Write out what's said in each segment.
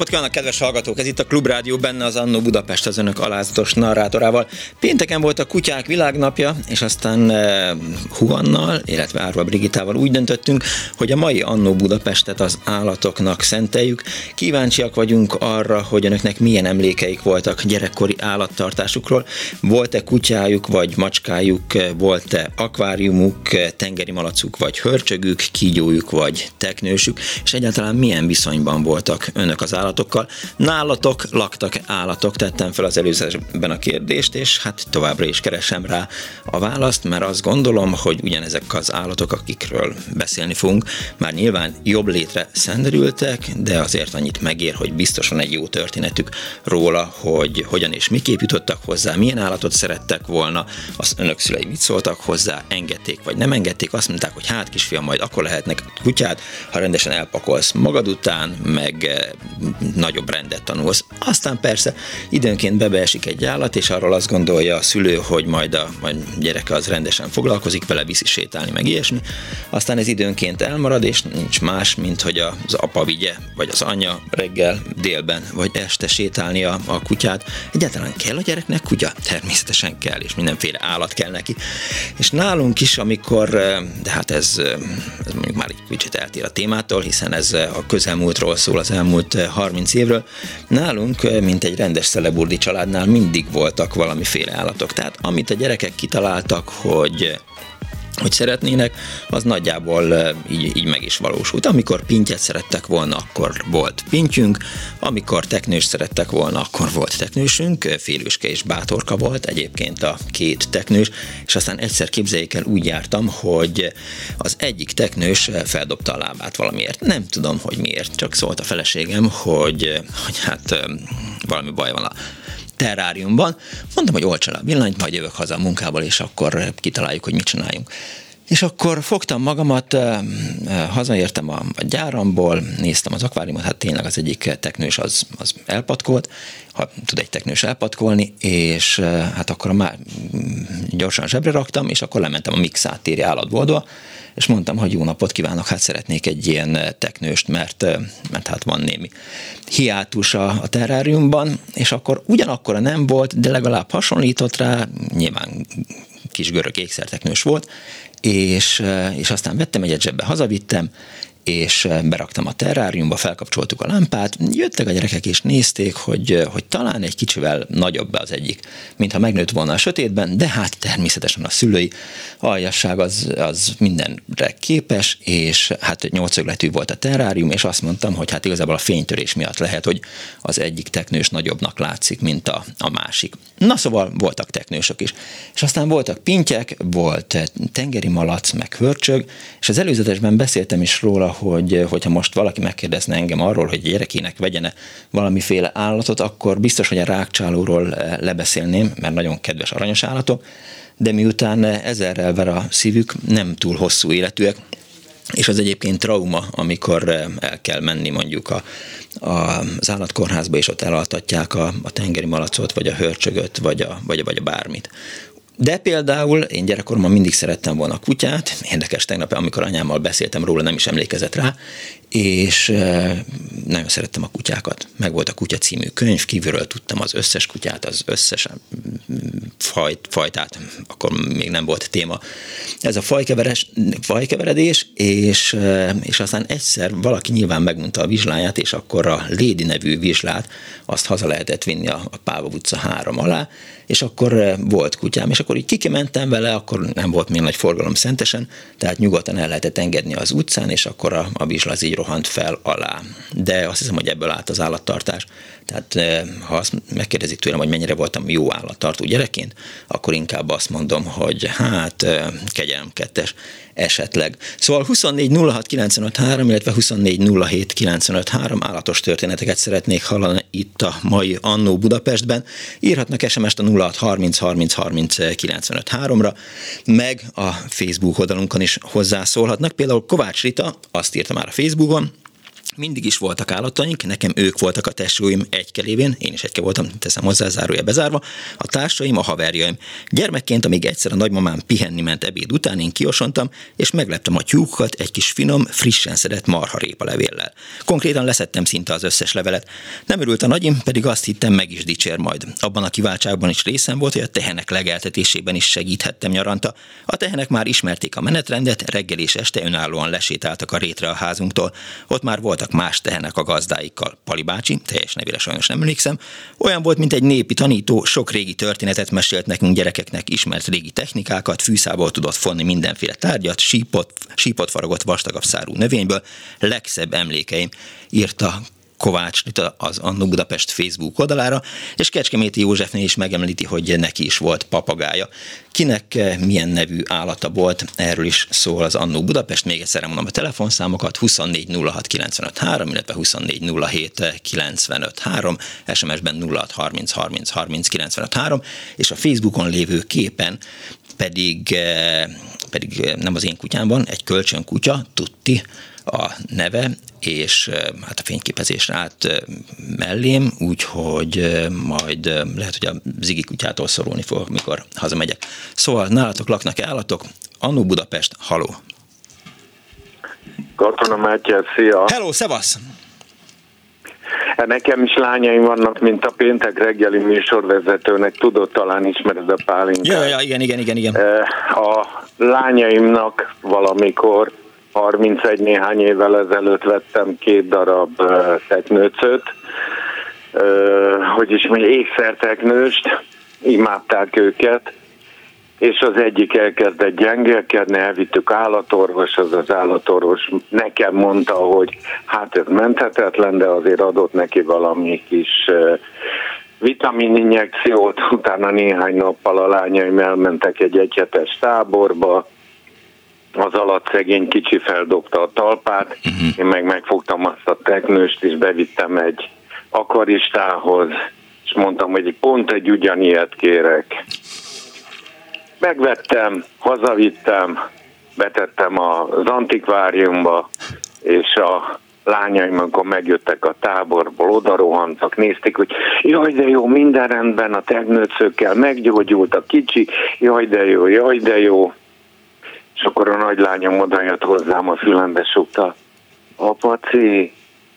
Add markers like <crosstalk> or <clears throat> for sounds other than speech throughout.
Napot kívánok, kedves hallgatók! Ez itt a Klubrádió, benne az Annó Budapest az önök alázatos narrátorával. Pénteken volt a Kutyák Világnapja, és aztán eh, Huannal, illetve Árva Brigitával úgy döntöttünk, hogy a mai Annó Budapestet az állatoknak szenteljük. Kíváncsiak vagyunk arra, hogy önöknek milyen emlékeik voltak gyerekkori állattartásukról. Volt-e kutyájuk, vagy macskájuk, volt-e akváriumuk, tengeri malacuk, vagy hörcsögük, kígyójuk, vagy teknősük, és egyáltalán milyen viszonyban voltak önök az állatok állatokkal. Nálatok laktak állatok, tettem fel az előzőben a kérdést, és hát továbbra is keresem rá a választ, mert azt gondolom, hogy ugyanezek az állatok, akikről beszélni fogunk, már nyilván jobb létre szenderültek, de azért annyit megér, hogy biztosan egy jó történetük róla, hogy hogyan és miképp jutottak hozzá, milyen állatot szerettek volna, az önök szülei mit szóltak hozzá, engedték vagy nem engedték, azt mondták, hogy hát kisfiam, majd akkor lehetnek kutyát, ha rendesen elpakolsz magad után, meg nagyobb rendet tanulsz. Aztán persze időnként bebeesik egy állat, és arról azt gondolja a szülő, hogy majd a majd gyereke az rendesen foglalkozik vele, viszi sétálni, meg ilyesmi. Aztán ez időnként elmarad, és nincs más, mint hogy az apa vigye, vagy az anya reggel, délben, vagy este sétálni a, a kutyát. Egyáltalán kell a gyereknek kutya? Természetesen kell, és mindenféle állat kell neki. És nálunk is, amikor, de hát ez, ez mondjuk már egy kicsit eltér a témától, hiszen ez a közelmúltról szól, az elmúlt 30 évről. Nálunk, eh, mint egy rendes szeleburdi családnál mindig voltak valamiféle állatok. Tehát amit a gyerekek kitaláltak, hogy hogy szeretnének, az nagyjából így, így meg is valósult. Amikor pintyet szerettek volna, akkor volt pintyünk, amikor teknős szerettek volna, akkor volt teknősünk, félőske és bátorka volt egyébként a két teknős, és aztán egyszer képzeljék el, úgy jártam, hogy az egyik teknős feldobta a lábát valamiért. Nem tudom, hogy miért, csak szólt a feleségem, hogy, hogy hát valami baj van a terráriumban. Mondtam, hogy olcsa le a villanyt, majd jövök haza a munkából, és akkor kitaláljuk, hogy mit csináljunk. És akkor fogtam magamat, hazaértem a, a gyáramból, néztem az akváriumot, hát tényleg az egyik teknős az, az elpatkolt, ha tud egy teknős elpatkolni, és hát akkor már gyorsan zsebre raktam, és akkor lementem a Mixát téri állatboltba, és mondtam, hogy jó napot kívánok, hát szeretnék egy ilyen teknőst, mert, mert hát van némi hiátus a, a terráriumban, és akkor ugyanakkor nem volt, de legalább hasonlított rá, nyilván kis görög ékszerteknős volt, és, és aztán vettem egyet zsebbe, hazavittem, és beraktam a terráriumba, felkapcsoltuk a lámpát, jöttek a gyerekek és nézték, hogy, hogy talán egy kicsivel nagyobb az egyik, mintha megnőtt volna a sötétben, de hát természetesen a szülői aljasság az, az mindenre képes, és hát nyolcögletű volt a terrárium, és azt mondtam, hogy hát igazából a fénytörés miatt lehet, hogy az egyik teknős nagyobbnak látszik, mint a, a másik. Na szóval voltak teknősök is. És aztán voltak pintyek, volt tengeri malac, meg hörcsög, és az előzetesben beszéltem is róla, hogy hogyha most valaki megkérdezne engem arról, hogy gyerekének vegyene valamiféle állatot, akkor biztos, hogy a rákcsálóról eh, lebeszélném, mert nagyon kedves aranyos állatok, de miután ezerrel ver a szívük, nem túl hosszú életűek, és az egyébként trauma, amikor eh, el kell menni mondjuk a, a, az állatkórházba, és ott elaltatják a, a tengeri malacot, vagy a hörcsögöt, vagy a, vagy, a, vagy a bármit. De például én gyerekkoromban mindig szerettem volna kutyát, érdekes tegnap, amikor anyámmal beszéltem róla, nem is emlékezett rá, és nagyon szerettem a kutyákat. Meg volt a Kutya című könyv, kívülről tudtam az összes kutyát, az összes fajt, fajtát, akkor még nem volt téma. Ez a fajkeveres, fajkeveredés, és, és aztán egyszer valaki nyilván megmondta a vizsláját, és akkor a Lady nevű vizslát azt haza lehetett vinni a, a Páva utca három alá, és akkor volt kutyám, és akkor így kikimentem vele, akkor nem volt még nagy forgalom szentesen, tehát nyugodtan el lehetett engedni az utcán, és akkor a, a vizsla az így rohant fel alá. De azt hiszem, hogy ebből állt az állattartás. Tehát ha azt megkérdezik tőlem, hogy mennyire voltam jó állattartó gyerekként, akkor inkább azt mondom, hogy hát kegyelem kettes esetleg. Szóval 24 06 95 3, illetve 24 07 95 3 állatos történeteket szeretnék hallani itt a mai Annó Budapestben. Írhatnak SMS-t a 06 30 30 30 95 3-ra, meg a Facebook oldalunkon is hozzászólhatnak. Például Kovács Rita azt írta már a Facebookon, mindig is voltak állataink, nekem ők voltak a tesóim egykelévén, én is egyke voltam, teszem hozzá, zárója bezárva, a társaim, a haverjaim. Gyermekként, amíg egyszer a nagymamám pihenni ment ebéd után, én kiosontam, és megleptem a tyúkokat egy kis finom, frissen szedett marharépa levéllel. Konkrétan leszettem szinte az összes levelet. Nem örült a nagyim, pedig azt hittem meg is dicsér majd. Abban a kiváltságban is részem volt, hogy a tehenek legeltetésében is segíthettem nyaranta. A tehenek már ismerték a menetrendet, reggel és este önállóan lesétáltak a rétre a házunktól. Ott már voltak voltak más tehenek a gazdáikkal. Pali bácsi, teljes nevére sajnos nem emlékszem, olyan volt, mint egy népi tanító, sok régi történetet mesélt nekünk gyerekeknek, ismert régi technikákat, fűszából tudott fonni mindenféle tárgyat, sípot, sípot faragott vastagabb szárú növényből, legszebb emlékeim, írta Kovács az Annó Budapest Facebook oldalára, és Kecskeméti Józsefnél is megemlíti, hogy neki is volt papagája. Kinek eh, milyen nevű állata volt, erről is szól az Annó Budapest. Még egyszer mondom a telefonszámokat 24 06 95 3, illetve 24 07 95 3, SMS-ben 06 30 30 30 95 3, és a Facebookon lévő képen pedig, eh, pedig eh, nem az én kutyám van, egy kölcsön kutya, Tutti, a neve, és hát a fényképezésre át mellém, úgyhogy majd lehet, hogy a Zigi kutyától szorulni fogok, mikor hazamegyek. Szóval nálatok laknak -e állatok? Annó Budapest, haló! Katona Mátyás, szia! Hello, szevasz! Hát nekem is lányaim vannak, mint a péntek reggeli műsorvezetőnek, tudod, talán ismered a pálinkát. Ja, ja, igen, igen, igen, igen. A lányaimnak valamikor 31 néhány évvel ezelőtt vettem két darab teknőcöt, hogy is mondja, ékszerteknőst, imádták őket, és az egyik elkezdett gyengélkedni, elvittük állatorvos, az az állatorvos nekem mondta, hogy hát ez menthetetlen, de azért adott neki valami kis vitamininjekciót, utána néhány nappal a lányaim elmentek egy egyetes táborba, az alatt szegény kicsi feldobta a talpát, uh-huh. én meg megfogtam azt a teknőst, és bevittem egy akvaristához, és mondtam, hogy pont egy ugyanilyet kérek. Megvettem, hazavittem, betettem az antikváriumba, és a lányaim, amikor megjöttek a táborból, oda rohantak, nézték, hogy jaj, de jó, minden rendben, a tegnőcökkel meggyógyult a kicsi, jaj, de jó, jaj, de jó. És akkor a nagylányom oda jött hozzám a fülembe sukta. Apaci,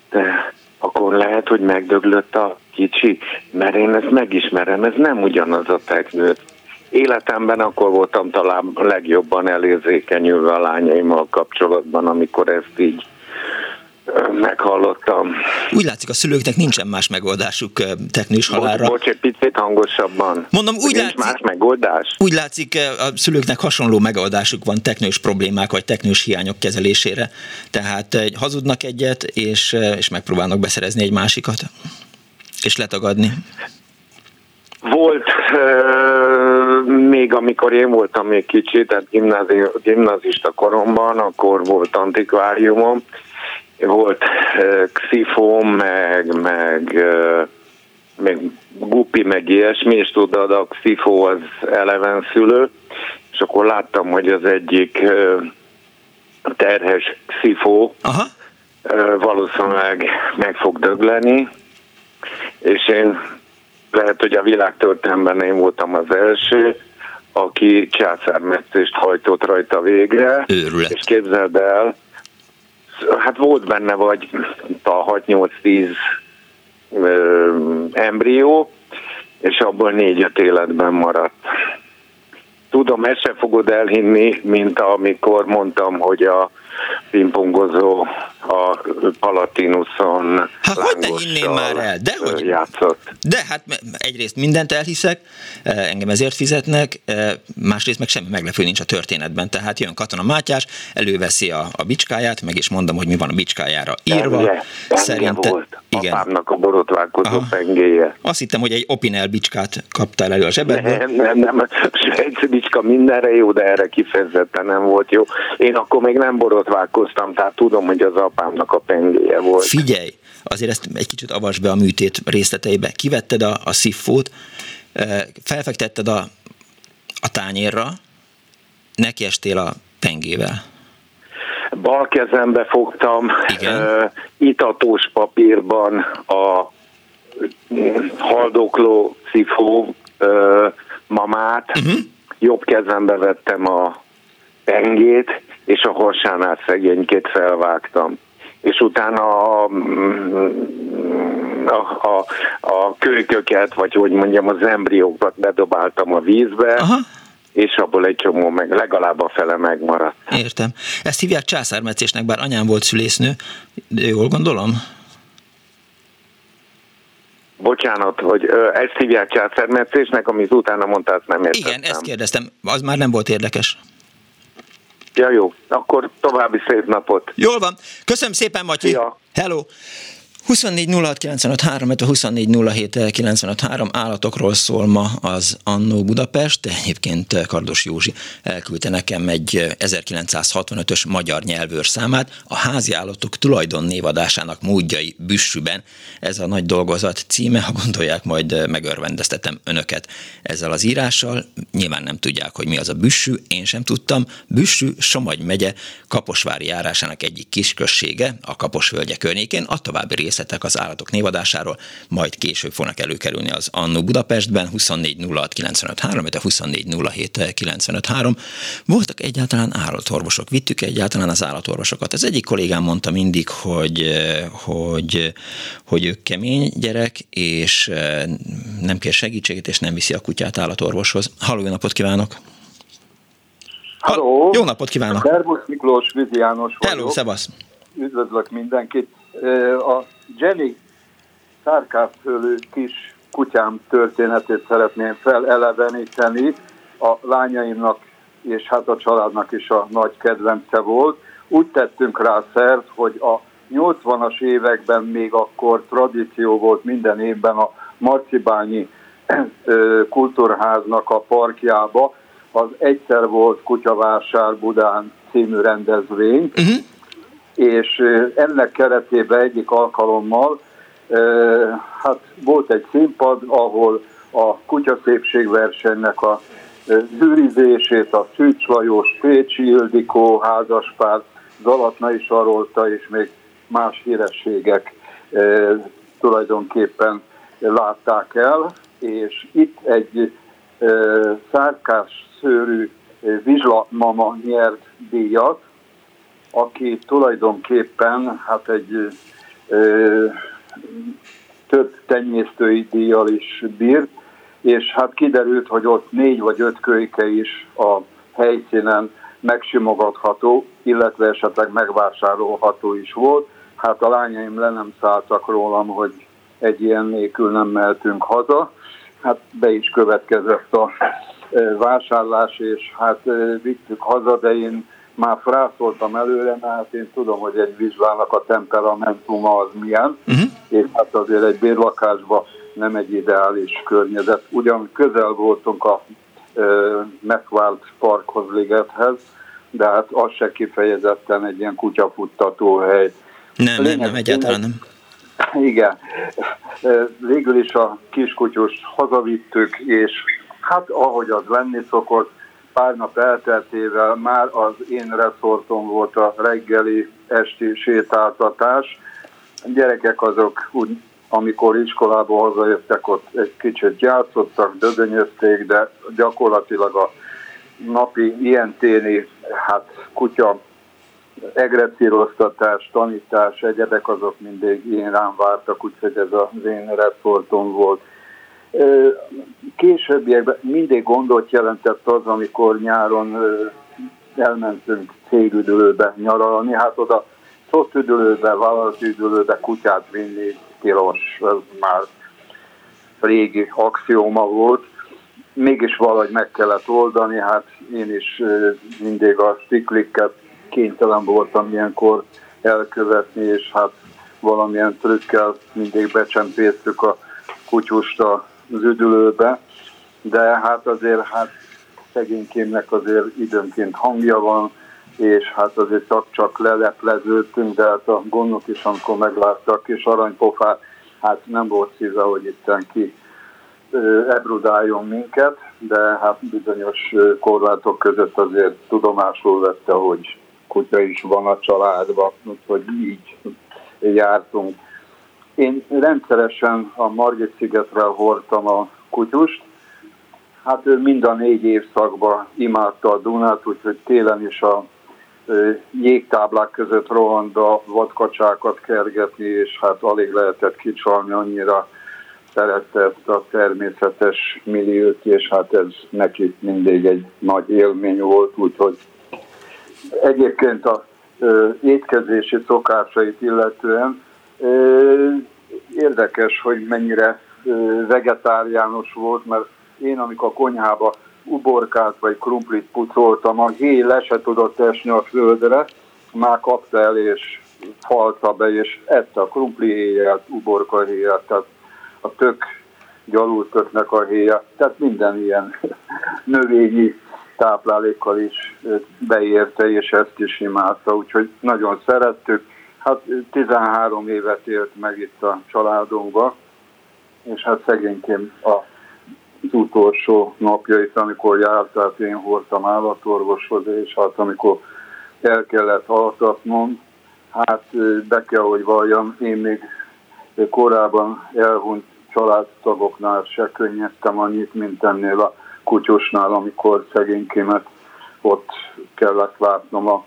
de akkor lehet, hogy megdöglött a kicsi, mert én ezt megismerem, ez nem ugyanaz a teknőt. Életemben akkor voltam talán legjobban elérzékenyülve a lányaimmal kapcsolatban, amikor ezt így meghallottam. Úgy látszik, a szülőknek nincsen más megoldásuk teknős halálra. Bocs, egy picit hangosabban. Mondom, úgy Nincs látszik, más megoldás? úgy látszik, a szülőknek hasonló megoldásuk van teknős problémák vagy teknős hiányok kezelésére. Tehát hazudnak egyet, és, és megpróbálnak beszerezni egy másikat, és letagadni. Volt, euh, még amikor én voltam még kicsi, tehát gimnázi, gimnazista koromban, akkor volt antikváriumom, volt xifóm, meg, meg, meg gupi, meg ilyesmi, és tudod, a xifó az eleven szülő, és akkor láttam, hogy az egyik terhes xifó Aha. valószínűleg meg fog dögleni, és én lehet, hogy a világtörténelemben én voltam az első, aki császármetszést hajtott rajta végre. Őrület. És képzeld el, hát volt benne vagy a 6-8-10 embrió, és abból négy-öt életben maradt. Tudom, ezt se fogod elhinni, mint amikor mondtam, hogy a pingpongozó a Palatinuson Hát hogy ne hinném már el? De hogy, játszott. De hát egyrészt mindent elhiszek, eh, engem ezért fizetnek, eh, másrészt meg semmi meglepő nincs a történetben. Tehát jön Katona Mátyás, előveszi a, a bicskáját, meg is mondom, hogy mi van a bicskájára írva. Penge, Szerinte, volt igen. apámnak a borotválkozó Aha. pengéje. Azt hittem, hogy egy Opinel bicskát kaptál elő a zsebedből. Nem, nem, nem. A Svájci bicska mindenre jó, de erre kifejezetten nem volt jó. Én akkor még nem borotválkoztam, tehát tudom, hogy az apámnak a pengéje volt. Figyelj, azért ezt egy kicsit avasd be a műtét részleteibe. Kivetted a, a sziffót, felfektetted a, a tányérra, nekiestél a pengével. Bal kezembe fogtam uh, itatós papírban a haldokló szifó uh, mamát, uh-huh. jobb kezembe vettem a pengét, és a horsánál szegénykét felvágtam és utána a, a, a, a kölyköket, vagy hogy mondjam, az embriókat bedobáltam a vízbe, Aha. és abból egy csomó meg, legalább a fele megmaradt. Értem. Ezt hívják császármetszésnek, bár anyám volt szülésznő, de jól gondolom? Bocsánat, hogy ezt hívják császármetszésnek, amit utána mondtál, nem értettem. Igen, ezt kérdeztem, az már nem volt érdekes. Ja, jó. Akkor további szép napot. Jól van. Köszönöm szépen, Matyi. Szia. Hello. 24 a 24 állatokról szól ma az Annó Budapest, egyébként Kardos Józsi elküldte nekem egy 1965-ös magyar nyelvőr számát, a házi állatok tulajdon névadásának módjai büssüben. Ez a nagy dolgozat címe, ha gondolják, majd megörvendeztetem önöket ezzel az írással. Nyilván nem tudják, hogy mi az a büssü, én sem tudtam. Büssü Somagy megye Kaposvári járásának egyik kisközsége, a Kaposvölgye környékén, a további rész részletek az állatok névadásáról, majd később fognak előkerülni az Annó Budapestben, 24 06 953, 24 07 953. Voltak egyáltalán állatorvosok, vittük egyáltalán az állatorvosokat. Az egyik kollégám mondta mindig, hogy, hogy, hogy ő kemény gyerek, és nem kér segítséget, és nem viszi a kutyát állatorvoshoz. Halló, jó napot kívánok! Halló! Jó napot kívánok! Szervusz Miklós, Vizi János vagyok. Hello, szevasz! Üdvözlök mindenkit! A Jenny szárkászfölő kis kutyám történetét szeretném feleleveníteni. A lányaimnak és hát a családnak is a nagy kedvence volt. Úgy tettünk rá szert, hogy a 80-as években még akkor tradíció volt minden évben a Marcibányi <clears throat> kultúrháznak a parkjába, az egyszer volt Kutyavásár Budán című rendezvény, uh-huh és ennek keretében egyik alkalommal hát volt egy színpad, ahol a kutyaszépségversenynek a zűrizését a Szűcs Lajos, Pécsi Ildikó házaspár, is arolta, és még más hírességek tulajdonképpen látták el, és itt egy szárkás szőrű vizslamama nyert díjat, aki tulajdonképpen hát egy ö, több tenyésztői díjjal is bírt, és hát kiderült, hogy ott négy vagy öt kölyke is a helyszínen megsimogatható, illetve esetleg megvásárolható is volt. Hát a lányaim le nem szálltak rólam, hogy egy ilyen nélkül nem mehetünk haza. Hát be is következett a vásárlás, és hát vittük haza, de én már frászoltam előre, mert hát én tudom, hogy egy vizsgának a temperamentuma az milyen, uh-huh. és hát azért egy bérlakásban nem egy ideális környezet. Ugyan közel voltunk a ö, megvált parkhoz, ligethez, de hát az se kifejezetten egy ilyen kutyafuttató hely. Nem, Lényeg, nem, nem, egyáltalán nem. Igen. Végül is a kiskutyust hazavittük, és hát ahogy az lenni szokott, pár nap elteltével már az én reszortom volt a reggeli esti sétáltatás. A gyerekek azok úgy, amikor iskolából hazajöttek, ott egy kicsit játszottak, dögönyözték, de gyakorlatilag a napi ilyen téni, hát kutya egrecíroztatás, tanítás, egyedek azok mindig én rám vártak, úgyhogy ez az én reszortom volt. Későbbiekben mindig gondot jelentett az, amikor nyáron elmentünk cégüdülőbe nyaralni, hát oda Szott üdülőbe, vállalati kutyát vinni tilos, ez már régi axióma volt. Mégis valahogy meg kellett oldani, hát én is mindig a stiklikket kénytelen voltam ilyenkor elkövetni, és hát valamilyen trükkel mindig becsempésztük a kutyust az üdülőbe, de hát azért hát szegénykémnek azért időnként hangja van, és hát azért csak, csak lelepleződtünk, de hát a gondok is, amikor megláttak és aranypofát, hát nem volt szíve, hogy itten ki ebrudáljon minket, de hát bizonyos korlátok között azért tudomásul vette, hogy kutya is van a családban, hogy így jártunk. Én rendszeresen a Margit szigetre hordtam a kutyust, hát ő mind a négy évszakban imádta a Dunát, úgyhogy télen is a jégtáblák között rohant a vadkacsákat kergetni, és hát alig lehetett kicsalni, annyira szerette ezt a természetes milliót, és hát ez neki mindig egy nagy élmény volt, úgyhogy egyébként a étkezési szokásait illetően érdekes, hogy mennyire vegetáriánus volt, mert én amikor a konyhába uborkát vagy krumplit pucoltam, a héj le se tudott esni a földre, már kapta el és falta be, és ette a krumpli héját, uborka héját, tehát a tök gyalultöknek a héja, tehát minden ilyen <laughs> növényi táplálékkal is beérte, és ezt is imádta, úgyhogy nagyon szerettük. Hát 13 évet élt meg itt a családunkba, és hát szegényként a az utolsó napjait, amikor járt, tehát én voltam állatorvoshoz, és hát amikor el kellett altatnom, hát be kell, hogy valljam, én még korábban elhunyt családtagoknál se könnyeztem annyit, mint ennél a kutyusnál, amikor szegénykémet ott kellett látnom a,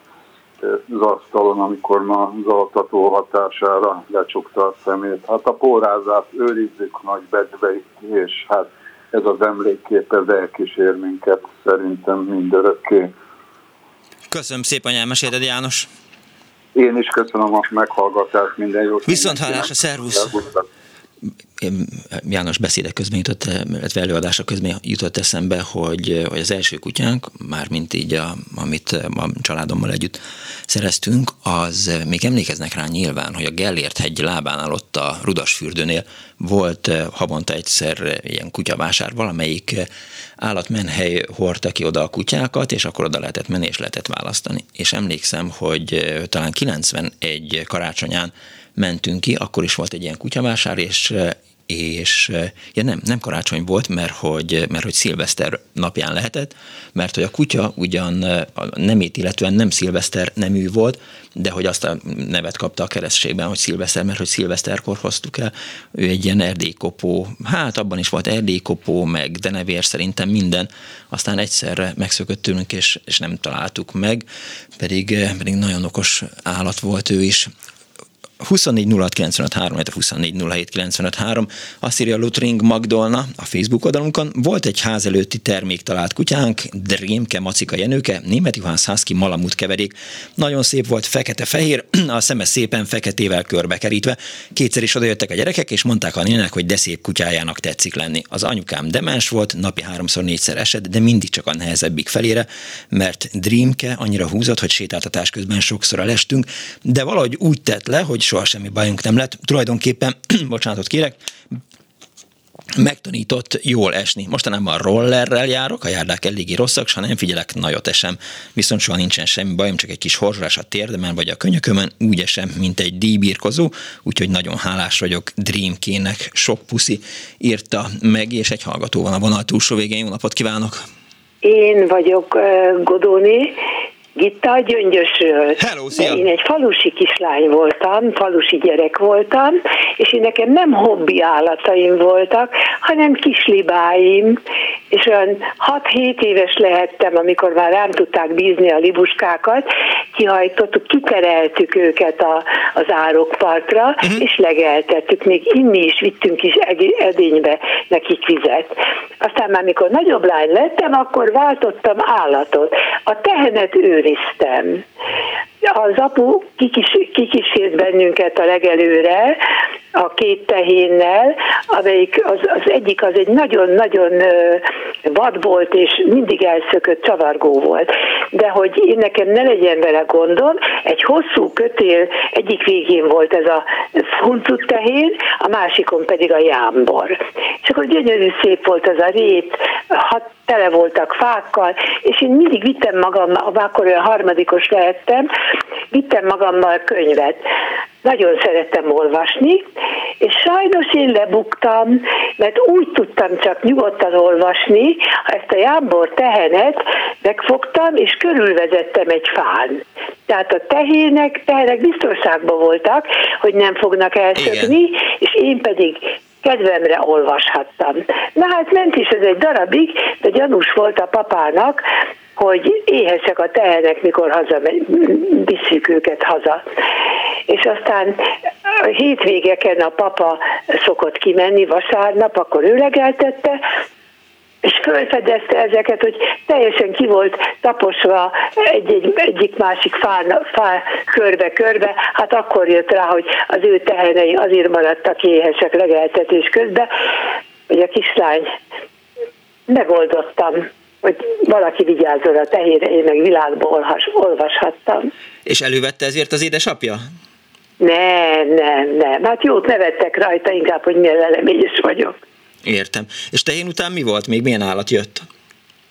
az asztalon, amikor ma az altató hatására lecsukta a szemét. Hát a pórázát őrizzük nagy bedveit, és hát ez az emlékkép, ez elkísér minket szerintem mindörökké. Köszönöm szépen, hogy elmesélted, János. Én is köszönöm a meghallgatást, minden jót. Viszont hallásra, szervusz! Elbúztak. János beszéde közben jutott, illetve előadása közben jutott eszembe, hogy, hogy az első kutyánk, már mint így, a, amit a családommal együtt szereztünk, az még emlékeznek rá nyilván, hogy a Gellért hegy lábánál ott a Rudasfürdőnél volt havonta egyszer ilyen kutyavásár, valamelyik állatmenhely hordta ki oda a kutyákat, és akkor oda lehetett menni, és lehetett választani. És emlékszem, hogy talán 91 karácsonyán mentünk ki, akkor is volt egy ilyen kutyavásár, és és ja nem, nem karácsony volt, mert hogy, mert hogy szilveszter napján lehetett, mert hogy a kutya ugyan a nemét illetően nem szilveszter nemű volt, de hogy azt a nevet kapta a keresztségben, hogy szilveszter, mert hogy szilveszterkor hoztuk el. Ő egy ilyen erdélykopó, hát abban is volt erdélykopó, meg denevér szerintem minden, aztán egyszerre megszökött tőlünk, és, és nem találtuk meg, pedig, pedig nagyon okos állat volt ő is. 24 06 24 azt írja Lutring Magdolna a Facebook oldalunkon. Volt egy ház előtti termék talált kutyánk, Drémke Macika Jenőke, német Juhász Husky Malamut keverék. Nagyon szép volt, fekete-fehér, <clears throat> a szeme szépen feketével körbekerítve. Kétszer is odajöttek a gyerekek, és mondták a nének, hogy de szép kutyájának tetszik lenni. Az anyukám demens volt, napi háromszor négyszer esett, de mindig csak a nehezebbik felére, mert Dreamke annyira húzott, hogy sétáltatás közben sokszor lestünk, de valahogy úgy tett le, hogy soha semmi bajunk nem lett. Tulajdonképpen, <clears throat> bocsánatot kérek, megtanított jól esni. Mostanában rollerrel járok, a járdák eléggé rosszak, ha nem figyelek, nagyot esem. Viszont soha nincsen semmi bajom, csak egy kis horzsás a térdemen vagy a könyökömön, úgy esem, mint egy díjbírkozó, úgyhogy nagyon hálás vagyok Dreamkének, sok puszi írta meg, és egy hallgató van a vonal túlsó végén. Jó napot kívánok! Én vagyok Godóni, Gitta Gyöngyösről. Hello, szia. Én egy falusi kislány voltam, falusi gyerek voltam, és én nekem nem hobbi állataim voltak, hanem kislibáim, és olyan 6-7 éves lehettem, amikor már rám tudták bízni a libuskákat, kihajtottuk, kitereltük őket a, az árokpartra, uh-huh. és legeltettük, még inni is vittünk is edénybe nekik vizet. Aztán már mikor nagyobb lány lettem, akkor váltottam állatot. A tehenet őriztem az apu kikis, kikísért bennünket a legelőre, a két tehénnel, amelyik az, az egyik az egy nagyon-nagyon vad volt, és mindig elszökött csavargó volt. De hogy én nekem ne legyen vele gondom, egy hosszú kötél egyik végén volt ez a huncut tehén, a másikon pedig a jámbor. És akkor gyönyörű szép volt az a rét, hat, tele voltak fákkal, és én mindig vittem magammal, akkor olyan harmadikos lehettem, vittem magammal könyvet. Nagyon szerettem olvasni, és sajnos én lebuktam, mert úgy tudtam csak nyugodtan olvasni, ha ezt a jámbor tehenet megfogtam, és körülvezettem egy fán. Tehát a tehének, tehenek biztonságban voltak, hogy nem fognak elszökni, Igen. és én pedig kedvemre olvashattam. Na hát ment is ez egy darabig, de gyanús volt a papának, hogy éhesek a tehenek, mikor haza visszük őket haza. És aztán hétvégeken a papa szokott kimenni vasárnap, akkor ő legeltette, és felfedezte ezeket, hogy teljesen ki volt taposva egy-egy, egyik-másik fá, fá körbe-körbe, hát akkor jött rá, hogy az ő tehenei azért maradtak éhesek legeltetés közben, hogy a kislány megoldottam hogy valaki vigyázzon a tehére, én meg világba olvas, olvashattam. És elővette ezért az édesapja? Nem, nem, nem. Hát jót nevettek rajta, inkább, hogy milyen leleményes vagyok. Értem. És tehén után mi volt? Még milyen állat jött?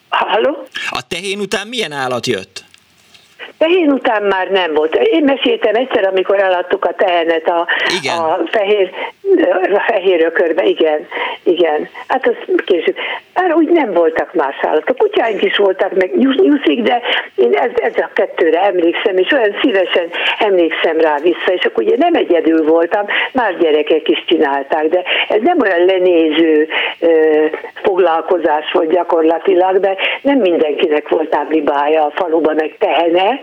Halló? A tehén után milyen állat jött? Tehén után már nem volt. Én meséltem egyszer, amikor eladtuk a tehenet a, igen. a fehér, a fehér ökörbe, igen, igen. Hát az később. Már úgy nem voltak más állatok. Kutyáink is voltak, meg nyuszik, de én ez, ez a kettőre emlékszem, és olyan szívesen emlékszem rá vissza, és akkor ugye nem egyedül voltam, más gyerekek is csinálták, de ez nem olyan lenéző ö, foglalkozás volt gyakorlatilag, de nem mindenkinek volt táblibája a faluban, meg tehene,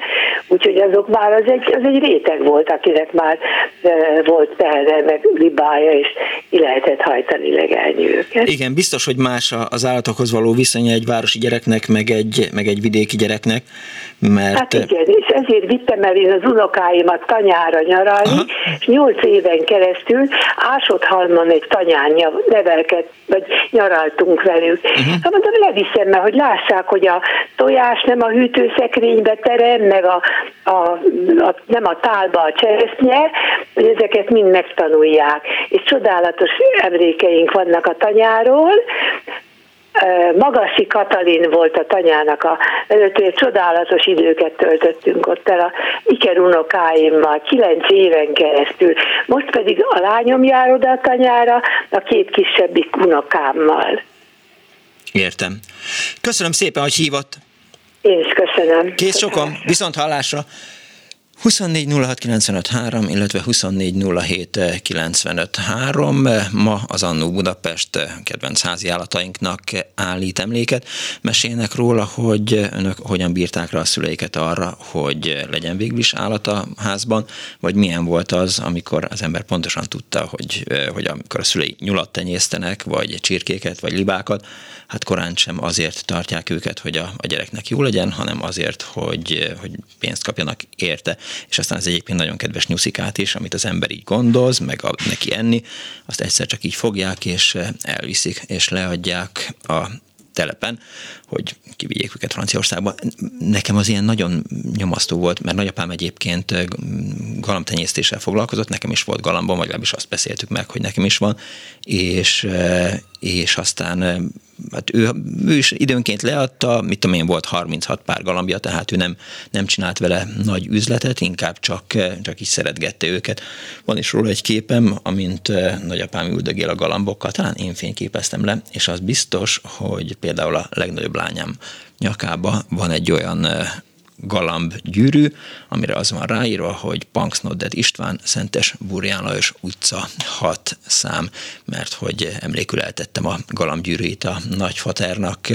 úgyhogy azok már az egy, az egy réteg volt, akinek már e, volt tehene, meg libája, és ki lehetett hajtani legelni őket. Igen, biztos, hogy más az állatokhoz való viszonya egy városi gyereknek, meg egy, meg egy vidéki gyereknek, mert... Hát igen, és ezért vittem el én az unokáimat tanyára nyaralni, Aha. és nyolc éven keresztül Ásodhalmon egy tanyán nevelket, vagy nyaraltunk velük. Uh-huh. Hát mondom, leviszem, mert hogy lássák, hogy a tojás nem a hűtőszekrénybe terem, meg a, a, a, nem a tálba a cseresznye, hogy ezeket mind megtanulják. És csodálatos emlékeink vannak a tanyáról, Magasi Katalin volt a tanyának a vezetője, csodálatos időket töltöttünk ott el a Iker unokáimmal, kilenc éven keresztül. Most pedig a lányom jár oda a tanyára, a két kisebbik unokámmal. Értem. Köszönöm szépen, hogy hívott. Én is köszönöm. Kész sokan, viszont hallásra. 24 illetve 24 Ma az Annó Budapest kedvenc házi állatainknak állít emléket. Mesélnek róla, hogy önök hogyan bírták rá a szüleiket arra, hogy legyen végül is állat a házban, vagy milyen volt az, amikor az ember pontosan tudta, hogy, hogy amikor a szülei nyulat tenyésztenek, vagy csirkéket, vagy libákat, hát korán sem azért tartják őket, hogy a, a gyereknek jó legyen, hanem azért, hogy, hogy pénzt kapjanak érte. És aztán az egyébként nagyon kedves nyuszikát is, amit az ember így gondoz, meg a, neki enni, azt egyszer csak így fogják, és elviszik, és leadják a telepen, hogy kivigyék őket Franciaországba. Nekem az ilyen nagyon nyomasztó volt, mert nagyapám egyébként galamtenyésztéssel foglalkozott, nekem is volt galambom, vagy legalábbis azt beszéltük meg, hogy nekem is van, és, és aztán hát ő, ő is időnként leadta, mit tudom én, volt 36 pár galambja, tehát ő nem, nem csinált vele nagy üzletet, inkább csak, csak is szeretgette őket. Van is róla egy képem, amint nagyapám üldögél a galambokkal, talán én fényképeztem le, és az biztos, hogy például a legnagyobb lányám nyakába van egy olyan galamb gyűrű, amire az van ráírva, hogy Punksnodded István, Szentes Burján Lajos utca 6 szám, mert hogy emlékül eltettem a galambgyűrűit a nagyfaternak.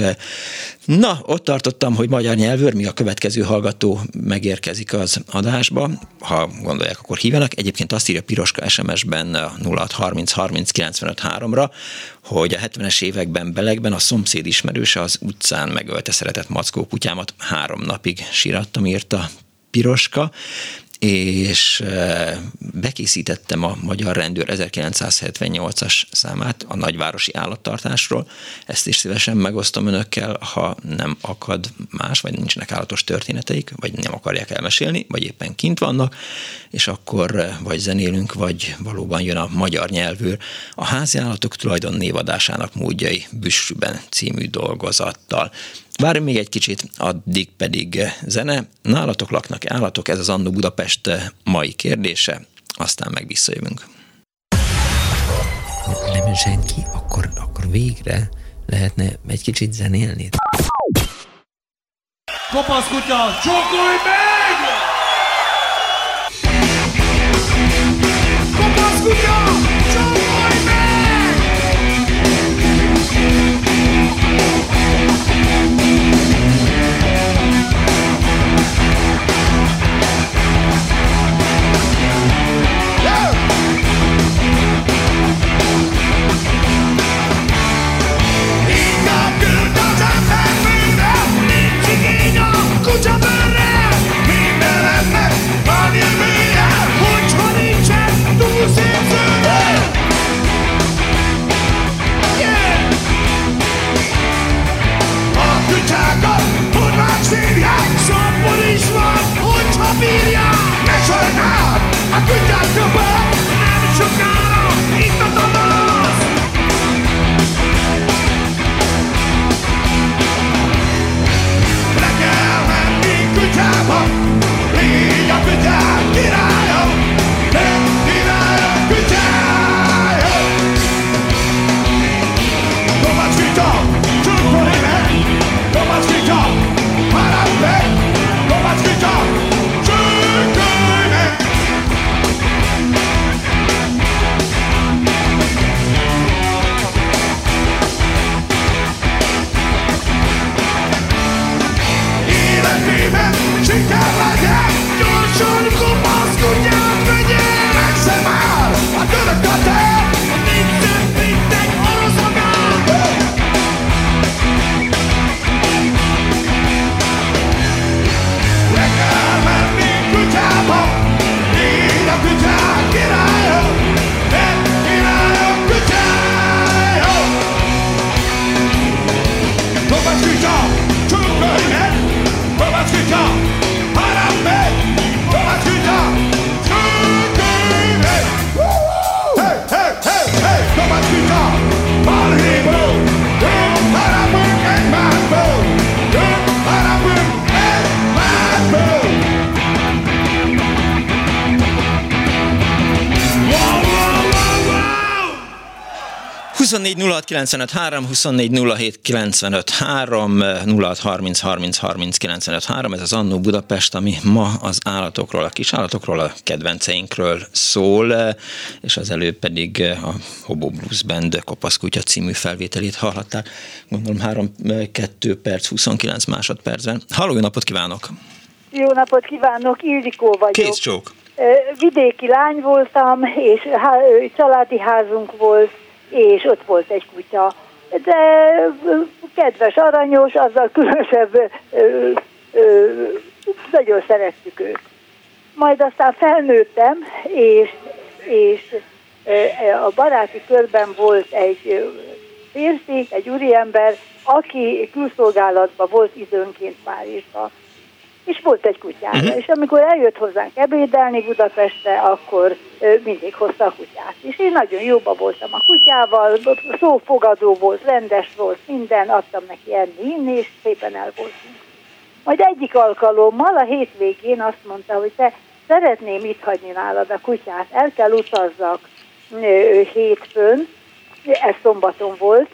Na, ott tartottam, hogy magyar nyelvőr, mi a következő hallgató megérkezik az adásba. Ha gondolják, akkor hívjanak. Egyébként azt írja Piroska SMS-ben 0630 30 95 3-ra, hogy a 70-es években Belegben a szomszéd ismerőse az utcán megölte szeretett mackó kutyámat, három napig sírattam, írta piroska, és bekészítettem a Magyar Rendőr 1978-as számát a nagyvárosi állattartásról. Ezt is szívesen megosztom önökkel, ha nem akad más, vagy nincsenek állatos történeteik, vagy nem akarják elmesélni, vagy éppen kint vannak, és akkor vagy zenélünk, vagy valóban jön a magyar nyelvűr a házi állatok tulajdon névadásának módjai Büssüben című dolgozattal. Várjunk még egy kicsit, addig pedig zene. Nálatok laknak állatok, ez az Annu Budapest mai kérdése, aztán meg visszajövünk. Nem senki, akkor, akkor végre lehetne egy kicsit zenélni. Kopasz kutya, csókolj meg! A tá ez az Annó Budapest, ami ma az állatokról, a kisállatokról, a kedvenceinkről szól, és az előbb pedig a Hobo Blues Band Kopaszkutya című felvételét hallhatták, gondolom 3-2 perc, 29 másodpercben. Halló, jó napot kívánok! Jó napot kívánok, Ildikó vagyok. Kész csók! Vidéki lány voltam, és családi házunk volt, és ott volt egy kutya. De kedves, aranyos, azzal különösebb, ö, ö, nagyon szerettük őt. Majd aztán felnőttem, és, és a baráti körben volt egy férfi, egy úriember, aki külszolgálatban volt időnként Párizsban és volt egy kutyája. Uh-huh. És amikor eljött hozzánk ebédelni Budapestre, akkor mindig hozta a kutyát. És én nagyon jóba voltam a kutyával, szófogadó volt, rendes volt, minden, adtam neki enni, inni, és szépen el voltunk. Majd egyik alkalommal a hétvégén azt mondta, hogy te szeretném itt hagyni nálad a kutyát, el kell utazzak hétfőn, ez szombaton volt,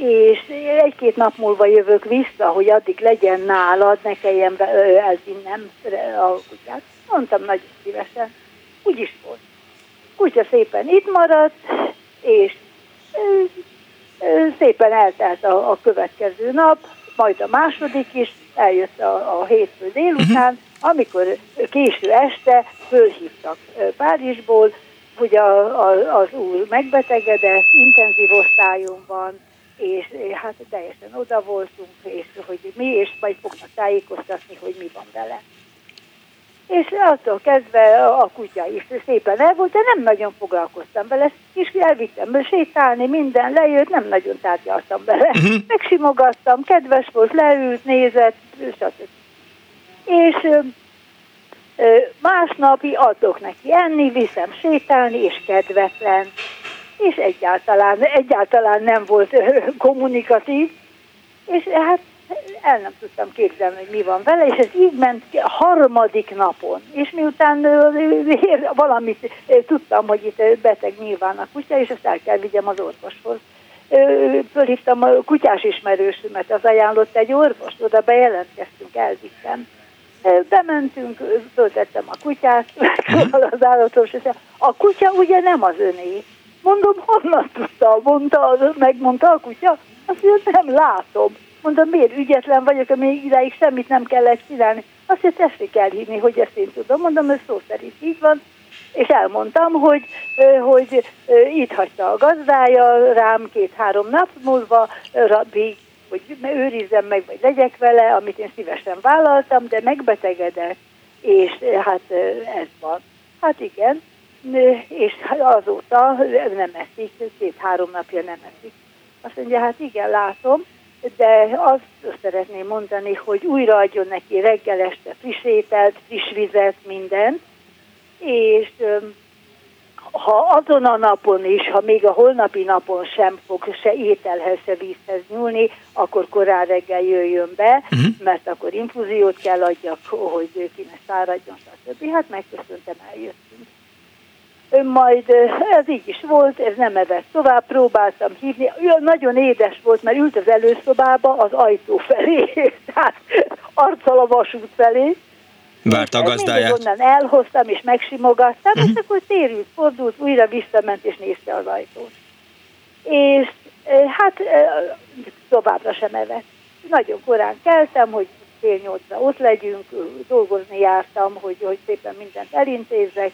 és egy-két nap múlva jövök vissza, hogy addig legyen nálad, ne kelljen elvinnem a kutyát. Mondtam nagyon szívesen. Úgy is volt. Kutya szépen itt maradt, és szépen eltelt a, a következő nap, majd a második is, eljött a, a hétfő délután, uh-huh. amikor késő este fölhívtak Párizsból, hogy a, a, az úr megbetegedett, intenzív osztályon van, és hát teljesen oda voltunk, és hogy mi, és majd fognak tájékoztatni, hogy mi van vele. és attól kezdve a kutya is szépen el volt, de nem nagyon foglalkoztam vele, és elvittem sétálni, minden lejött, nem nagyon tárgyaltam vele. Uh-huh. Megsimogattam, kedves volt, leült, nézett, stb. És másnapi adok neki enni, viszem sétálni, és kedvetlen. És egyáltalán, egyáltalán nem volt kommunikatív, és hát el nem tudtam képzelni, hogy mi van vele, és ez így ment a harmadik napon. És miután valamit tudtam, hogy itt beteg nyilván a kutya, és ezt el kell vigyem az orvoshoz. Fölhívtam a kutyás ismerősömet, az ajánlott egy orvost, oda bejelentkeztünk, elvittem. Bementünk, föltettem a kutyát, <laughs> az állatos, és a kutya ugye nem az öné. Mondom, honnan tudta? Mondta, megmondta a kutya. Azt mondja, nem látom. Mondom, miért ügyetlen vagyok, még ideig semmit nem kellett csinálni. Azt mondja, tessék elhinni, hogy ezt én tudom. Mondom, ez szó szerint így van. És elmondtam, hogy, hogy itt hagyta a gazdája rám két-három nap múlva, rabbi, hogy őrizzem meg, vagy legyek vele, amit én szívesen vállaltam, de megbetegedett, és hát ez van. Hát igen, és azóta nem eszik, két-három napja nem eszik. Azt mondja, hát igen, látom, de azt szeretném mondani, hogy újra adjon neki reggel este friss ételt, friss vizet, mindent, és ha azon a napon is, ha még a holnapi napon sem fog se ételhez, se vízhez nyúlni, akkor korán reggel jöjjön be, uh-huh. mert akkor infúziót kell adjak, hogy ki ne száradjon, stb. Hát megköszöntem, eljöttünk majd ez így is volt, ez nem evett tovább, próbáltam hívni. Ő nagyon édes volt, mert ült az előszobába az ajtó felé, <laughs> tehát arccal a vasút felé. Várta a gazdáját. onnan elhoztam és megsimogattam, uh-huh. és akkor térült, fordult, újra visszament és nézte az ajtót. És hát továbbra sem evett. Nagyon korán keltem, hogy fél nyolcra ott legyünk, dolgozni jártam, hogy, hogy szépen mindent elintézzek,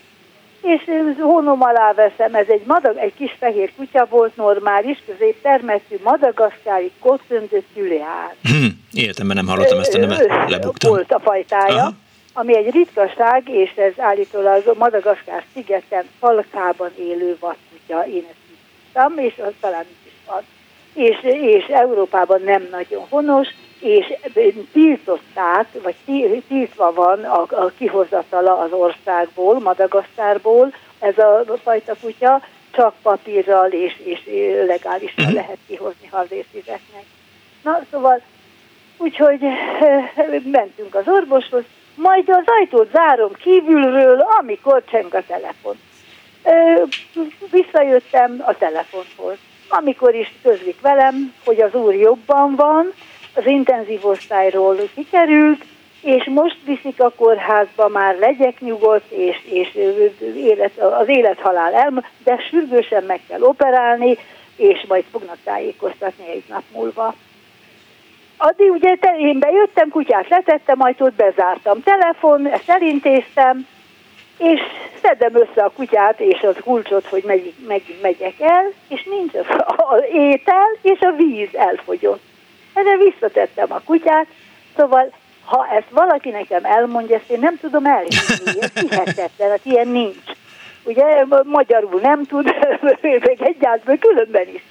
és hónom alá veszem, ez egy, madag, egy kis fehér kutya volt, normális, középtermetű, madagaszkári kottöndő tüleár. Hm, életemben nem hallottam ezt a nevet, lebuktam. Volt a fajtája, Aha. ami egy ritkaság, és ez állítólag Madagaszkár szigeten falkában élő vadkutya, én ezt tudtam, és az talán is van. És, és Európában nem nagyon honos, és tiltották, vagy tiltva van a, a kihozatala az országból, Madagasztárból, ez a fajta kutya, csak papírral és, és legálisan uh-huh. lehet kihozni, ha azért fizetnek. Na, szóval, úgyhogy mentünk az orvoshoz, majd az ajtót zárom kívülről, amikor cseng a telefon. Visszajöttem a telefonhoz. Amikor is közlik velem, hogy az úr jobban van, az intenzív osztályról kikerült, és most viszik a kórházba, már legyek nyugodt, és, és élet, az élethalál el, de sürgősen meg kell operálni, és majd fognak tájékoztatni egy nap múlva. Addig ugye te, én bejöttem, kutyát letettem, ajtót bezártam, telefon, ezt elintéztem, és szedem össze a kutyát és az kulcsot, hogy megy, meg, megyek el, és nincs az, az étel, és a víz elfogyott. Erre visszatettem a kutyát, szóval ha ezt valaki nekem elmondja, ezt én nem tudom elhinni, ez hihetetlen, hát ilyen nincs. Ugye magyarul nem tud, <laughs> meg egyáltalán különben is.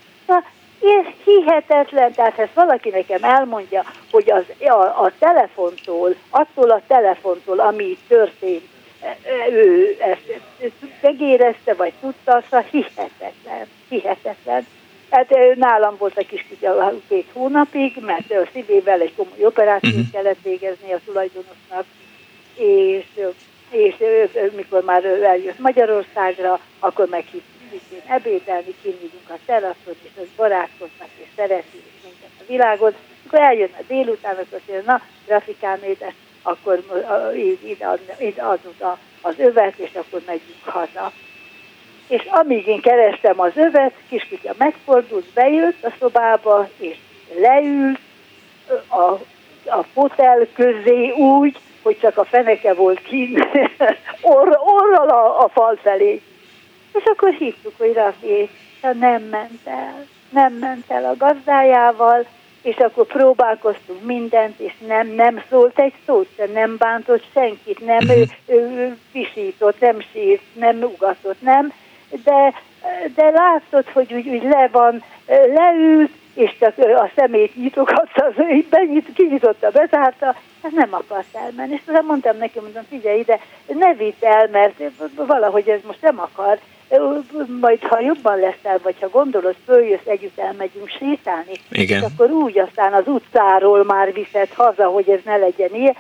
Ez hihetetlen, tehát ezt valaki nekem elmondja, hogy az, a, a telefontól, attól a telefontól, ami itt történt, e, e, ő ezt megérezte, vagy tudta, szóval hihetetlen, hihetetlen. Hát nálam volt egy kis kutya két hónapig, mert a szívével egy komoly operációt uh-huh. kellett végezni a tulajdonosnak, és, és mikor már eljött Magyarországra, akkor meghívtuk szintén ebédelni, kinnyítunk a teraszon, és az barátkoznak, és szereti, és minden a világot. Akkor eljön a délután, akkor azt mondja, na, grafikám édes, akkor ide, ide adod az övet, és akkor megyünk haza és amíg én kerestem az övet, kiskutya megfordult, bejött a szobába, és leült a, a fotel közé úgy, hogy csak a feneke volt kint, <laughs> orr, orral a, a fal felé. És akkor hívtuk, hogy Rafi, nem ment el. Nem ment el a gazdájával, és akkor próbálkoztunk mindent, és nem, nem szólt egy szót, nem bántott senkit, nem ő, ő, visított, nem sírt, nem ugatott, nem, de, de látszott, hogy úgy, úgy le van, leült, és csak a szemét nyitogatta, az ő benyit, kinyitotta, bezárta, hát nem akart elmenni. És aztán mondtam neki, mondom, figyelj ide, ne vitt el, mert valahogy ez most nem akar, majd ha jobban leszel, vagy ha gondolod, följössz, együtt elmegyünk sétálni, Igen. és akkor úgy aztán az utcáról már viszed haza, hogy ez ne legyen ilyen.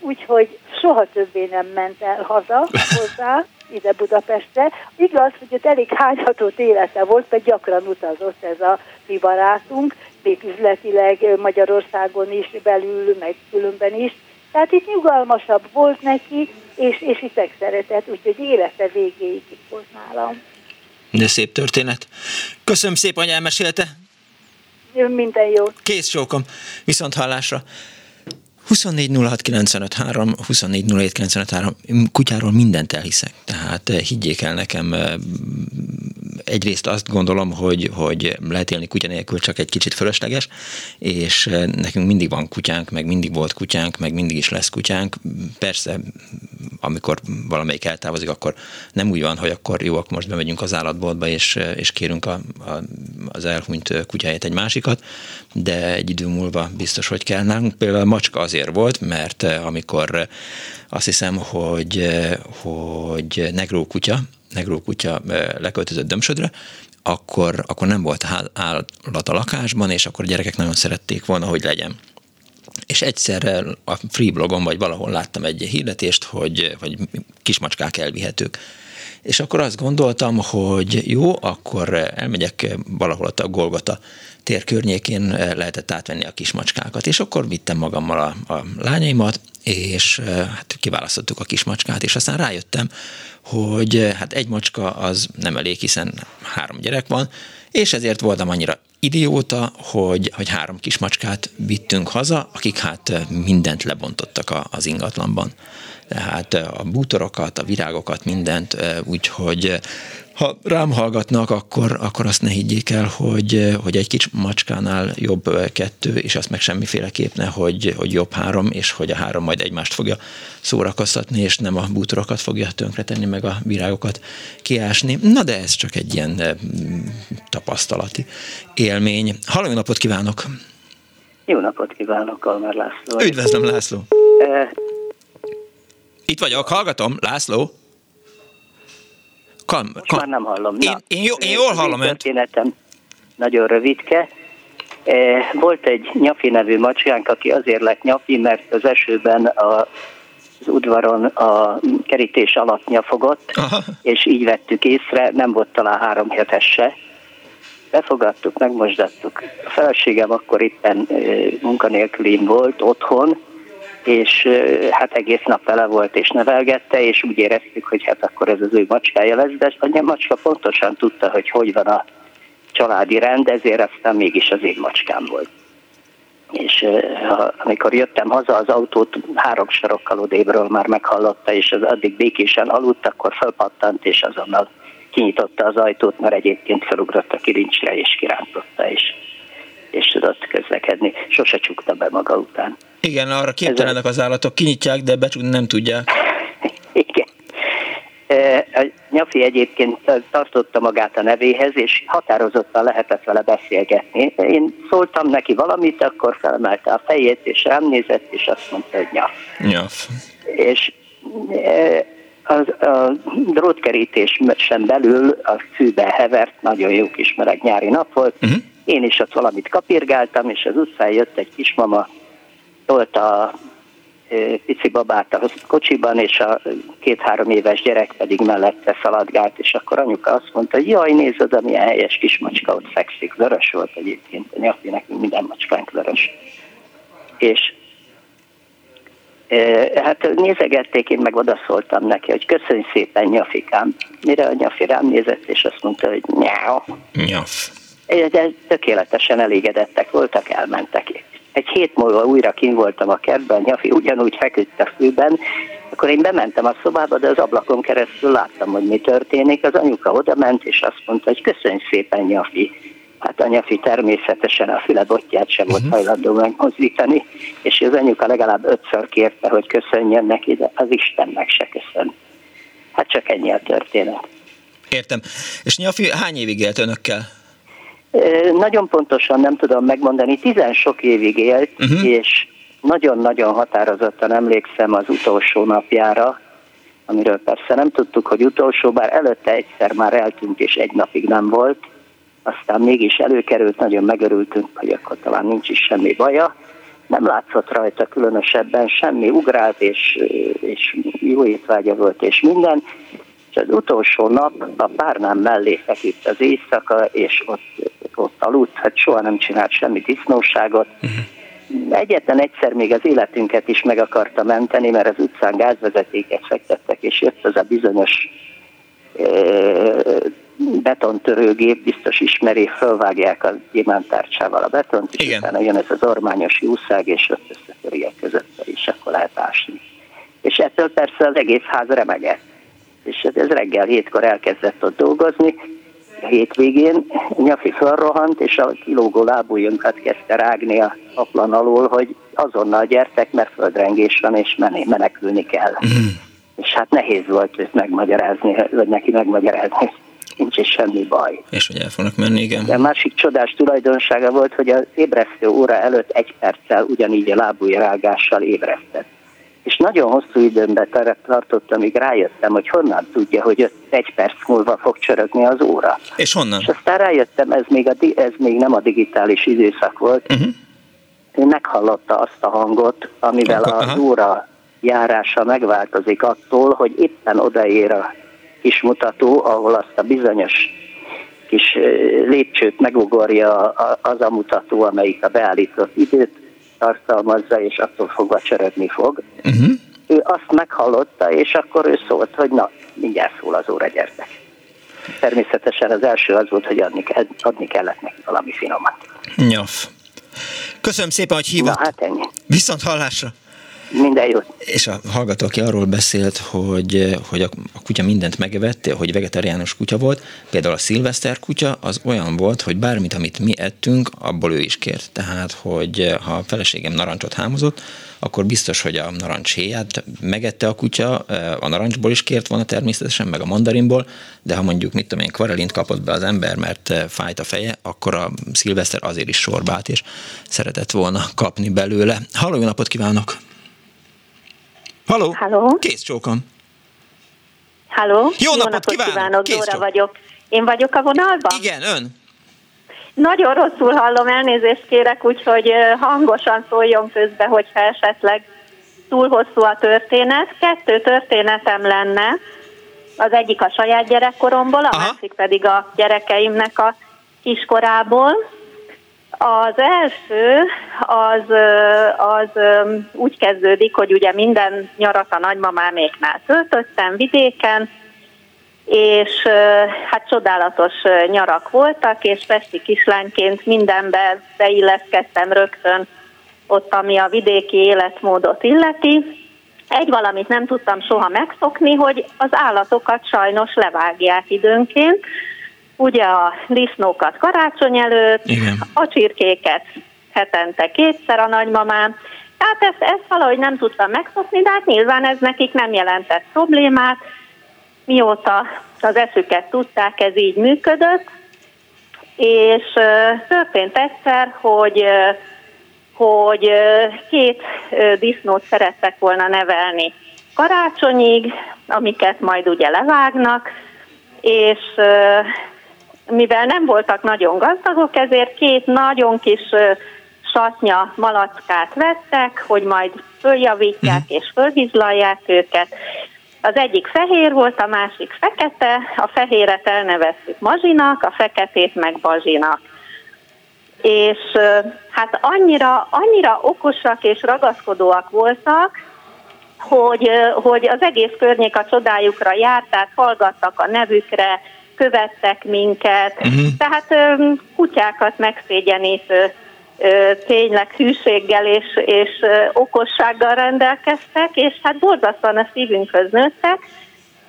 Úgyhogy soha többé nem ment el haza hozzá, ide Budapestre. Igaz, hogy ott elég hányhatott élete volt, mert gyakran utazott ez a mi barátunk, még üzletileg Magyarországon is, belül, meg különben is. Tehát itt nyugalmasabb volt neki, és, és itt szeretett, úgyhogy élete végéig itt volt nálam. De szép történet. Köszönöm szépen, hogy elmesélte. Minden jó. Kész sókom. Viszont hallásra. 24 06 kutyáról mindent elhiszek. Tehát eh, higgyék el nekem, eh, egyrészt azt gondolom, hogy, hogy lehet élni kutya nélkül csak egy kicsit fölösleges, és eh, nekünk mindig van kutyánk, meg mindig volt kutyánk, meg mindig is lesz kutyánk. Persze, amikor valamelyik eltávozik, akkor nem úgy van, hogy akkor jó, akkor most bemegyünk az állatboltba, és, és kérünk a, a, az elhunyt kutyáját egy másikat, de egy idő múlva biztos, hogy kell. Nálunk például a macska azért volt, mert amikor azt hiszem, hogy, hogy negró kutya, negró kutya leköltözött Dömsödre, akkor, akkor nem volt állat a lakásban, és akkor a gyerekek nagyon szerették volna, hogy legyen. És egyszer a free blogon, vagy valahol láttam egy hirdetést, hogy, hogy kismacskák elvihetők. És akkor azt gondoltam, hogy jó, akkor elmegyek valahol a Golgota tér környékén lehetett átvenni a kismacskákat, és akkor vittem magammal a, a lányaimat, és hát kiválasztottuk a kismacskát, és aztán rájöttem, hogy hát egy macska az nem elég, hiszen három gyerek van, és ezért voltam annyira idióta, hogy, hogy három kismacskát vittünk haza, akik hát mindent lebontottak a, az ingatlanban. Tehát a bútorokat, a virágokat, mindent, úgyhogy ha rám hallgatnak, akkor, akkor azt ne higgyék el, hogy, hogy egy kis macskánál jobb kettő, és azt meg semmiféleképp ne, hogy, hogy jobb három, és hogy a három majd egymást fogja szórakoztatni, és nem a bútorokat fogja tönkretenni, meg a virágokat kiásni. Na de ez csak egy ilyen tapasztalati élmény. Halló, napot kívánok! Jó napot kívánok, Kalmár László. Üdvözlöm, László! Itt vagyok, hallgatom, László. Kam, Most kam. már nem hallom. Én, Na, én, jó, én jól hallom önt. Történetem nagyon rövidke. Volt egy Nyafi nevű macskánk, aki azért lett Nyafi, mert az esőben a, az udvaron a kerítés alatt nyafogott, Aha. és így vettük észre, nem volt talán három hetes se. Befogadtuk, megmosdattuk. A feleségem akkor éppen munkanélkülén volt otthon, és hát egész nap vele volt és nevelgette, és úgy éreztük, hogy hát akkor ez az ő macskája lesz, de a macska pontosan tudta, hogy hogy van a családi rend, ezért aztán mégis az én macskám volt. És amikor jöttem haza, az autót három sarokkal odébről már meghallotta, és az addig békésen aludt, akkor felpattant, és azonnal kinyitotta az ajtót, mert egyébként felugrott a kirincsre, és kirántotta, és, és tudott közlekedni. Sose csukta be maga után. Igen, arra képtelenek az állatok, kinyitják, de becsukni nem tudják. <laughs> Igen. A nyafi egyébként tartotta magát a nevéhez, és határozottan lehetett vele beszélgetni. Én szóltam neki valamit, akkor felemelte a fejét, és rám nézett, és azt mondta, hogy nyaf. Nyaf. És a, a drótkerítés sem belül a fűbe hevert, nagyon jó kis meleg nyári nap volt. Uh-huh. Én is ott valamit kapirgáltam, és az utcán jött egy kismama, tolta a pici babát a kocsiban, és a két-három éves gyerek pedig mellette szaladgált, és akkor anyuka azt mondta, hogy jaj, nézd a milyen helyes kis macska ott fekszik. Vörös volt egyébként, a nyafi nekünk minden macskánk vörös. És hát nézegették, én meg odaszóltam neki, hogy köszönj szépen, nyafikám. Mire a nyafi rám nézett, és azt mondta, hogy nyáó. Nyaf. De tökéletesen elégedettek voltak, elmentek egy hét múlva újra kim voltam a kertben, Nyafi ugyanúgy feküdt a fűben, akkor én bementem a szobába, de az ablakon keresztül láttam, hogy mi történik. Az anyuka oda ment, és azt mondta, hogy köszönj szépen, Nyafi. Hát a nyafi természetesen a füle botját sem volt uh-huh. hajlandó megmozdítani, és az anyuka legalább ötször kérte, hogy köszönjön neki, de az Istennek se köszön. Hát csak ennyi a történet. Értem. És Nyafi hány évig élt önökkel? Nagyon pontosan nem tudom megmondani, tizen sok évig élt, uh-huh. és nagyon-nagyon határozottan emlékszem az utolsó napjára, amiről persze nem tudtuk, hogy utolsó, bár előtte egyszer már eltűnt, és egy napig nem volt. Aztán mégis előkerült, nagyon megörültünk, hogy akkor talán nincs is semmi baja. Nem látszott rajta különösebben semmi, ugrált, és, és jó étvágya volt, és minden. És az utolsó nap a párnám mellé feküdt az éjszaka, és ott, ott aludt, hát soha nem csinált semmi disznóságot. Uh-huh egyetlen egyszer még az életünket is meg akarta menteni, mert az utcán gázvezetéket fektettek, és jött az a bizonyos betontörőgép, biztos ismeri, fölvágják a gyémántárcsával a betont, és Igen. utána jön ez az ormányos jószág, és ott összetöri a közötte, és akkor lehet ásni. És ettől persze az egész ház remegett. És ez reggel hétkor elkezdett ott dolgozni, hétvégén Nyafi felrohant, és a kilógó lábujjunkat kezdte rágni a aplan alól, hogy azonnal gyertek, mert földrengés van, és menekülni kell. Mm. És hát nehéz volt őt megmagyarázni, vagy neki megmagyarázni, nincs is semmi baj. És hogy el fognak menni, igen. De a másik csodás tulajdonsága volt, hogy az ébresztő óra előtt egy perccel ugyanígy a lábujjrágással ébresztett és nagyon hosszú időben tartott, amíg rájöttem, hogy honnan tudja, hogy egy perc múlva fog csörögni az óra. És honnan? És aztán rájöttem, ez még, a, ez még nem a digitális időszak volt. Uh-huh. Ő meghallotta azt a hangot, amivel Akkor, az aha. óra járása megváltozik attól, hogy éppen odaér a kis mutató, ahol azt a bizonyos kis lépcsőt megugorja az a mutató, amelyik a beállított időt tartalmazza, és attól fogva csörögni fog. Uh-huh. Ő azt meghallotta, és akkor ő szólt, hogy na, mindjárt szól az óra, gyertek. Természetesen az első az volt, hogy adni, adni kellett neki valami finomat. Nyaf. Köszönöm szépen, hogy hívott. Na, hát ennyi. Viszont hallásra. Minden jót. És a hallgató, aki arról beszélt, hogy, hogy a, a kutya mindent megevett, hogy vegetáriánus kutya volt, például a szilveszter kutya az olyan volt, hogy bármit, amit mi ettünk, abból ő is kért. Tehát, hogy ha a feleségem narancsot hámozott, akkor biztos, hogy a narancshéját megette a kutya, a narancsból is kért volna természetesen, meg a mandarinból, de ha mondjuk, mit tudom én, kvarelint kapott be az ember, mert fájt a feje, akkor a szilveszter azért is sorbált, és szeretett volna kapni belőle. Halló, napot kívánok! Halló? Halló? Kész csókom. Halló? Jó, Jó napot, napot kívánok, kívánok. Kész Dóra vagyok. Én vagyok a vonalban? Igen, ön. Nagyon rosszul hallom, elnézést kérek, úgyhogy hangosan szóljon közbe, hogyha esetleg túl hosszú a történet. Kettő történetem lenne, az egyik a saját gyerekkoromból, a Aha. másik pedig a gyerekeimnek a kiskorából. Az első az, az úgy kezdődik, hogy ugye minden nyarat a nagymamáméknál töltöttem vidéken, és hát csodálatos nyarak voltak, és pesti kislányként mindenbe beilleszkedtem rögtön ott, ami a vidéki életmódot illeti. Egy valamit nem tudtam soha megszokni, hogy az állatokat sajnos levágják időnként, ugye a disznókat karácsony előtt, Igen. a csirkéket hetente kétszer a nagymamám, tehát ezt, ezt valahogy nem tudtam megszokni, de hát nyilván ez nekik nem jelentett problémát, mióta az eszüket tudták, ez így működött, és történt egyszer, hogy hogy két disznót szerettek volna nevelni karácsonyig, amiket majd ugye levágnak, és mivel nem voltak nagyon gazdagok, ezért két nagyon kis satnya malackát vettek, hogy majd följavítják uh-huh. és fölhizlalják őket. Az egyik fehér volt, a másik fekete, a fehéret elneveztük Mazsinak, a feketét meg Bazsinak. És hát annyira, annyira okosak és ragaszkodóak voltak, hogy, hogy az egész környék a csodájukra járt, tehát hallgattak a nevükre, követtek minket, uh-huh. tehát kutyákat megszégyenítő tényleg hűséggel és, és okossággal rendelkeztek, és hát borzasztóan a szívünkhöz nőttek,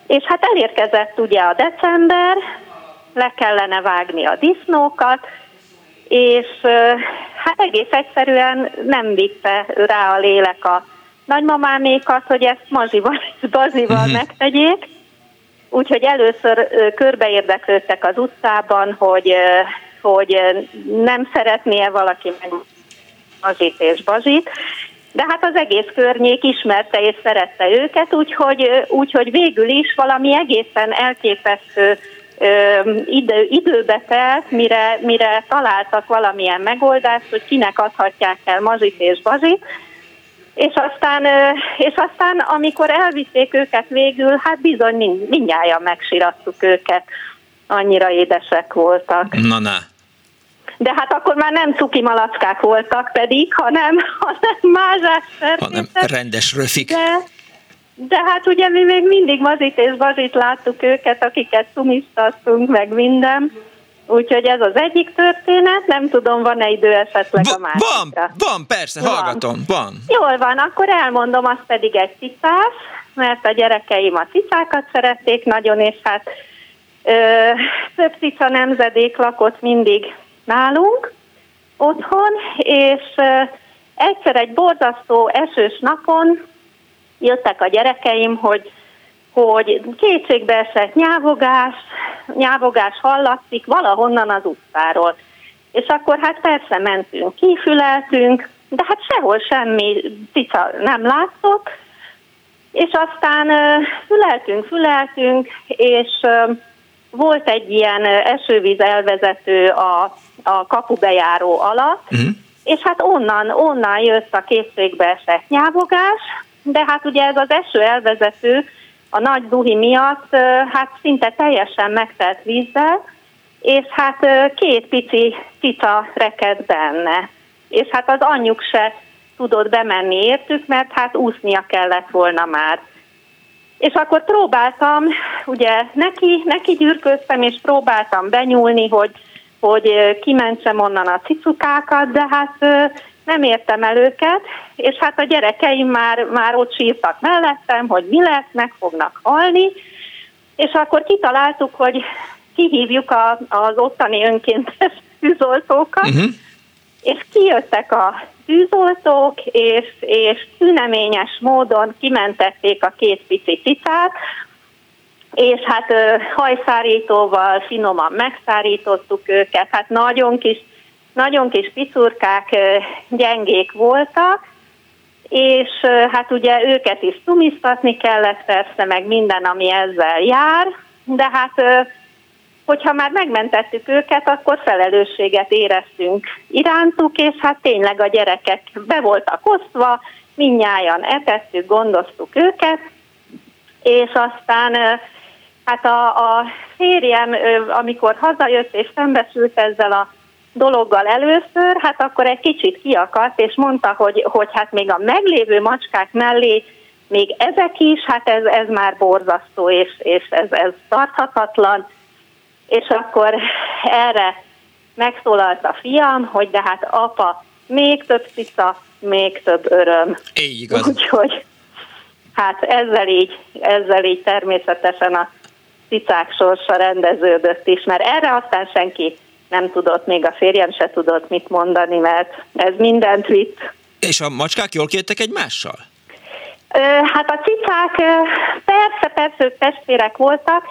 és hát elérkezett ugye a december, le kellene vágni a disznókat, és hát egész egyszerűen nem vitte rá a lélek a nagymamámékat, hogy ezt mazsival, bazival uh-huh. megtegyék. Úgyhogy először körbeérdeklődtek az utcában, hogy, hogy nem szeretné-e valaki meg mazsit és bazsit, de hát az egész környék ismerte és szerette őket, úgyhogy, úgyhogy végül is valami egészen elképesztő idő, időbe telt, mire, mire találtak valamilyen megoldást, hogy kinek adhatják el mazsit és bazsit, és aztán, és aztán amikor elvitték őket végül, hát bizony mind, mindjárt megsirattuk őket, annyira édesek voltak. Na, na. De hát akkor már nem cuki malackák voltak pedig, hanem, <laughs> hanem mázsás Hanem rendes röfik. De, de hát ugye mi még mindig mazit és bazit láttuk őket, akiket szumisztaztunk, meg minden. Úgyhogy ez az egyik történet, nem tudom, van-e idő esetleg a másikra. Van, van, persze, van. hallgatom, van. Jól van, akkor elmondom, az pedig egy cicás, mert a gyerekeim a cicákat szerették nagyon, és hát ö, több cica nemzedék lakott mindig nálunk otthon, és ö, egyszer egy borzasztó esős napon jöttek a gyerekeim, hogy hogy kétségbe esett nyávogás, nyávogás hallatszik valahonnan az utcáról. És akkor hát persze mentünk, kifüleltünk, de hát sehol semmi cica nem látszott, és aztán füleltünk, füleltünk, és volt egy ilyen esővíz elvezető a, a kapubejáró alatt, uh-huh. és hát onnan, onnan jött a készségbe esett nyávogás, de hát ugye ez az eső elvezető a nagy duhi miatt hát szinte teljesen megtelt vízzel, és hát két pici cica reked benne. És hát az anyjuk se tudott bemenni értük, mert hát úsznia kellett volna már. És akkor próbáltam, ugye neki, neki gyűrköztem, és próbáltam benyúlni, hogy, hogy kimentsem onnan a cicukákat, de hát nem értem el őket, és hát a gyerekeim már, már ott sírtak mellettem, hogy mi lesz, meg fognak halni, és akkor kitaláltuk, hogy kihívjuk a, az ottani önkéntes <laughs> tűzoltókat, uh-huh. és kijöttek a tűzoltók, és, és tüneményes módon kimentették a két pici cicát, és hát hajszárítóval finoman megszárítottuk őket, hát nagyon kis nagyon kis picurkák gyengék voltak, és hát ugye őket is szumisztatni kellett persze, meg minden, ami ezzel jár, de hát hogyha már megmentettük őket, akkor felelősséget éreztünk irántuk, és hát tényleg a gyerekek be voltak osztva, minnyáján etettük, gondoztuk őket, és aztán hát a, a férjem, amikor hazajött és szembesült ezzel a dologgal először, hát akkor egy kicsit kiakadt, és mondta, hogy, hogy hát még a meglévő macskák mellé még ezek is, hát ez, ez már borzasztó, és, és ez, ez tarthatatlan. És akkor erre megszólalt a fiam, hogy de hát apa, még több cica, még több öröm. Így igaz. Úgyhogy hát ezzel így, ezzel így természetesen a cicák sorsa rendeződött is, mert erre aztán senki nem tudott, még a férjem se tudott mit mondani, mert ez mindent vitt. És a macskák jól kijöttek egymással? Hát a cicák persze, persze testvérek voltak,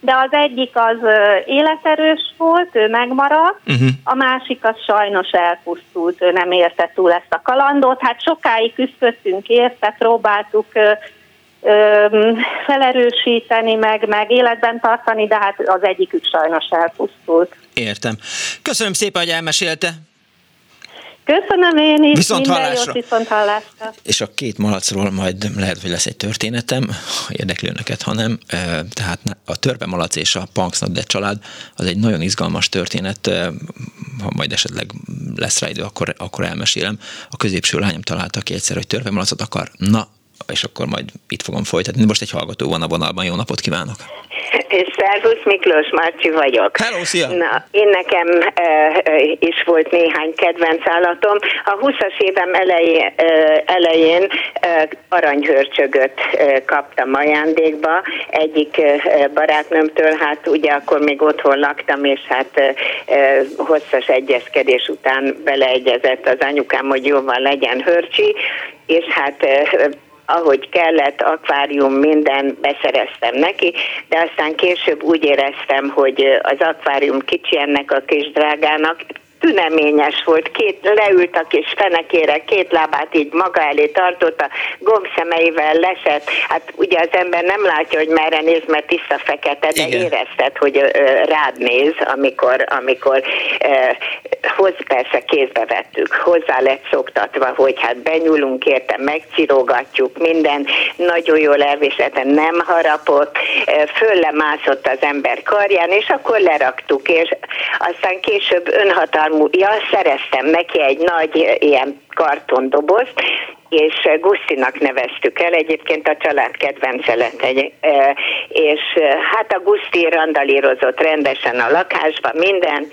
de az egyik az életerős volt, ő megmaradt, uh-huh. a másik az sajnos elpusztult, ő nem érte túl ezt a kalandot. Hát sokáig küzdöttünk érte, próbáltuk felerősíteni, meg, meg életben tartani, de hát az egyikük sajnos elpusztult. Értem. Köszönöm szépen, hogy elmesélte. Köszönöm én is. Viszont hallásra. Jót, viszont hallásra. És a két malacról majd lehet, hogy lesz egy történetem, ha érdekli önöket, ha nem. Tehát a törpe malac és a Punksnodde család az egy nagyon izgalmas történet, ha majd esetleg lesz rá idő, akkor, akkor elmesélem. A középső lányom találta ki egyszer, hogy törpe malacot akar. Na, és akkor majd itt fogom folytatni. Most egy hallgató van a vonalban. Jó napot kívánok! Szervusz, Miklós Marci vagyok. Hello, szia! Na, én nekem uh, is volt néhány kedvenc állatom. A 20-as évem elején, uh, elején uh, aranyhörcsögöt uh, kaptam ajándékba egyik uh, barátnőmtől, hát ugye akkor még otthon laktam, és hát uh, hosszas egyezkedés után beleegyezett az anyukám, hogy jó van legyen hörcsi, és hát ahogy kellett, akvárium, minden beszereztem neki, de aztán később úgy éreztem, hogy az akvárium kicsi ennek a kis drágának, tüneményes volt, két, leült a kis fenekére, két lábát így maga elé tartotta, gombszemeivel leszett. Hát ugye az ember nem látja, hogy merre néz, mert tiszta fekete, de Igen. érezted, hogy ö, rád néz, amikor, amikor ö, hoz, persze kézbe vettük, hozzá lett szoktatva, hogy hát benyúlunk érte, megcirogatjuk, minden nagyon jól elviselte, nem harapott, föllemászott az ember karján, és akkor leraktuk, és aztán később önhatalmas ja, szereztem neki egy nagy ilyen kartondobozt, és Gusztinak neveztük el, egyébként a család kedvence lett, egy, és hát a Guszti randalírozott rendesen a lakásban, minden,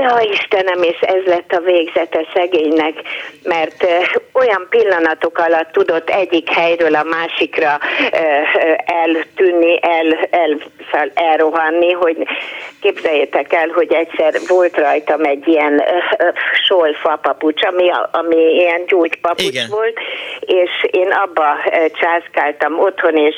Ja, Istenem, és ez lett a végzete szegénynek, mert olyan pillanatok alatt tudott egyik helyről a másikra eltűnni, el, el, el, elrohanni, hogy képzeljétek el, hogy egyszer volt rajtam egy ilyen solfa papucs, ami, ami ilyen gyógypapucs Igen. volt, és én abba császkáltam otthon, és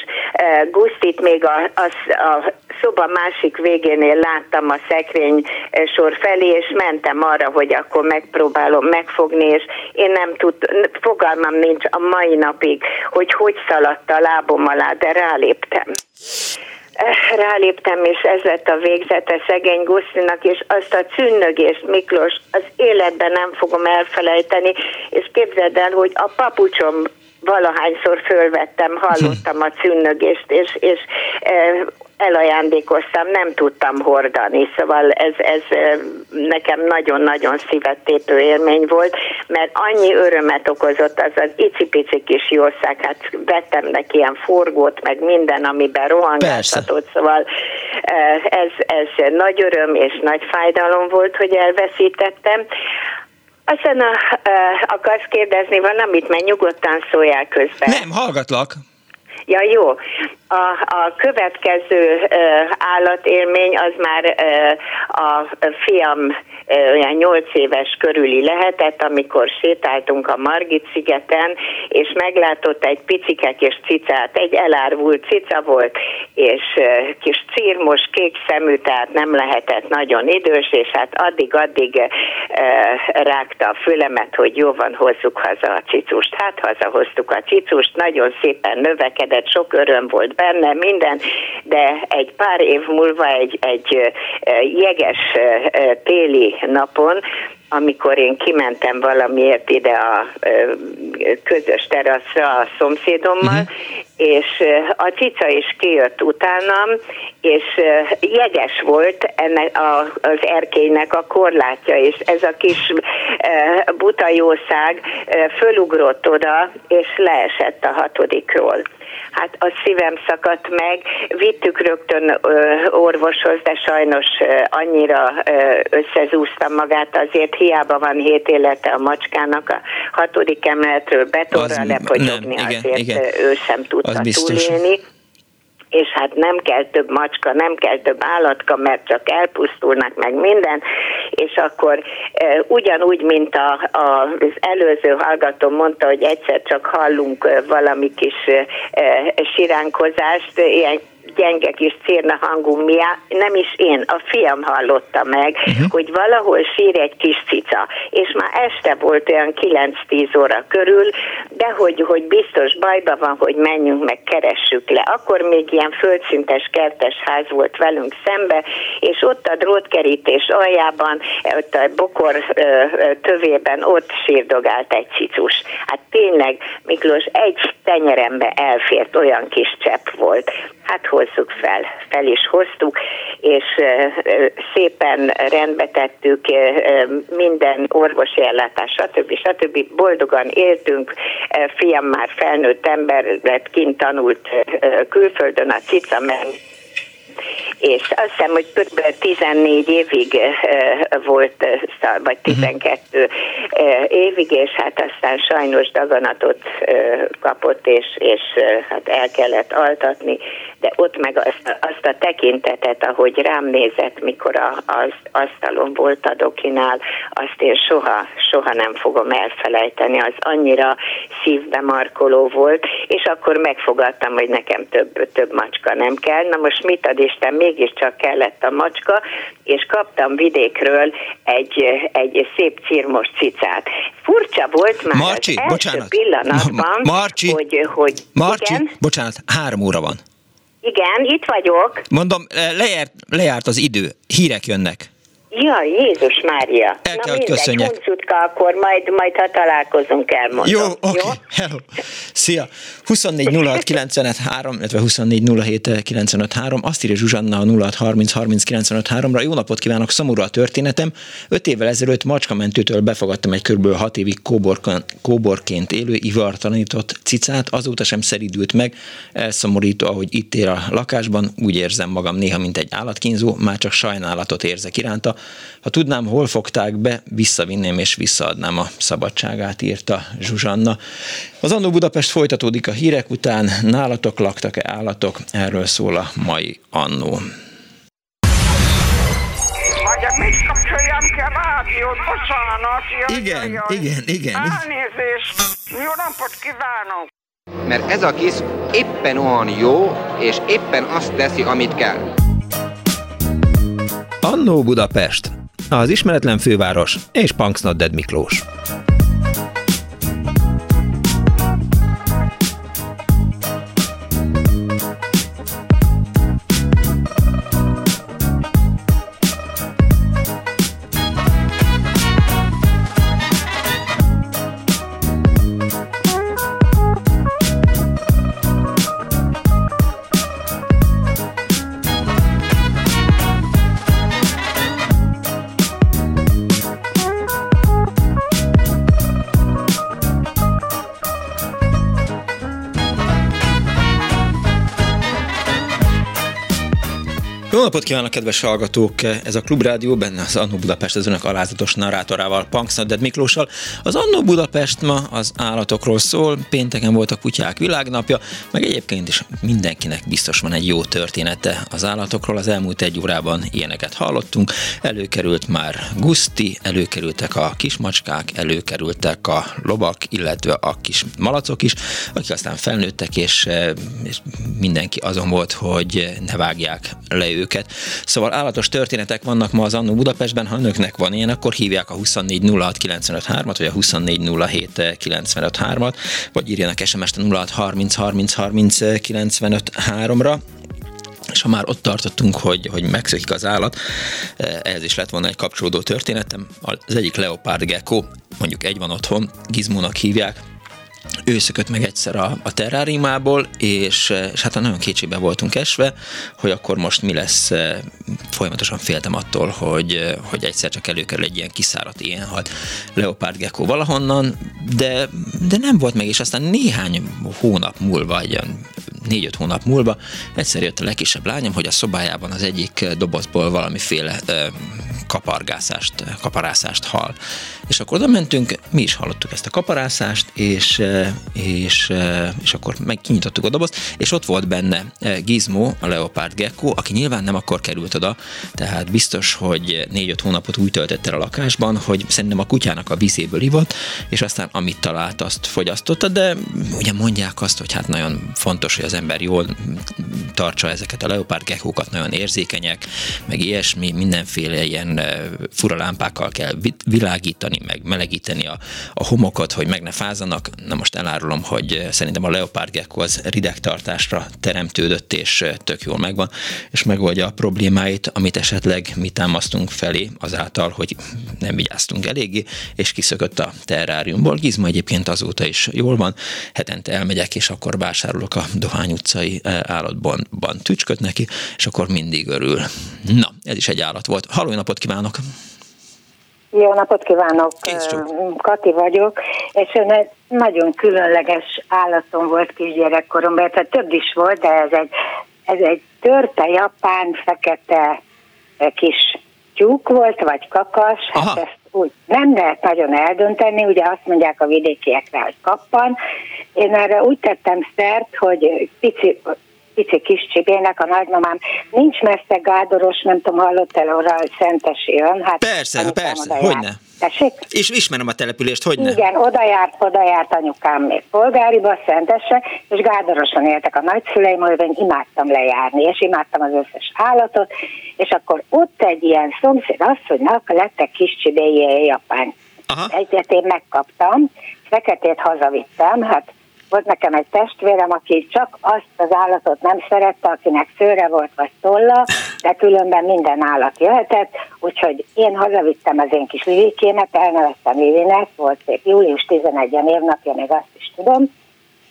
Gusztit még a, a, a szoba másik végénél láttam a szekrény sor felé, és mentem arra, hogy akkor megpróbálom megfogni, és én nem tud, fogalmam nincs a mai napig, hogy hogy szaladt a lábom alá, de ráléptem. Ráléptem, és ez lett a végzete szegény Gusztinak, és azt a cünnögést, Miklós, az életben nem fogom elfelejteni, és képzeld el, hogy a papucsom valahányszor fölvettem, hallottam a cünnögést, és, és elajándékoztam, nem tudtam hordani, szóval ez, ez nekem nagyon-nagyon szívettépő élmény volt, mert annyi örömet okozott az az icipici kis jószág, hát vettem neki ilyen forgót, meg minden, amiben rohangáltatott, szóval ez, ez nagy öröm és nagy fájdalom volt, hogy elveszítettem. Aztán a, akarsz kérdezni valamit, mert nyugodtan szóljál közben. Nem, hallgatlak. Ja, jó. A, a következő uh, állatélmény az már uh, a fiam olyan nyolc éves körüli lehetett, amikor sétáltunk a Margit szigeten, és meglátott egy picike kis cicát, egy elárvult cica volt, és kis círmos, kék szemű, tehát nem lehetett nagyon idős, és hát addig-addig rágta a fülemet, hogy jó van, hozzuk haza a cicust. Hát hazahoztuk a cicust, nagyon szépen növekedett, sok öröm volt benne, minden, de egy pár év múlva egy, egy jeges téli napon, amikor én kimentem valamiért ide a közös teraszra a szomszédommal, uh-huh. és a cica is kijött utánam, és jeges volt ennek a, az erkélynek a korlátja, és ez a kis buta jószág fölugrott oda, és leesett a hatodikról hát a szívem szakadt meg, vittük rögtön ö, orvoshoz, de sajnos ö, annyira ö, összezúzta magát, azért hiába van hét élete a macskának, a hatodik emeletről betorra lepogyogni, azért igen. ő sem tudta túlélni. És hát nem kell több macska, nem kell több állatka, mert csak elpusztulnak meg minden, és akkor e, ugyanúgy, mint a, a, az előző hallgató mondta, hogy egyszer csak hallunk valami kis e, siránkozást, ilyen gyenge kis cérna hangú miá, nem is én, a fiam hallotta meg, uh-huh. hogy valahol sír egy kis cica, és már este volt olyan 9-10 óra körül, de hogy, hogy biztos bajba van, hogy menjünk meg, keressük le. Akkor még ilyen földszintes kertes ház volt velünk szembe, és ott a drótkerítés aljában, ott a bokor tövében ott sírdogált egy cicus. Hát tényleg, Miklós, egy tenyerembe elfért, olyan kis csepp volt. Hát hozzuk fel, fel is hoztuk, és szépen rendbe tettük minden orvosi ellátás, stb. stb. Boldogan éltünk, fiam már felnőtt ember lett, kint tanult külföldön a cica és azt hiszem, hogy kb. 14 évig volt, vagy 12 évig, és hát aztán sajnos daganatot kapott, és, és hát el kellett altatni, de ott meg azt, azt a tekintetet, ahogy rám nézett, mikor az asztalon volt a dokinál, azt én soha, soha nem fogom elfelejteni, az annyira szívbe markoló volt, és akkor megfogadtam, hogy nekem több, több macska nem kell. Na most mit ad Isten, mégiscsak kellett a macska, és kaptam vidékről egy, egy szép cirmos cicát. Furcsa volt már Marcsi, az első bocsánat. pillanatban, Marcsi, hogy, hogy Marcsi, igen, bocsánat, három óra van. igen, itt vagyok. Mondom, lejárt, lejárt az idő, hírek jönnek. Ja, Jézus Mária. El Na kell, hogy mindegy, köszönjek. Huncutka, akkor majd, majd ha találkozunk, elmondom. Jó, oké, okay. hello. Szia. 24 06 95 3, illetve 24 07 95 3. Azt írja Zsuzsanna a 06 30 30 95 3-ra. Jó napot kívánok, szomorú a történetem. Öt évvel ezelőtt macskamentőtől befogadtam egy kb. 6 évig kóborkan, kóborként élő, ivartalanított cicát. Azóta sem szeridült meg. Elszomorító, ahogy itt ér a lakásban. Úgy érzem magam néha, mint egy állatkínzó. Már csak sajnálatot érzek iránta. Ha tudnám, hol fogták be, visszavinném és visszaadnám a szabadságát, írta Zsuzsanna. Az Annó Budapest folytatódik a hírek után. Nálatok laktak-e állatok? Erről szól a mai Annó. Vagy mit kapcsoljam ki a rádiót? Bocsánat. Jaj, Igen, jaj. igen, igen. Elnézést. Jó napot kívánok. Mert ez a kis éppen olyan jó, és éppen azt teszi, amit kell. Annó Budapest, az ismeretlen főváros és Punksnodded Miklós. Napot kívánok, kedves hallgatók! Ez a Klubrádió, benne az Annó Budapest az önök alázatos narrátorával, Punksnodded Miklóssal. Az Annó Budapest ma az állatokról szól, pénteken volt a kutyák világnapja, meg egyébként is mindenkinek biztos van egy jó története az állatokról. Az elmúlt egy órában ilyeneket hallottunk. Előkerült már Guszti, előkerültek a kismacskák, előkerültek a lovak, illetve a kis malacok is, akik aztán felnőttek, és, és mindenki azon volt, hogy ne vágják le őket. Szóval állatos történetek vannak ma az Annó Budapestben, ha önöknek van ilyen, akkor hívják a 24 06 953-at, vagy a 24 07 953-at, vagy írjanak SMS-t a 06 30 30 30 95-3-ra és ha már ott tartottunk, hogy, hogy megszökik az állat, ehhez is lett volna egy kapcsolódó történetem. Az egyik leopárd gecko, mondjuk egy van otthon, Gizmónak hívják, ő szökött meg egyszer a, a terráriumából, és, és hát nagyon kétségbe voltunk esve, hogy akkor most mi lesz, folyamatosan féltem attól, hogy, hogy egyszer csak előkerül egy ilyen kiszáradt ilyen halt leopárd gecko valahonnan, de, de nem volt meg, és aztán néhány hónap múlva, egy négy-öt hónap múlva egyszer jött a legkisebb lányom, hogy a szobájában az egyik dobozból valamiféle kapargászást, kaparászást hall. És akkor oda mentünk, mi is hallottuk ezt a kaparászást, és, és, és akkor meg kinyitottuk a dobozt, és ott volt benne Gizmo, a leopárd gecko, aki nyilván nem akkor került oda, tehát biztos, hogy négy-öt hónapot úgy töltött el a lakásban, hogy szerintem a kutyának a vízéből ivott, és aztán amit talált, azt fogyasztotta, de ugye mondják azt, hogy hát nagyon fontos, hogy az ember jól tartsa ezeket a leopárd geckókat, nagyon érzékenyek, meg ilyesmi, mindenféle ilyen fura lámpákkal kell világítani, meg melegíteni a, a homokot, hogy meg ne fázzanak. Na most elárulom, hogy szerintem a leopárd gecko az ridegtartásra teremtődött, és tök jól megvan, és megoldja a problémáit, amit esetleg mi támasztunk felé azáltal, hogy nem vigyáztunk eléggé, és kiszökött a terráriumból. Gizma egyébként azóta is jól van, hetente elmegyek, és akkor vásárolok a Dohány utcai állatban tücsköt neki, és akkor mindig örül. Na, ez is egy állat volt. Halló, napot kívánok! Jó napot kívánok! Kati vagyok, és egy nagyon különleges állatom volt kisgyerekkoromban, tehát több is volt, de ez egy ez egy törpe japán fekete kis tyúk volt, vagy kakas, hát ezt úgy nem lehet nagyon eldönteni, ugye azt mondják a vidékiekre, hogy kappan. Én erre úgy tettem szert, hogy pici, pici kis csibének, a nagymamám nincs messze gádoros, nem tudom, hallottál arra, hogy Szentesi jön. Hát, persze, persze, hogy ne. Tessék? És ismerem a települést, hogy ne? Igen, oda járt, oda járt anyukám még polgáriba, Szentese, és Gádoroson éltek a nagyszüleim, én imádtam lejárni, és imádtam az összes állatot, és akkor ott egy ilyen szomszéd asszonynak lettek kis csibéjé japán. Aha. Egyet én megkaptam, feketét hazavittem, hát volt nekem egy testvérem, aki csak azt az állatot nem szerette, akinek szőre volt vagy tolla, de különben minden állat jöhetett, úgyhogy én hazavittem az én kis Livikémet, elneveztem Livinek, volt szép július 11-en évnapja, még azt is tudom,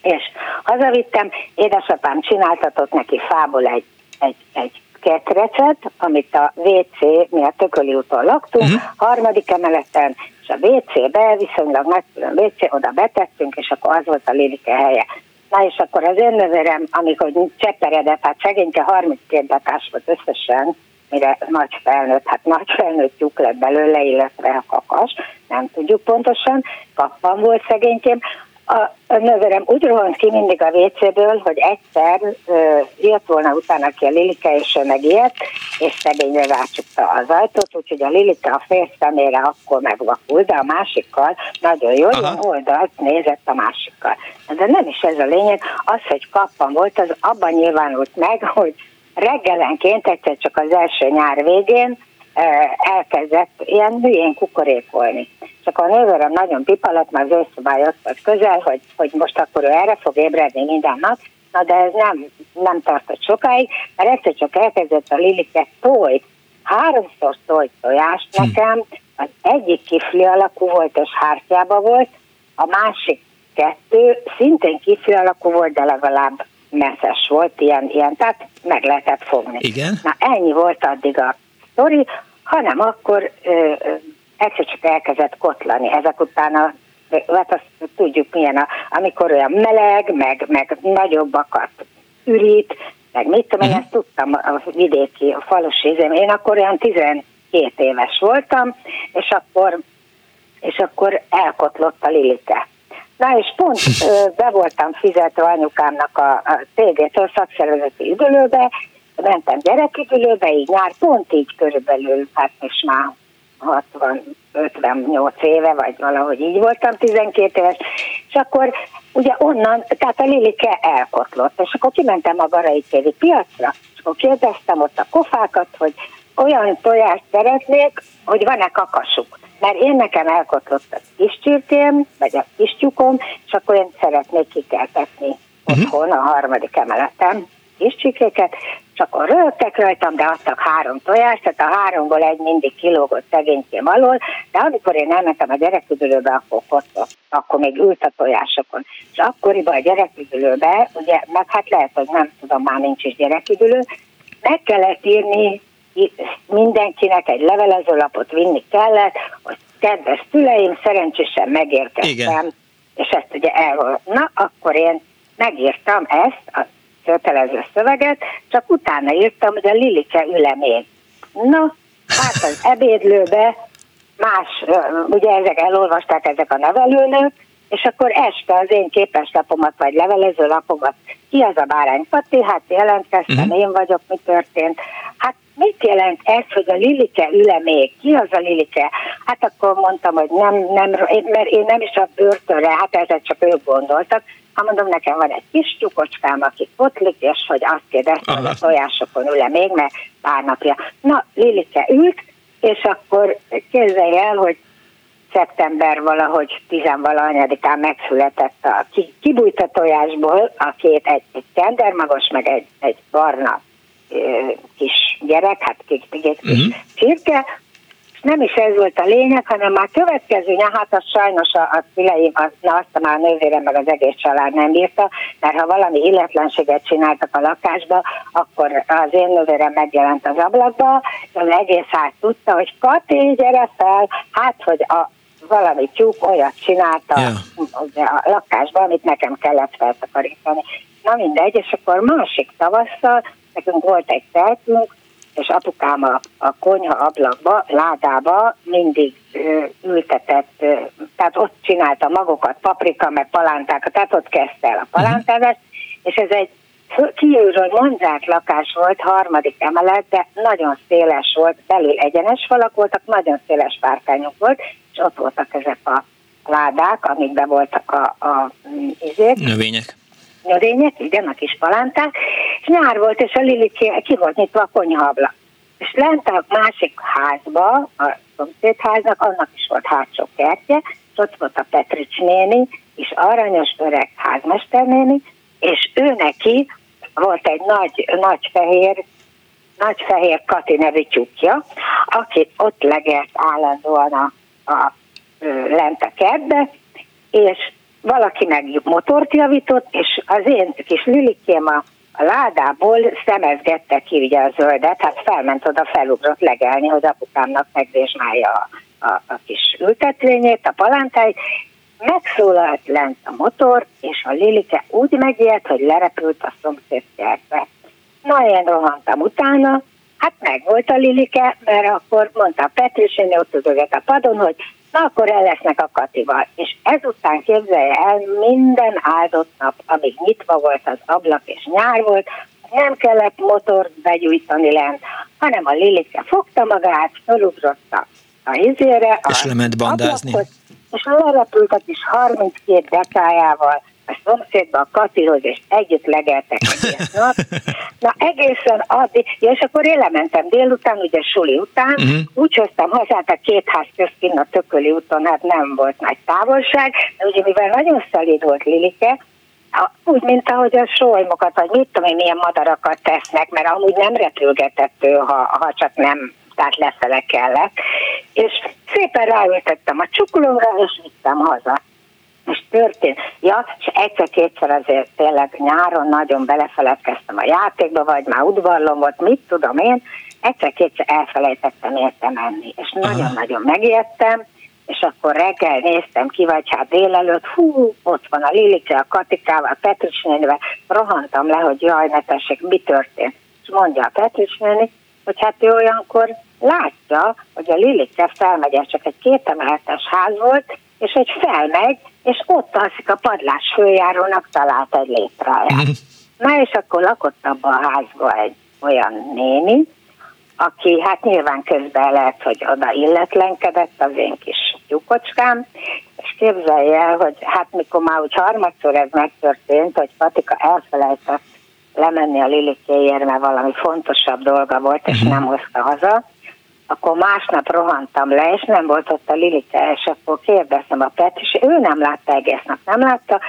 és hazavittem, édesapám csináltatott neki fából egy, egy, egy ketrecet, amit a WC, mi a Tököli úton laktunk, uh-huh. harmadik emeleten, és a WC-be, viszonylag nagy WC, oda betettünk, és akkor az volt a Lilike helye. Na és akkor az én nővérem, amikor cseperedett, hát szegényke 32 datás volt összesen, mire nagy felnőtt, hát nagy felnőtt lyuk lett belőle, illetve a kakas, nem tudjuk pontosan, kappan volt szegénykém, a, a nővérem úgy rohant ki mindig a WC-ből, hogy egyszer ö, jött volna utána ki a Lilike, és ő megijedt, és szegényre rácsukta az ajtót, úgyhogy a Lilike a fél szemére akkor megvakult, de a másikkal nagyon jó, ilyen oldalt nézett a másikkal. De nem is ez a lényeg, az, hogy kappan volt, az abban nyilvánult meg, hogy reggelenként egyszer csak az első nyár végén elkezdett ilyen hülyén kukorékolni. Csak a nővérem nagyon pipalat, mert az őszobája ott volt közel, hogy, hogy most akkor ő erre fog ébredni minden nap, na de ez nem, nem tartott sokáig, mert egyszer csak elkezdett a Lilike tojt, háromszor tojt tojást hm. nekem, az egyik kifli alakú volt és hártyába volt, a másik kettő szintén kifli alakú volt, de legalább messzes volt, ilyen, ilyen, tehát meg lehetett fogni. Igen. Na ennyi volt addig a sztori, hanem akkor ö, ö, egyszer csak elkezdett kotlani. Ezek után a hát azt tudjuk milyen, a, amikor olyan meleg, meg, meg nagyobbakat ürít, meg mit tudom, én mhm. ezt tudtam a vidéki, a falusi Én akkor olyan 12 éves voltam, és akkor, és akkor elkotlott a Lilike. Na és pont <laughs> be voltam fizetve anyukámnak a, a cégétől szakszervezeti üdülőbe, mentem gyereküdülőbe, így nyár, pont így körülbelül, hát most már 60, 58 éve, vagy valahogy így voltam, 12 éves, és akkor ugye onnan, tehát a Lilike elkotlott, és akkor kimentem a Garai téri piacra, és akkor kérdeztem ott a kofákat, hogy olyan tojást szeretnék, hogy van-e kakasuk. Mert én nekem elkotlott a kis csirkém, vagy a kis tyukom, és akkor én szeretnék kikeltetni uh-huh. otthon a harmadik emeleten kis csikléket, és akkor rögtek rajtam, de adtak három tojást, tehát a háromból egy mindig kilógott szegénykém alól, de amikor én elmentem a gyereküdülőbe, akkor kotott, akkor még ült a tojásokon. És akkoriban a gyereküdülőbe, ugye, meg hát lehet, hogy nem tudom, már nincs is gyereküdülő, meg kellett írni mindenkinek egy levelezőlapot vinni kellett, hogy kedves szüleim, szerencsésen megérkeztem, Igen. és ezt ugye elhol. Na, akkor én megírtam ezt, a kötelező szöveget, csak utána írtam, hogy a Lilike üle még. Na, hát az ebédlőbe más, ugye ezek elolvasták ezek a nevelőnök, és akkor este az én képeslapomat vagy levelező lapomat, ki az a bárány Pati, hát jelentkeztem, uh-huh. én vagyok, mi történt. Hát mit jelent ez, hogy a Lilike üle még? Ki az a Lilike? Hát akkor mondtam, hogy nem, nem, mert én nem is a börtönre, hát ezzel csak ők gondoltak, ha mondom, nekem van egy kis tyúkocskám, aki potlik, és hogy azt kérdezte, hogy a tojásokon ül még, mert pár napja. Na, Lilike ült, és akkor képzelj el, hogy szeptember valahogy tizenvalahanyadikán megszületett a kibújt a tojásból a két, egy, egy tendermagos, meg egy, egy barna kis gyerek, hát két, két kis uh-huh. csirke, nem is ez volt a lényeg, hanem már következő hát az sajnos a, a szüleim, az, na azt már a nővérem meg az egész család nem bírta, mert ha valami illetlenséget csináltak a lakásba, akkor az én nővérem megjelent az ablakba, és az egész hát tudta, hogy Kati, gyere fel, hát hogy a valami tyúk olyat csinálta yeah. a lakásban, amit nekem kellett feltakarítani. Na mindegy, és akkor másik tavasszal nekünk volt egy teltünk, és apukám a, a konyha ablakba, ládába mindig ö, ültetett, ö, tehát ott csinálta magokat, paprika, meg palántákat, tehát ott kezdte el a palántázást, és ez egy kívülről mondják lakás volt, harmadik emelet, de nagyon széles volt, belül egyenes falak voltak, nagyon széles párkányok volt, és ott voltak ezek a ládák, amikben voltak a, a izék. Növények. Növények, igen, a kis palánták, és nyár volt, és a Lili ki, volt nyitva a konyhaabla. És lent a másik házba, a szomszédháznak, annak is volt hátsó kertje, és ott volt a Petrics néni, és aranyos öreg házmester néni, és ő neki volt egy nagy, nagy fehér, nagy fehér Kati nevű tyúkja, aki ott legelt állandóan a, a, lent a kertbe, és valaki meg motort javított, és az én kis Lilikém a, a ládából szemezgette ki ugye a zöldet, hát felment oda, felugrott legelni, hogy apukámnak megvézsmálja a, a, a kis ültetvényét, a palántáit, megszólalt lent a motor, és a Lilike úgy megijedt, hogy lerepült a szomszéd kertbe. Na, én rohantam utána, hát meg volt a Lilike, mert akkor mondta a Petrusini, ott tudogett a padon, hogy na akkor el lesznek a Katival. És ezután képzelje el, minden áldott nap, amíg nyitva volt az ablak és nyár volt, nem kellett motort begyújtani lent, hanem a Lilike fogta magát, felugrott a, a izére, És lement bandázni. ablakhoz, és lerepült a kis 32 dekájával a szomszédba a Katihoz, és együtt legeltek egész <laughs> nap. Na egészen addig, ja, és akkor én lementem délután, ugye suli után, uh-huh. úgy hoztam hazát a két ház közt a Tököli úton, hát nem volt nagy távolság, de ugye mivel nagyon szelíd volt Lilike, úgy, mint ahogy a solymokat, vagy mit tudom én, milyen madarakat tesznek, mert amúgy nem repülgetett ő, ha, ha csak nem, tehát lefele kellett. És szépen ráültettem a csukulóra, és vittem haza. És történt. Ja, és egyszer-kétszer azért tényleg nyáron nagyon belefeledkeztem a játékba, vagy már udvarlom volt, mit tudom én, egyszer-kétszer elfelejtettem érte menni. És nagyon-nagyon megijedtem, és akkor reggel néztem ki, vagy hát délelőtt, hú, ott van a Lilike, a Katikával, a Petrics nénivel, rohantam le, hogy jaj, ne tessék, mi történt. És mondja a Petrics néni, hogy hát ő olyankor látja, hogy a Lilike felmegy, ez csak egy kétemeletes ház volt, és hogy felmegy, és ott alszik a padlás főjárónak talált egy létráját. Na és akkor lakott abban a házban egy olyan néni, aki hát nyilván közben lehet, hogy oda illetlenkedett az én kis tyúkocskám, és képzelje el, hogy hát mikor már úgy harmadszor ez megtörtént, hogy Patika elfelejtett lemenni a Lilikéért, mert valami fontosabb dolga volt, és nem hozta haza, akkor másnap rohantam le, és nem volt ott a Lilike, és akkor kérdeztem a Pet, és ő nem látta egész nap, nem látta,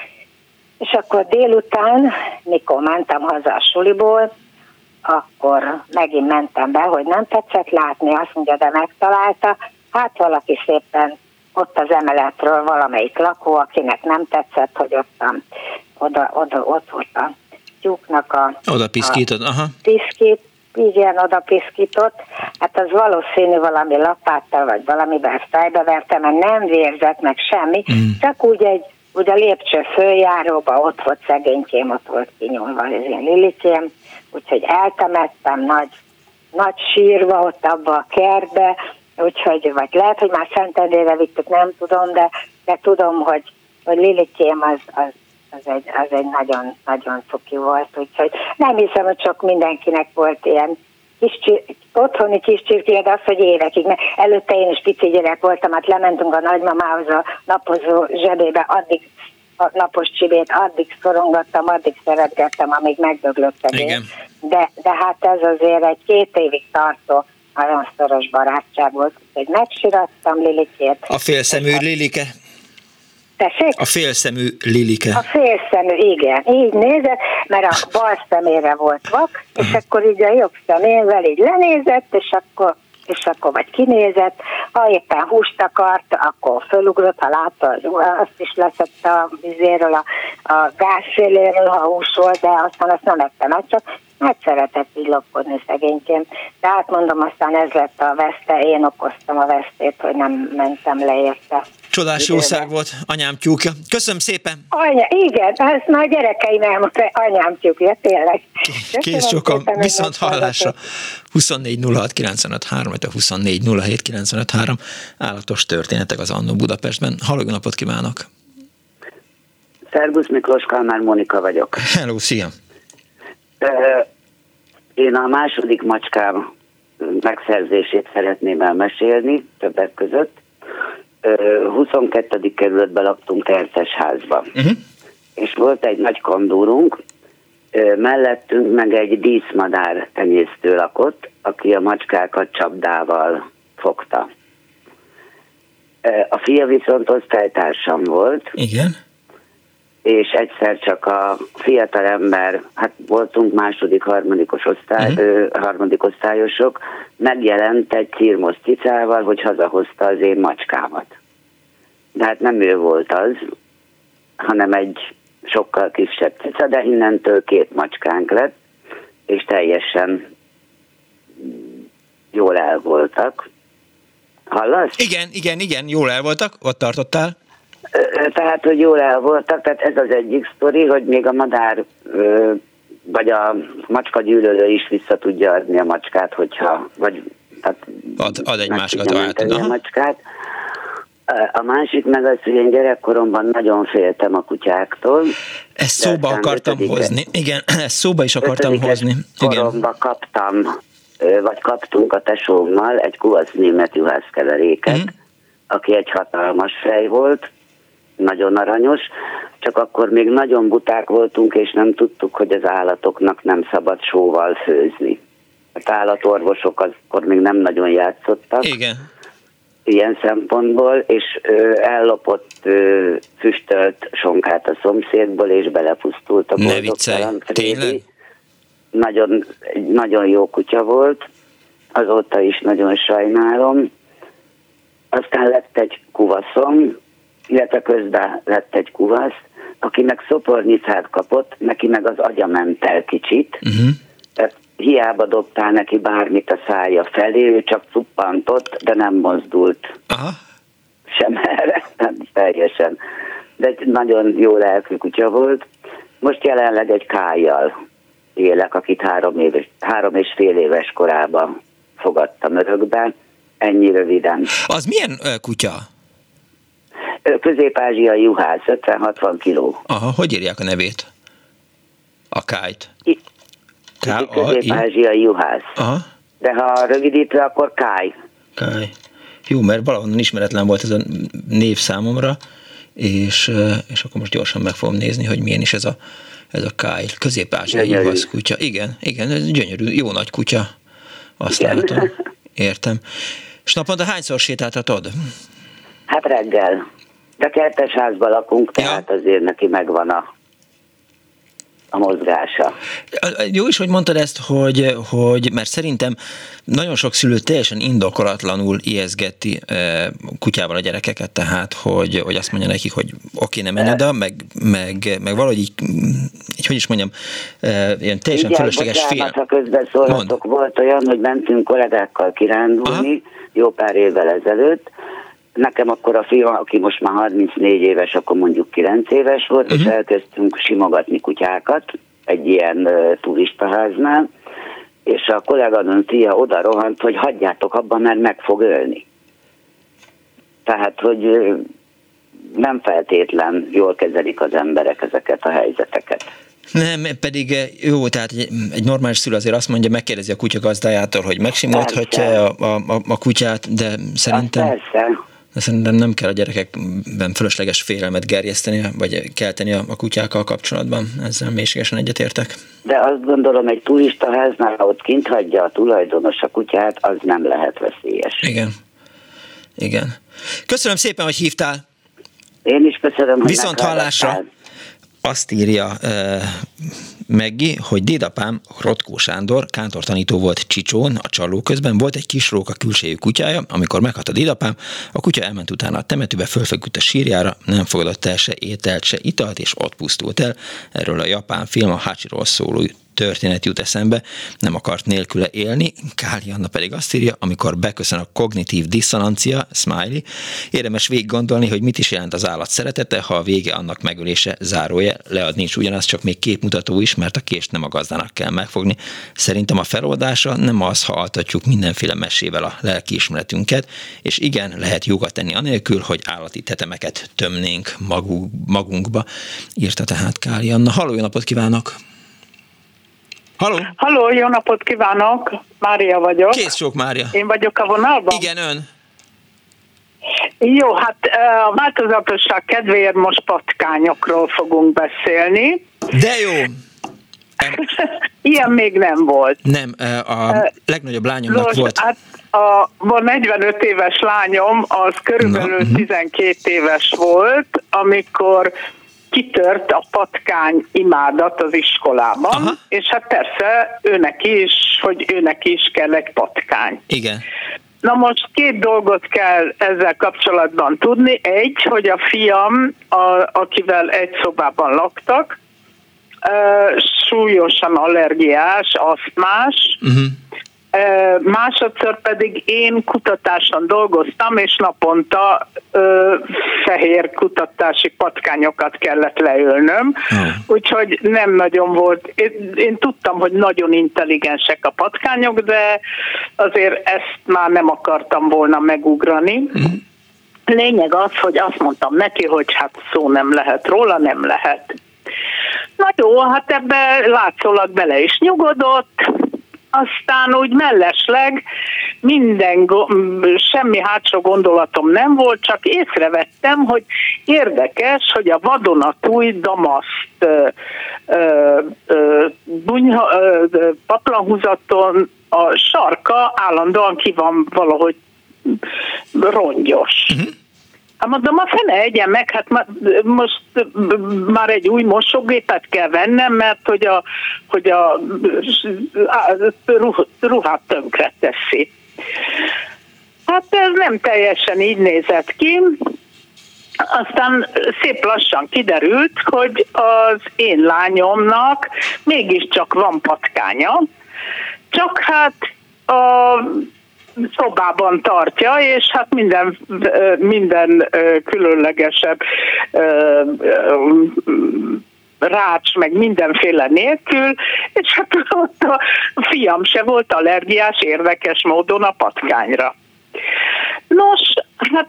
és akkor délután, mikor mentem haza a suliból, akkor megint mentem be, hogy nem tetszett látni, azt mondja, de megtalálta. Hát valaki szépen ott az emeletről valamelyik lakó, akinek nem tetszett, hogy ott, a, oda, oda, ott volt a tyúknak a, Oda piszkítod, aha. piszkít, igen, oda piszkított. Hát az valószínű valami lapáttal, vagy valamivel fejbe vertem, mert nem vérzett meg semmi, mm. csak úgy egy úgy a lépcső följáróba ott volt szegénykém, ott volt kinyúlva az én Lilikém, úgyhogy eltemettem nagy, nagy sírva ott abba a kertbe, úgyhogy, vagy lehet, hogy már Szentendére vittük, nem tudom, de, de tudom, hogy, hogy Lilikém az, az, az egy, az egy nagyon, nagyon cuki volt, úgyhogy nem hiszem, hogy csak mindenkinek volt ilyen kis csir- otthoni kis csirkéje, de az, hogy évekig, mert előtte én is pici gyerek voltam, hát lementünk a nagymamához a napozó zsebébe, addig a napos csibét, addig szorongattam, addig szeretgettem, amíg megdöglött a Igen. de, de hát ez azért egy két évig tartó nagyon szoros barátság volt, úgyhogy megsirattam Lilikét. A félszemű Lilike. Tessék? A félszemű Lilike. A félszemű, igen, így nézett, mert a bal szemére volt vak, és akkor így a jobb szemével így lenézett, és akkor és akkor vagy kinézett, ha éppen húst akart, akkor fölugrott, ha látta, az- azt is leszette a vizéről, a, a gázszéléről, ha hús volt, de aztán azt nem ettem meg, csak meg szeretett így lopkodni szegényként. Tehát mondom, aztán ez lett a veszte, én okoztam a vesztét, hogy nem mentem le érte. Csodás jószág volt, anyám tyúkja. Köszönöm szépen! Anya, igen, ezt már a gyerekeim elmondta, anyám tyúkja, tényleg. Kész sokan, viszont hallásra. 24 06 95 3, vagy a 24 07 95 3. Állatos történetek az Annó Budapestben. Halló, napot kívánok! Szerbusz Miklós Kalmár Monika vagyok. Hello, szia! Én a második macskám megszerzését szeretném elmesélni többek között. 22. kerületben laktunk terces házba. Uh-huh. És volt egy nagy kandúrunk, mellettünk meg egy díszmadár tenyésztő lakott, aki a macskákat csapdával fogta. A fia viszont osztálytársam volt. Igen és egyszer csak a fiatal ember, hát voltunk második, harmadikos osztály, uh-huh. ö, harmadik osztályosok, megjelent egy cirmosz cicával, hogy hazahozta az én macskámat. De hát nem ő volt az, hanem egy sokkal kisebb cica, de innentől két macskánk lett, és teljesen jól el voltak. Hallasz? Igen, igen, igen, jól el voltak, ott tartottál. Tehát, hogy jól el voltak, tehát ez az egyik sztori, hogy még a madár vagy a macska gyűlölő is vissza tudja adni a macskát, hogyha, vagy tehát ad, ad egy másikat a macskát. A másik meg az, hogy én gyerekkoromban nagyon féltem a kutyáktól. Ezt szóba akartam hozni. Igen, <clears throat> ezt szóba is akartam hozni. Igen. kaptam, vagy kaptunk a tesómmal egy kuvasz német juhászkeveréket, mm. aki egy hatalmas fej volt, nagyon aranyos, csak akkor még nagyon buták voltunk, és nem tudtuk, hogy az állatoknak nem szabad sóval főzni. Az állatorvosok akkor még nem nagyon játszottak. Igen. Ilyen szempontból, és ö, ellopott ö, füstölt sonkát a szomszédból, és belepusztult a Ne viccelj, tényleg? Nagyon, nagyon jó kutya volt, azóta is nagyon sajnálom. Aztán lett egy kuvaszom, illetve közben lett egy kuvasz, aki meg szopornyicát kapott, neki meg az agya ment el kicsit, uh-huh. tehát hiába dobtál neki bármit a szája felé, ő csak cuppantott, de nem mozdult. Aha. Sem erre, nem teljesen. De egy nagyon jó lelkű kutya volt. Most jelenleg egy kájjal élek, akit három, éves, három és fél éves korában fogadtam örökbe. Ennyi röviden. Az milyen kutya? Közép-ázsiai juhász, 50-60 kiló. Aha, hogy írják a nevét? A kájt? Közép-ázsiai juhász. Aha. De ha rövidítve, akkor káj. Káj. Jó, mert valahonnan ismeretlen volt ez a név számomra, és, és akkor most gyorsan meg fogom nézni, hogy milyen is ez a, ez a káj. Közép-ázsiai juhász kutya. Igen, igen, ez gyönyörű, jó nagy kutya. Azt igen. látom. <laughs> Értem. És naponta hányszor sétáltatod? Hát reggel. De kertes házban lakunk, tehát ja. azért neki megvan a a mozgása. Jó is, hogy mondtad ezt, hogy, hogy mert szerintem nagyon sok szülő teljesen indokolatlanul ijeszgeti e, kutyával a gyerekeket, tehát hogy, hogy azt mondja nekik, hogy oké, nem menj oda, meg, meg, meg valahogy így, így, hogy is mondjam, e, ilyen teljesen Igen, fölösleges fél. ha közbeszólhatok, volt olyan, hogy mentünk kollégákkal kirándulni, Aha. jó pár évvel ezelőtt, Nekem akkor a fiam, aki most már 34 éves, akkor mondjuk 9 éves volt, uh-huh. és mhm. elkezdtünk simogatni kutyákat egy ilyen uh, turistaháznál, és a kolléganőm fia oda rohant, hogy hagyjátok abban, mert meg fog ölni. Tehát, hogy uh, nem feltétlen jól kezelik az emberek ezeket a helyzeteket. Nem, pedig jó, tehát egy, egy normális szülő azért azt mondja, megkérdezi a kutya gazdájától, hogy megsimolhatja a, a, a kutyát, de szerintem... Hát persze de szerintem nem kell a gyerekekben fölösleges félelmet gerjeszteni, vagy kelteni a, a kutyákkal kapcsolatban. Ezzel mélységesen egyetértek. De azt gondolom, egy turista háznál, ott kint hagyja a tulajdonos a kutyát, az nem lehet veszélyes. Igen. Igen. Köszönöm szépen, hogy hívtál. Én is köszönöm, hogy Viszont hallásra. Azt írja uh, Meggi, hogy dédapám, Rotkó Sándor, kántortanító volt Csicsón, a csaló közben, volt egy kis róka külsejű kutyája, amikor meghalt a dédapám, a kutya elment utána a temetőbe, fölfeküdt a sírjára, nem fogadott el se ételt, se italt, és ott pusztult el. Erről a japán film a Hachiról szóló történet jut eszembe, nem akart nélküle élni. Káli Anna pedig azt írja, amikor beköszön a kognitív diszonancia, smiley, érdemes végig gondolni, hogy mit is jelent az állat szeretete, ha a vége annak megölése zárója, leadni is ugyanaz, csak még képmutató is, mert a kést nem a gazdának kell megfogni. Szerintem a feloldása nem az, ha altatjuk mindenféle mesével a lelkiismeretünket, és igen, lehet jogat tenni anélkül, hogy állati tetemeket tömnénk magunk, magunkba, írta tehát Káli Anna. Halló, napot kívánok! Halló! Halló, jó napot kívánok! Mária vagyok. Kész sok Mária. Én vagyok a vonalban? Igen, ön. Jó, hát a változatosság kedvéért most patkányokról fogunk beszélni. De jó! <laughs> Ilyen még nem volt. Nem, a legnagyobb lányomnak Most, volt. Hát a, a 45 éves lányom az körülbelül Na, mhm. 12 éves volt, amikor kitört a patkány imádat az iskolában, Aha. és hát persze őnek is, hogy őnek is kell egy patkány. Igen. Na most két dolgot kell ezzel kapcsolatban tudni. Egy, hogy a fiam, a, akivel egy szobában laktak, súlyosan allergiás, asztmás, Uh-huh. Másodszor pedig én kutatáson dolgoztam, és naponta ö, fehér kutatási patkányokat kellett leölnöm, úgyhogy nem nagyon volt. Én, én tudtam, hogy nagyon intelligensek a patkányok, de azért ezt már nem akartam volna megugrani. Lényeg az, hogy azt mondtam neki, hogy hát szó nem lehet róla, nem lehet. Na jó, hát ebbe látszólag bele is nyugodott, aztán úgy mellesleg minden, semmi hátsó gondolatom nem volt, csak észrevettem, hogy érdekes, hogy a vadonatúj damaszt ö, ö, ö, bunyha, ö, paplanhúzaton a sarka állandóan ki van valahogy rongyos. Hát mondom, a fene egyen meg, hát ma- most már egy új mosógépet kell vennem, mert hogy a, hogy a, a ruh- ruhát tönkre teszi. Hát ez nem teljesen így nézett ki. Aztán szép lassan kiderült, hogy az én lányomnak mégiscsak van patkánya, csak hát a szobában tartja, és hát minden, minden különlegesebb rács, meg mindenféle nélkül, és hát <laughs> ott a fiam se volt allergiás érdekes módon a patkányra. Nos, hát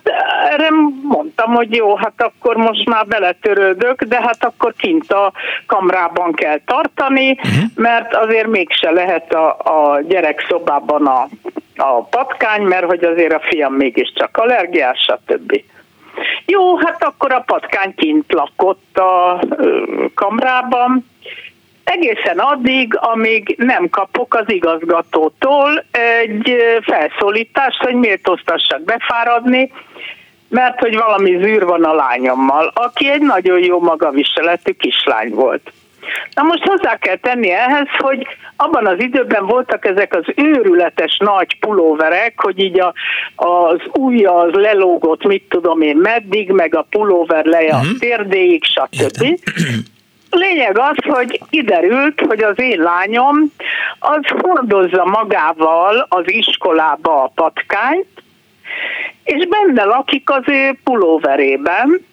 erre mondtam, hogy jó, hát akkor most már beletörődök, de hát akkor kint a kamrában kell tartani, mert azért mégse lehet a, a gyerek szobában a, a patkány, mert hogy azért a fiam mégiscsak allergiás, stb. Jó, hát akkor a patkány kint lakott a kamrában, egészen addig, amíg nem kapok az igazgatótól egy felszólítást, hogy méltóztassak befáradni, mert hogy valami zűr van a lányommal, aki egy nagyon jó magaviseletű kislány volt. Na most hozzá kell tenni ehhez, hogy abban az időben voltak ezek az őrületes nagy pulóverek, hogy így a, az ujja az lelógott, mit tudom én meddig, meg a pulóver leje a térdéig, stb. Lényeg az, hogy kiderült, hogy az én lányom az hordozza magával az iskolába a patkányt, és benne lakik az ő pulóverében,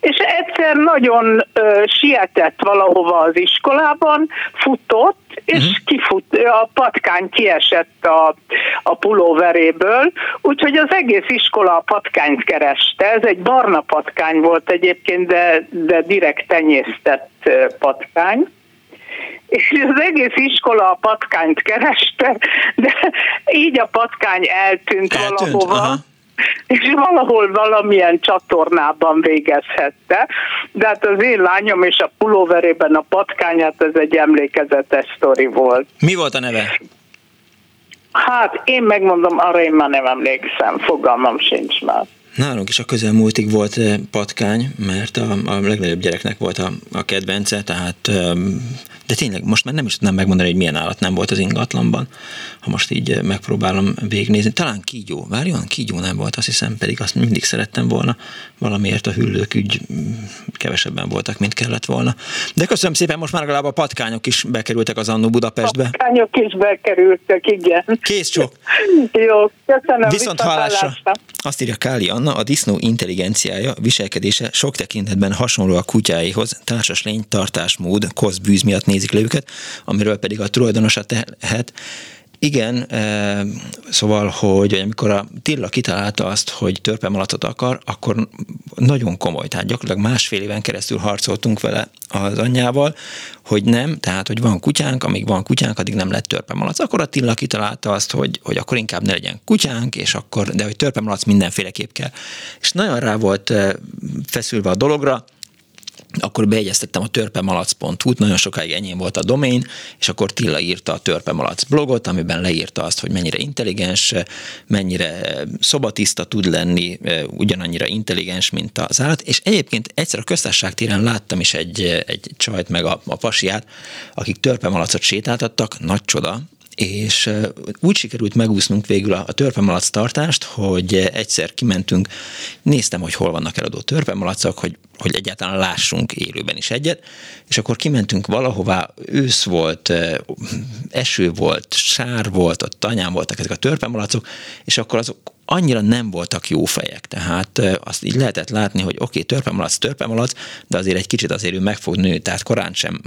és egyszer nagyon ö, sietett valahova az iskolában, futott, és uh-huh. kifut, a patkány kiesett a, a pulóveréből, úgyhogy az egész iskola a patkányt kereste. Ez egy barna patkány volt egyébként, de, de direkt tenyésztett patkány. És az egész iskola a patkányt kereste, de így a patkány eltűnt, eltűnt valahova. Aha és valahol valamilyen csatornában végezhette. De hát az én lányom és a pulóverében a patkányát, ez egy emlékezetes sztori volt. Mi volt a neve? Hát én megmondom, arra én már nem emlékszem, fogalmam sincs már. Nálunk is a közelmúltig volt patkány, mert a, a legnagyobb gyereknek volt a, a kedvence, tehát um, de tényleg most már nem is tudnám megmondani, hogy milyen állat nem volt az ingatlanban, ha most így megpróbálom végignézni. Talán kígyó, várjon, kígyó nem volt, azt hiszem, pedig azt mindig szerettem volna, valamiért a hüllők ügy mm, kevesebben voltak, mint kellett volna. De köszönöm szépen, most már legalább a patkányok is bekerültek az Annó Budapestbe. Patkányok is bekerültek, igen. Kész csok. <laughs> Jó, köszönöm. Viszont hallásra. Azt írja Káli Anna, a disznó intelligenciája, viselkedése sok tekintetben hasonló a kutyáihoz, társas lény, tartásmód, kosz bűz miatt nézik le őket, amiről pedig a tulajdonosa tehet, igen, e, szóval, hogy amikor a Tilla kitalálta azt, hogy törpemalatot akar, akkor nagyon komoly, tehát gyakorlatilag másfél éven keresztül harcoltunk vele az anyjával, hogy nem, tehát, hogy van kutyánk, amíg van kutyánk, addig nem lett törpemalac. Akkor a Tilla kitalálta azt, hogy, hogy akkor inkább ne legyen kutyánk, és akkor, de hogy törpemalac mindenféleképp kell. És nagyon rá volt feszülve a dologra, akkor beegyeztettem a törpemalac.hu-t, nagyon sokáig enyém volt a domain, és akkor Tilla írta a törpemalac blogot, amiben leírta azt, hogy mennyire intelligens, mennyire szobatiszta tud lenni, ugyanannyira intelligens, mint az állat, és egyébként egyszer a köztársaság téren láttam is egy, egy csajt meg a, a pasiát, akik törpemalacot sétáltattak, nagy csoda, és úgy sikerült megúsznunk végül a, a törpemalac tartást, hogy egyszer kimentünk, néztem, hogy hol vannak eladó törpemalacok, hogy, hogy egyáltalán lássunk élőben is egyet, és akkor kimentünk valahová, ősz volt, eső volt, sár volt, ott tanyán voltak ezek a törpemalacok, és akkor azok annyira nem voltak jó fejek, tehát azt így lehetett látni, hogy oké, okay, törpemalac, törpemalac, de azért egy kicsit azért ő meg fog nőni, tehát korán sem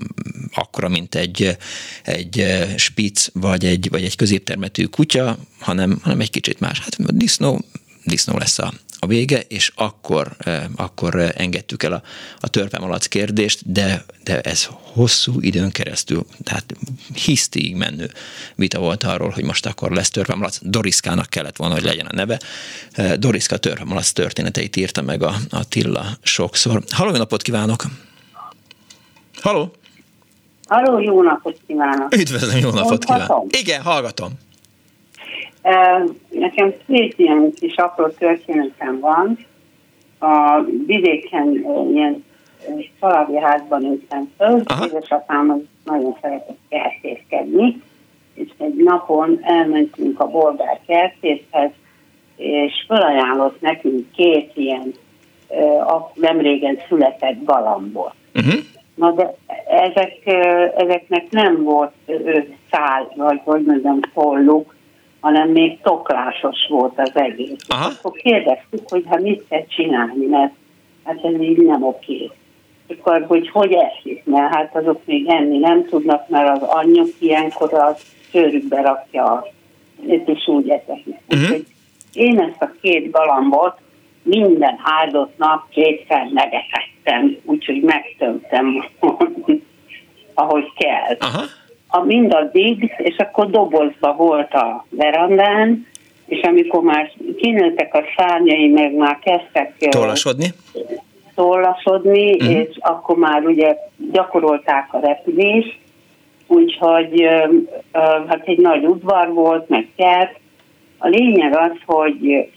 akkora, mint egy, egy spic, vagy egy, vagy egy középtermetű kutya, hanem, hanem egy kicsit más. Hát disznó, disznó lesz a, a vége, és akkor, akkor engedtük el a, a törpemalac kérdést, de, de ez hosszú időn keresztül, tehát hisztig menő vita volt arról, hogy most akkor lesz törpemalac. Doriszkának kellett volna, hogy legyen a neve. Doriszka törpemalac történeteit írta meg a, a Tilla sokszor. Halló, napot kívánok! Halló! Halló, jó napot kívánok! Üdvözlöm, jó napot kívánok! Igen, hallgatom. Nekem két ilyen kis apró történetem van. A vidéken ilyen családi házban nőttem föl, édesapám az nagyon szeretett kertészkedni, és egy napon elmentünk a bolgár kertészhez, és felajánlott nekünk két ilyen nem régen született galambot. Uh-huh. Na de ezek, ezeknek nem volt szál, vagy hogy mondjam, tolluk, hanem még toklásos volt az egész. Aha. Akkor kérdeztük, hogy hát mit kell csinálni, mert hát ez így nem oké. Akkor, hogy hogy esik, mert hát azok még enni nem tudnak, mert az anyjuk ilyenkor a szőrükbe rakja a és úgy etetik. Uh-huh. én ezt a két galambot minden áldott nap kétszer megetettem, úgyhogy megtömtem, <laughs> ahogy kell. Aha a mindaddig, és akkor dobozba volt a verandán, és amikor már kinőttek a szárnyai, meg már kezdtek tollasodni, tollasodni uh-huh. és akkor már ugye gyakorolták a repülést, úgyhogy hát egy nagy udvar volt, meg kert. A lényeg az, hogy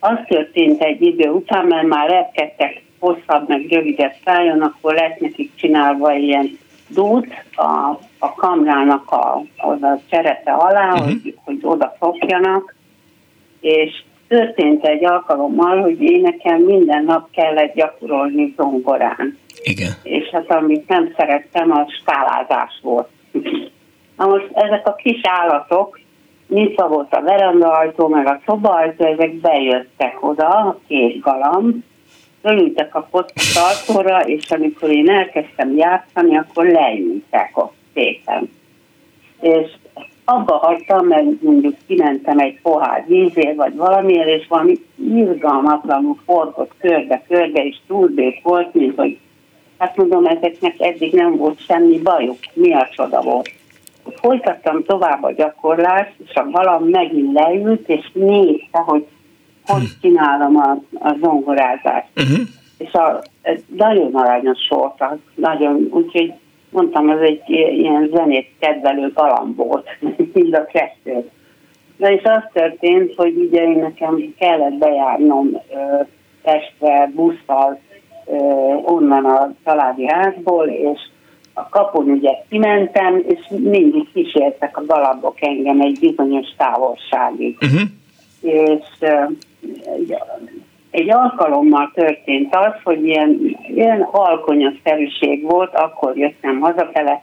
az történt egy idő után, mert már repkedtek hosszabb, meg rövidebb szájon, akkor lett nekik csinálva ilyen dút a, a kamrának a, az a cserepe alá, uh-huh. hogy, hogy oda fogjanak, és történt egy alkalommal, hogy én nekem minden nap kellett gyakorolni zongorán. Igen. És hát amit nem szerettem, a skálázás volt. <laughs> Na most ezek a kis állatok, nyitva volt a veranda ajtó, meg a szobaajtó, ezek bejöttek oda, a két galamb, fölültek a tartóra, és amikor én elkezdtem játszani, akkor leültek ott szépen. És abba hagytam, mert mondjuk kimentem egy pohár vízért, vagy valamiért, és valami irgalmatlanul forgott körbe-körbe, és túlbék volt, mint hogy hát mondom, ezeknek eddig nem volt semmi bajuk, mi a csoda volt. Folytattam tovább a gyakorlást, és a galam megint leült, és nézte, hogy hogy csinálom a, a zongorázást. Uh-huh. És a, nagyon aranyos voltak, nagyon, úgyhogy mondtam, ez egy ilyen zenét kedvelő galamb volt, <laughs> mind a kettő. Na és az történt, hogy ugye én nekem kellett bejárnom ö, Pestre busszal ö, onnan a családi házból, és a kapun ugye kimentem, és mindig kísértek a galambok engem egy bizonyos távolságig. Uh-huh. És egy alkalommal történt az, hogy ilyen, ilyen alkonyos szerűség volt, akkor jöttem hazafele,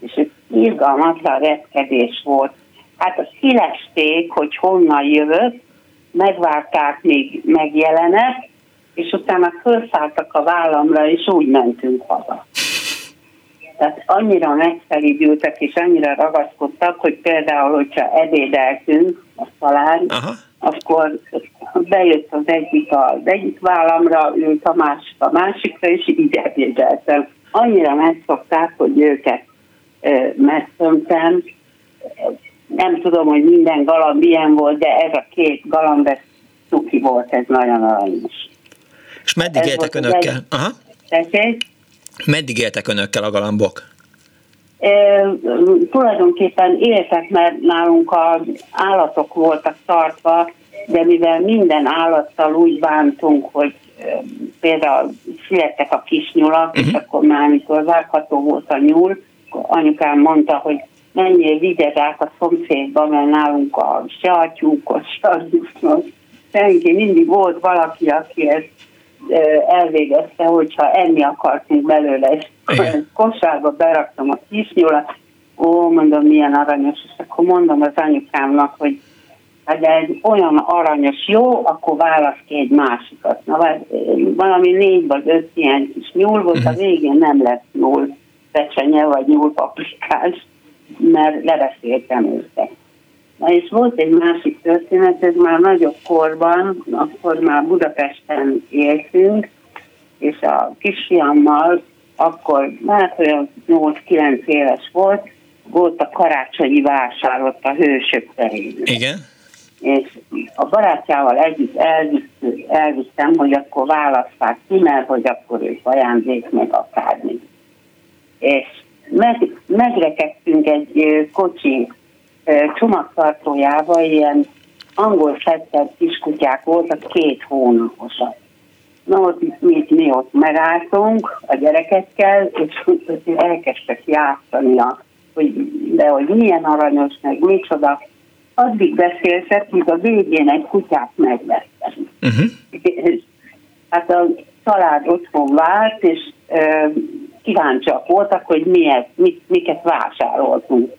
és egy izgalmatlan retkedés volt. Hát azt kilesték, hogy honnan jövök, megvárták, míg megjelenek, és utána felszálltak a vállamra, és úgy mentünk haza. Tehát annyira megfelidültek, és annyira ragaszkodtak, hogy például, hogyha ebédeltünk a család, akkor bejött az egyik az egyik vállamra, ült a másik a másikra, és így ebédeltem. Annyira megszokták, hogy őket megszöntem. Nem tudom, hogy minden galamb ilyen volt, de ez a két galamb, ez cuki volt, ez nagyon aranyos. És meddig ez éltek önökkel? Egy... Aha. Tessék? Meddig éltek önökkel a galambok? Tulajdonképpen éltek, mert nálunk az állatok voltak tartva, de mivel minden állattal úgy bántunk, hogy például születtek a kisnyulak, uh-huh. és akkor már amikor vágható volt a nyúl, anyukám mondta, hogy menjél, vigyedák a szomszédba, mert nálunk a se atyúkos, se senki, mindig volt valaki, aki ezt elvégezte, hogyha enni akartunk belőle, és <laughs> kosárba beraktam a kisnyulat, ó, mondom, milyen aranyos, és akkor mondom az anyukámnak, hogy hát de egy olyan aranyos jó, akkor válasz ki egy másikat. Na, vagy valami négy vagy öt ilyen kis nyúl volt, a végén nem lett nyúl pecsenye vagy nyúlpaprikás, mert leveszéltem őket. Na és volt egy másik történet, ez már nagyobb korban, akkor már Budapesten éltünk, és a kisfiammal akkor már olyan 8-9 éves volt, volt a karácsonyi vásár ott a hősök terén. Igen. És a barátjával együtt elvitt, elvittem, hogy akkor választák ki, mert hogy akkor ők ajándék meg akármi. És meg, megrekedtünk egy kocsi csomagtartójába ilyen angol fettert kiskutyák voltak, két hónaposak. Na ott mi, mi ott megálltunk a gyerekekkel, és elkezdtek játszani, a, hogy, de hogy milyen aranyos, meg micsoda. Addig beszéltek, míg a végén egy kutyát megvettem. Uh-huh. Hát a család otthon vált, és e, kíváncsiak voltak, hogy miért, mit, miket vásároltunk.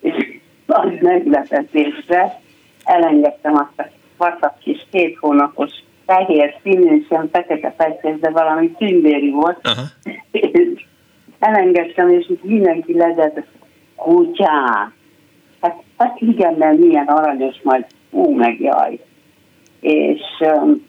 És nagy meglepetésre elengedtem azt a vacak kis két hónapos fehér színű, és ilyen fekete fejtés, de valami tündéri volt. És elengedtem, és mindenki lezett, kutyák. Hát, hát igen, mert milyen aranyos, majd ú, meg jaj. És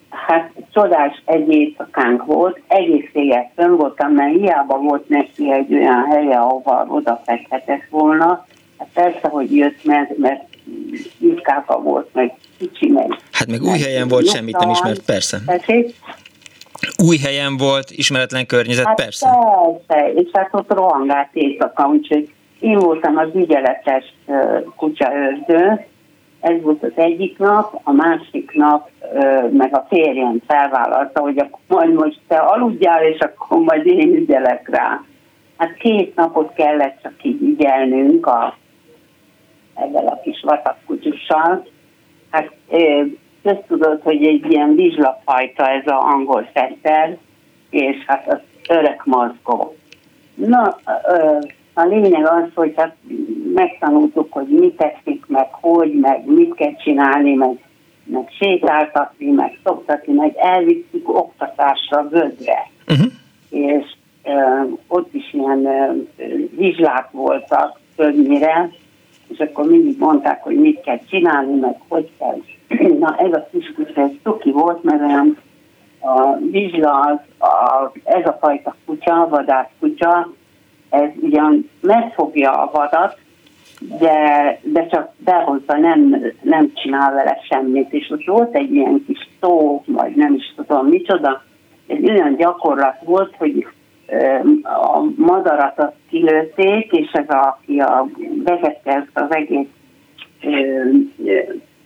hát csodás egy éjszakánk volt, egész éjjel fönn voltam, mert hiába volt neki egy olyan helye, ahova oda fekhetett volna, Hát persze, hogy jött, mert, mert ritkáka volt, meg kicsi, meg... Hát meg új helyen volt, semmit nem ismert, persze. Tessék? Új helyen volt, ismeretlen környezet, hát persze. Persze, és hát ott rohangált éjszaka, úgyhogy én voltam az ügyeletes kutyaőrző, ez volt az egyik nap, a másik nap meg a férjem felvállalta, hogy akkor majd most te aludjál, és akkor majd én ügyelek rá. Hát két napot kellett csak így ügyelnünk a ezzel a kis vatakkutyussal. Hát tudod, hogy egy ilyen vizslafajta ez a angol szetter, és hát az öreg mazgó. Na, a lényeg az, hogy hát megtanultuk, hogy mit teszik, meg hogy, meg mit kell csinálni, meg, meg sétáltatni, meg szoktatni, meg elvittük oktatásra vödre. Uh-huh. És uh, ott is ilyen uh, vizslák voltak többnyire, és akkor mindig mondták, hogy mit kell csinálni, meg hogy kell. <clears throat> Na ez a kis kutya, ez tuki volt, mert olyan a vizsla, az, a, ez a fajta kutya, vadász kutya, ez ugyan megfogja a vadat, de, de csak behozza, nem, nem csinál vele semmit. És ott volt egy ilyen kis szó, vagy nem is tudom micsoda, egy olyan gyakorlat volt, hogy a madarat azt kilőtték, és ez a, aki a, vezette az egész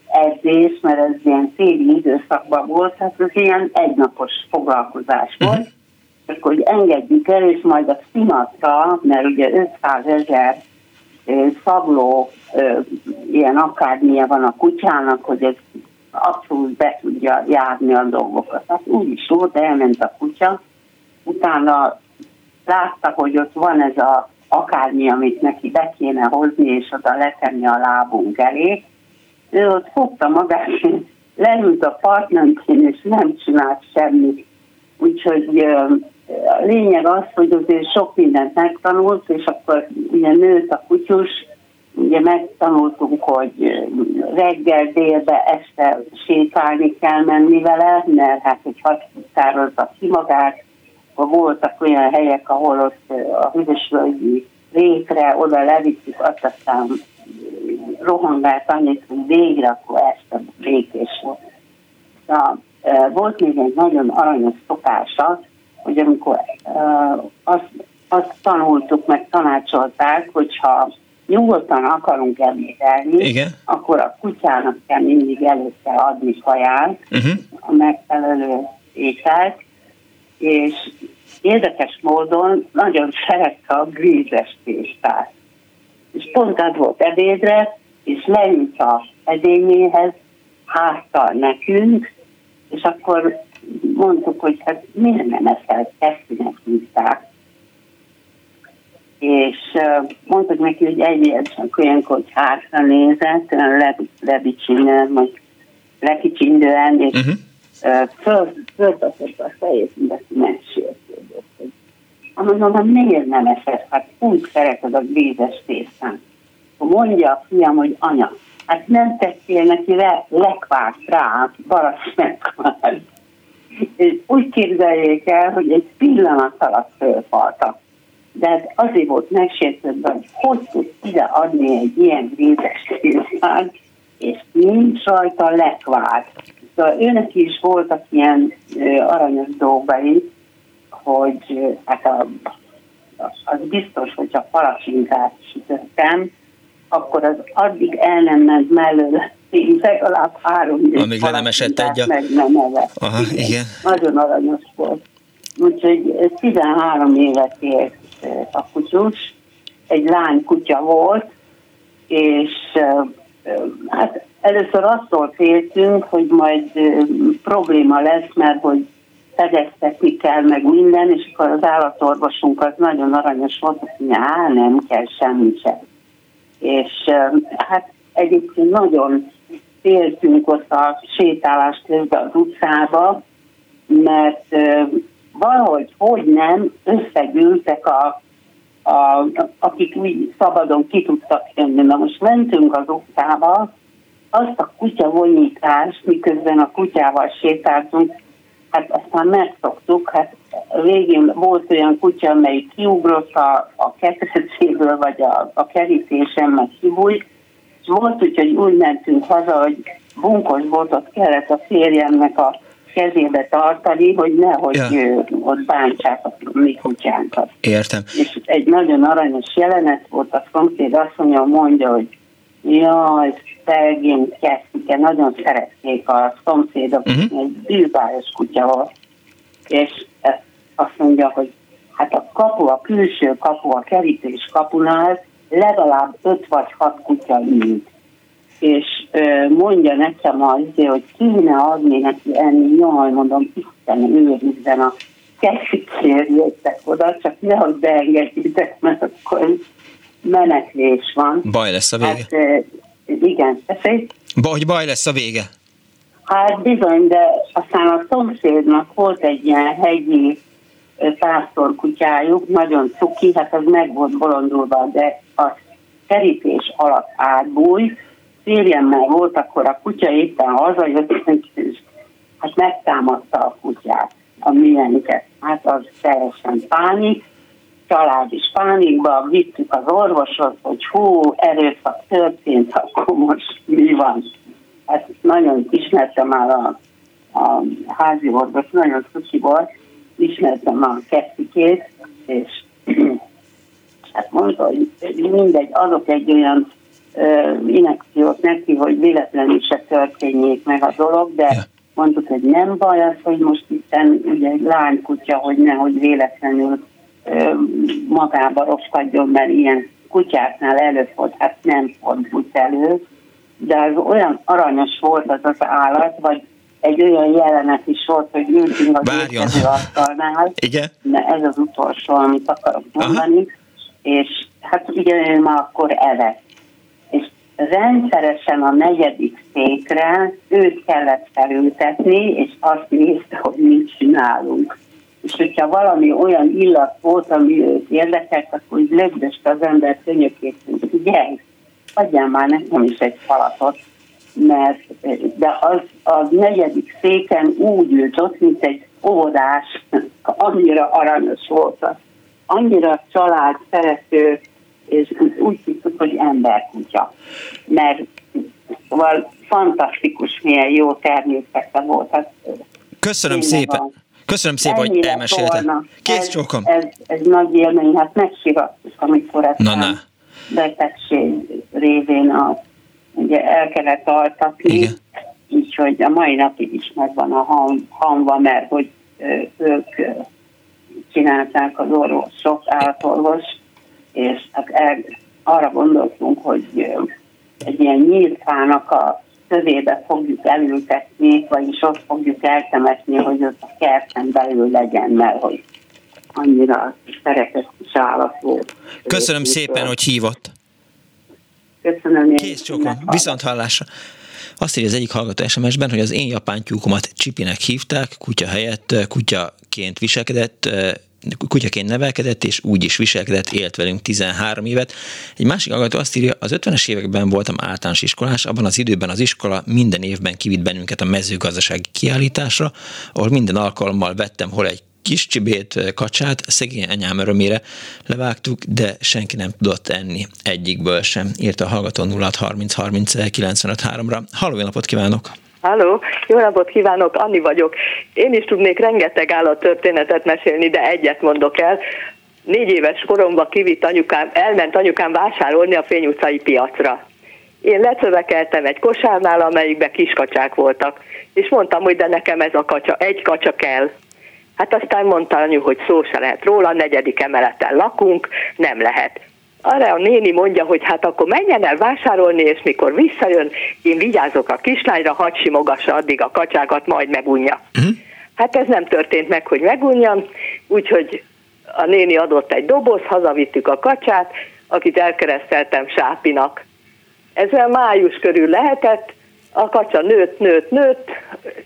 edzés, mert ez ilyen téli időszakban volt, hát ez ilyen egynapos foglalkozás volt, uh-huh. csak hogy engedjük el, és majd a színatra, mert ugye 500 ezer szagló ilyen akármilyen van a kutyának, hogy ez abszolút be tudja járni a dolgokat. Hát úgy is volt, elment a kutya, utána látta, hogy ott van ez a akármi, amit neki be kéne hozni, és oda letenni a lábunk elé. Ő ott fogta magát, <laughs> leült a partnerként, és nem csinált semmit. Úgyhogy a lényeg az, hogy azért sok mindent megtanult, és akkor ugye nőtt a kutyus, ugye megtanultunk, hogy reggel, délbe, este sétálni kell menni vele, mert hát, hogy határozza ki magát, voltak olyan helyek, ahol ott a hűvösvölgyi rétre oda levittük, azt aztán rohangált annyit, hogy végre akkor este békés volt. Na, volt még egy nagyon aranyos szokása, hogy amikor azt, azt tanultuk, meg tanácsolták, hogyha nyugodtan akarunk ebédelni, Igen. akkor a kutyának kell mindig előtte adni kaját, uh-huh. a megfelelő ételt, és érdekes módon nagyon szerette a grízes tésztát. És pont az volt ebédre, és leült a edényéhez, háztal nekünk, és akkor mondtuk, hogy hát miért nem eszel, tesztinek hívták. És mondtuk neki, hogy egy csak olyankor, hogy hátra nézett, lebicsinnel, vagy lekicsindően, és uh-huh. Föl, föltasztott a fejét, mint megsértődött. Mondom, hogy miért nem esett? Hát úgy szereted a vízes tésztán. Mondja a fiam, hogy anya, hát nem tettél neki le, lekvárt rá, barasz megvárt. És úgy képzeljék el, hogy egy pillanat alatt fölfaltak. De ez azért volt megsértődve, hogy hogy tud ide adni egy ilyen vízes tésztán, és nincs rajta lekvárt. Szóval őnek is voltak ilyen aranyos dolgai, hogy hát a, az biztos, hogyha palacsinkát sütöttem, akkor az addig el nem ment mellőle legalább három Amíg le nem esett egy a... Meg nem evett. Aha, igen. Nagyon aranyos volt. Úgyhogy 13 évet élt a kutyus, egy lány kutya volt, és hát először attól féltünk, hogy majd probléma lesz, mert hogy fedeztetni kell meg minden, és akkor az állatorvosunk az nagyon aranyos volt, hogy mondja, nem kell semmi sem. És hát egyébként nagyon féltünk ott a sétálás közben az utcába, mert valahogy, hogy nem, összegyűltek a, a, akik úgy szabadon ki tudtak jönni. Na most mentünk az utcába, azt a kutya vonyítást, miközben a kutyával sétáltunk, hát aztán megszoktuk, hát végén volt olyan kutya, amelyik kiugrott a, a ketrecéből, vagy a, a kerítésen, meg kibújt, és volt úgy, hogy úgy mentünk haza, hogy bunkos botot kellett a férjemnek a kezébe tartani, hogy nehogy ja. ott bántsák a mi kutyánkat. Értem. És egy nagyon aranyos jelenet volt, a szomszéd azt mondja, mondja, hogy jaj, szegény Keszike, nagyon szerették a szomszédok, uh-huh. egy bűbályos kutya volt, és azt mondja, hogy hát a kapu, a külső kapu, a kerítés kapunál legalább öt vagy hat kutya ült. És ö, mondja nekem az, hogy kéne adni neki enni, jaj, mondom, Isten őrizzen a kesikért jöttek oda, csak nehogy beengedjétek, mert akkor menekvés van. Baj lesz a vége. Hát, igen, tessék? Baj, baj lesz a vége. Hát bizony, de aztán a szomszédnak volt egy ilyen hegyi pásztorkutyájuk, nagyon cuki, hát az meg volt bolondulva, de a kerítés alatt átbúj, férjemmel volt, akkor a kutya éppen hazajött, és hát megtámadta a kutyát, a miénket. Hát az teljesen pánik, család is pánikba, vittük az orvoshoz, hogy hú, erőszak történt, akkor most mi van. Hát nagyon ismertem már a, a házi orvos, nagyon szuki volt, ismertem a kettőkét, és <clears throat> hát mondta, hogy mindegy, adok egy olyan uh, inekciót neki, hogy véletlenül se történjék meg a dolog, de mondtuk, hogy nem baj az, hogy most itt ugye egy lánykutya, hogy nehogy véletlenül ö, magába roskadjon, mert ilyen kutyáknál előfordul, hát nem fordult elő, de az olyan aranyos volt az az állat, vagy egy olyan jelenet is volt, hogy ültünk az asztalnál. <laughs> Igen. Ez az utolsó, amit akarok mondani. Aha. És hát ugye ő már akkor evett. És rendszeresen a negyedik székre őt kellett felültetni, és azt nézte, hogy mit csinálunk. És hogyha valami olyan illat volt, ami őt érdekelt, akkor úgy lögdöste az ember könyökét, hogy gyeng, adjál már nekem is egy falatot mert de az a negyedik széken úgy ült ott, mint egy óvodás, <laughs> annyira aranyos volt, annyira család szerető, és úgy hittük, hogy emberkutya. Mert val fantasztikus, milyen jó természete volt. Hát, Köszönöm szépen. Van. Köszönöm szépen, hogy elmesélte. Kész csókom. Ez, ez, ez nagy élmény, hát megsivattuk, amikor ezt na, na. betegség révén a ugye el kellett altatni, Igen. úgyhogy a mai napig is megvan a ham, hamva, mert hogy ők csinálták az orvosok, állatorvos, és hát el, arra gondoltunk, hogy egy ilyen nyílt fának a kövébe fogjuk elültetni, vagyis ott fogjuk eltemetni, hogy ott a kerten belül legyen, mert hogy annyira szeretett is állat volt. Köszönöm szépen, hogy hívott. Köszönöm. Kész csókom, viszont hallásra. Azt írja az egyik hallgató SMS-ben, hogy az én japán tyúkomat Csipinek hívták, kutya helyett kutyaként viselkedett, kutyaként nevelkedett, és úgy is viselkedett, élt velünk 13 évet. Egy másik hallgató azt írja, az 50-es években voltam általános iskolás, abban az időben az iskola minden évben kivitt bennünket a mezőgazdasági kiállításra, ahol minden alkalommal vettem hol egy kis csibét, kacsát, szegény anyám örömére levágtuk, de senki nem tudott enni egyikből sem, írta a hallgató 0630 30 95 3-ra. Halló, napot kívánok! Halló, jó napot kívánok, Anni vagyok. Én is tudnék rengeteg állattörténetet mesélni, de egyet mondok el. Négy éves koromban kivitt anyukám, elment anyukám vásárolni a Fény utcai piacra. Én lecövekeltem egy kosárnál, amelyikben kiskacsák voltak, és mondtam, hogy de nekem ez a kacsa, egy kacsa kell. Hát aztán mondta anyu, hogy szó se lehet róla, negyedik emeleten lakunk, nem lehet. Arra a néni mondja, hogy hát akkor menjen el vásárolni, és mikor visszajön, én vigyázok a kislányra, hadd simogassa addig a kacsákat, majd megunja. Uh-huh. Hát ez nem történt meg, hogy megunjam, úgyhogy a néni adott egy doboz, hazavittük a kacsát, akit elkereszteltem Sápinak. Ez a május körül lehetett, a kacsa nőtt, nőtt, nőtt,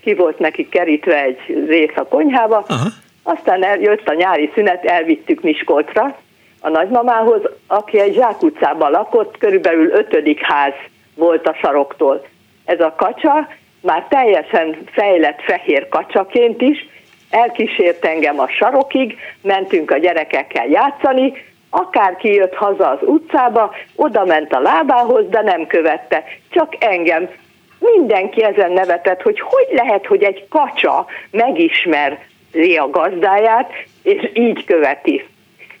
ki volt neki kerítve egy rész a konyhába, Aha. aztán jött a nyári szünet, elvittük Miskolcra a nagymamához, aki egy zsákutcában lakott, körülbelül ötödik ház volt a saroktól. Ez a kacsa már teljesen fejlett fehér kacsaként is, elkísért engem a sarokig, mentünk a gyerekekkel játszani, akárki jött haza az utcába, oda ment a lábához, de nem követte, csak engem mindenki ezen nevetett, hogy hogy lehet, hogy egy kacsa megismeri a gazdáját, és így követi.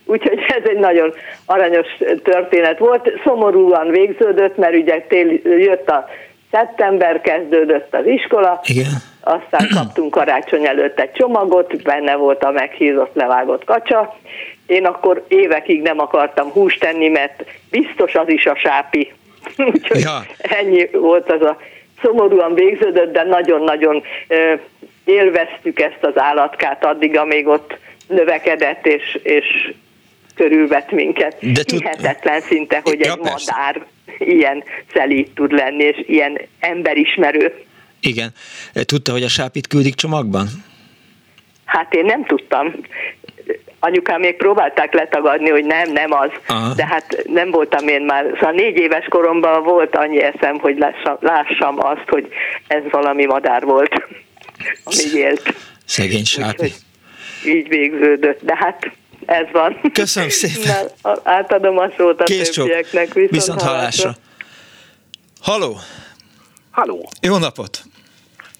Úgyhogy ez egy nagyon aranyos történet volt. Szomorúan végződött, mert ugye tél, jött a szeptember, kezdődött az iskola, Igen. aztán kaptunk karácsony előtt egy csomagot, benne volt a meghízott, levágott kacsa. Én akkor évekig nem akartam húst tenni, mert biztos az is a sápi. <laughs> Úgyhogy ja. ennyi volt az a szomorúan végződött, de nagyon-nagyon élveztük ezt az állatkát addig, amíg ott növekedett és, és körülvett minket. De tud... Hihetetlen szinte, hogy ja, egy persze. madár ilyen szelíd tud lenni, és ilyen emberismerő. Igen. Tudta, hogy a sápit küldik csomagban? Hát én nem tudtam anyukám még próbálták letagadni, hogy nem, nem az, Aha. de hát nem voltam én már, szóval négy éves koromban volt annyi eszem, hogy lássam, lássam azt, hogy ez valami madár volt, <laughs> ami élt. Szegény sápi. így végződött, de hát ez van. Köszönöm szépen. Na, átadom a szót a Kész többieknek. Viszont, viszont hallásra. Haló. Haló. Jó napot.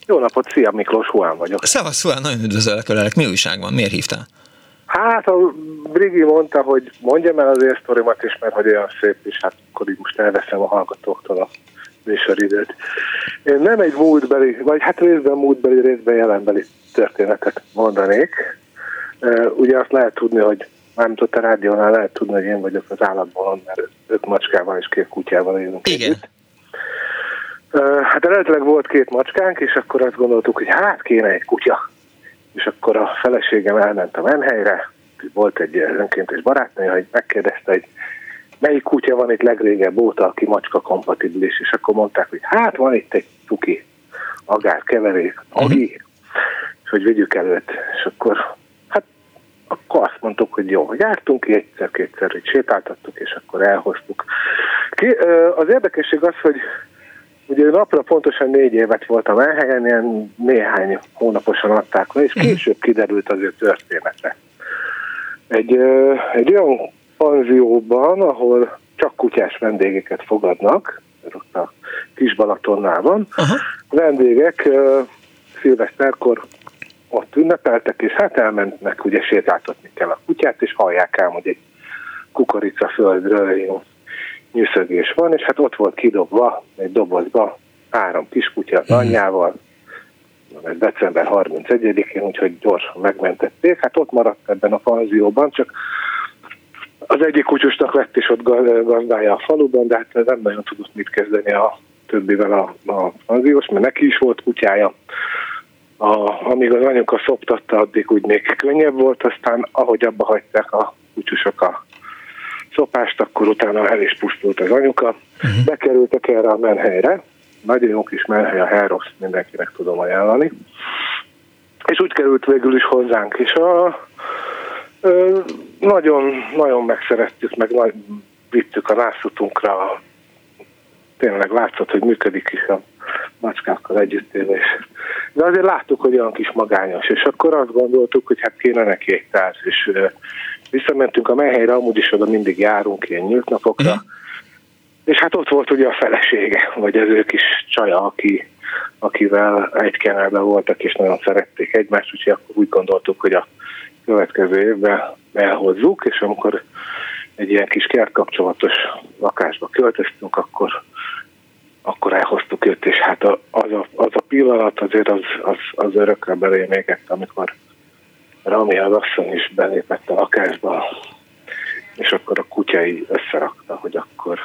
Jó napot, szia Miklós, Huán vagyok. Szevasz, Huán, nagyon üdvözöllek, ölelek. Mi újság van? Miért hívtál? Hát a Brigi mondta, hogy mondjam el az sztorimat is, mert hogy olyan szép, és hát akkor így most elveszem a hallgatóktól a műsoridőt. Én nem egy múltbeli, vagy hát részben múltbeli, részben jelenbeli történetet mondanék. Ugye azt lehet tudni, hogy mármint ott a rádiónál lehet tudni, hogy én vagyok az állatbolond, mert öt macskával és két kutyával élünk. Igen. Együtt. Hát eredetileg volt két macskánk, és akkor azt gondoltuk, hogy hát kéne egy kutya. És akkor a feleségem elment a menhelyre, volt egy önkéntes barátnő, hogy megkérdezte, hogy melyik kutya van itt legrégebb óta, aki macska kompatibilis, és akkor mondták, hogy hát van itt egy tuki, agár, keverék, agi, uh-huh. és hogy vigyük előtt. És akkor, akkor azt mondtuk, hogy jó, jártunk egyszer-kétszer, hogy sétáltattuk, és akkor elhoztuk. Ki, az érdekesség az, hogy Ugye napra pontosan négy évet volt a menhelyen, ilyen néhány hónaposan adták le, és később kiderült az ő története. Egy, egy olyan panzióban, ahol csak kutyás vendégeket fogadnak, ez ott a Kis Balatonnál van, uh-huh. a vendégek szilveszterkor ott ünnepeltek, és hát elmentnek, ugye sétáltatni kell a kutyát, és hallják ám, hogy egy kukorica földről jó nyűszögés van, és hát ott volt kidobva egy dobozba három kiskutya az anyjával, ez december 31-én, úgyhogy gyorsan megmentették. Hát ott maradt ebben a panzióban, csak az egyik kutyusnak lett is ott gazdája a faluban, de hát nem nagyon tudott mit kezdeni a többivel a, a panziós, mert neki is volt kutyája. A, amíg az anyuka szoptatta, addig úgy még könnyebb volt, aztán ahogy abba hagyták a kutyusok a szopást, akkor utána el is pusztult az anyuka. Uh-huh. Bekerültek erre a menhelyre, nagyon jó kis menhely a Heros, mindenkinek tudom ajánlani. És úgy került végül is hozzánk, és a, nagyon, nagyon megszerettük, meg nagy, vittük a nászutunkra, tényleg látszott, hogy működik is a macskákkal együttélés. De azért láttuk, hogy olyan kis magányos, és akkor azt gondoltuk, hogy hát kéne neki egy társ, és Visszamentünk a melyhelyre, amúgy is oda mindig járunk ilyen nyílt napokra, uh-huh. és hát ott volt ugye a felesége, vagy az ő kis csaja, aki, akivel egy kenelben voltak, és nagyon szerették egymást, úgyhogy akkor úgy gondoltuk, hogy a következő évben elhozzuk, és amikor egy ilyen kis kertkapcsolatos lakásba költöztünk, akkor, akkor elhoztuk őt, és hát az a, az a pillanat azért az, az, az örökre belém égett, amikor Rami az asszony is belépett a lakásba, és akkor a kutyai összerakta, hogy akkor,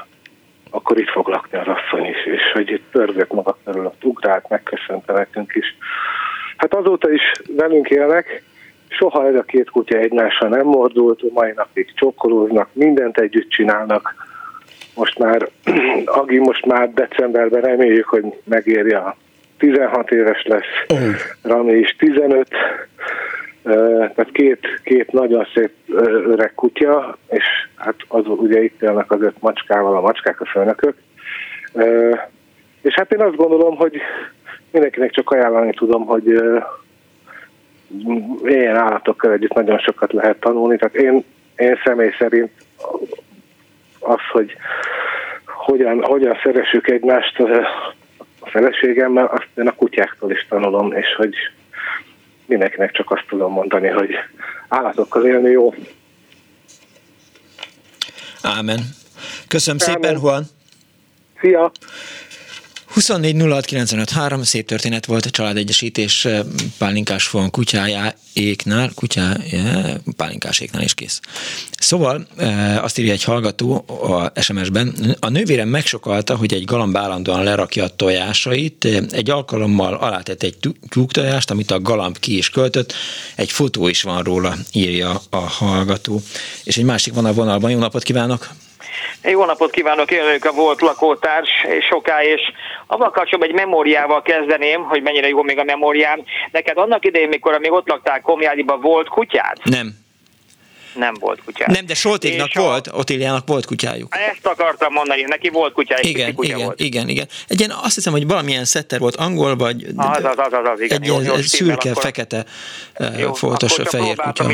akkor itt fog lakni az asszony is, és hogy itt pörgött maga körül a ugrált, megköszönte nekünk is. Hát azóta is velünk élnek, soha ez a két kutya egymással nem mordult, mai napig csokkolóznak, mindent együtt csinálnak. Most már, <clears throat> Agi most már decemberben reméljük, hogy megérje a 16 éves lesz, Rami is 15, tehát két, két nagyon szép öreg kutya, és hát az ugye itt élnek az öt macskával, a macskák a főnökök. És hát én azt gondolom, hogy mindenkinek csak ajánlani tudom, hogy ilyen állatokkal együtt nagyon sokat lehet tanulni. Tehát én, én személy szerint az, hogy hogyan, hogyan szeressük egymást a feleségemmel, azt én a kutyáktól is tanulom, és hogy mindenkinek csak azt tudom mondani, hogy állatokkal élni jó. Ámen. Köszönöm Ámen. szépen, Juan. Szia! 24 szép történet volt a családegyesítés pálinkás fon kutyájáéknál, kutyája, pálinkáséknál is kész. Szóval azt írja egy hallgató a SMS-ben, a nővérem megsokalta, hogy egy galamb állandóan lerakja a tojásait, egy alkalommal alátett egy tyúktojást, amit a galamb ki is költött, egy fotó is van róla, írja a hallgató. És egy másik van a vonalban, jó napot kívánok! Jó napot kívánok, én a volt lakótárs, és soká, és avval kapcsolatban egy memóriával kezdeném, hogy mennyire jó még a memóriám. Neked annak idején, mikor még ott laktál Komjádiban, volt kutyád? Nem. Nem volt kutyád. Nem, de Soltéknak volt, a... Otíliának volt kutyájuk. Ezt akartam mondani, neki volt kutyája, igen, kutya igen, volt. igen, igen. Egy ilyen, azt hiszem, hogy valamilyen szetter volt angol, vagy az, az, az, az, igen. egy jó, ilyen jó, szürke, akkor... fekete jó, foltos fehér kutya.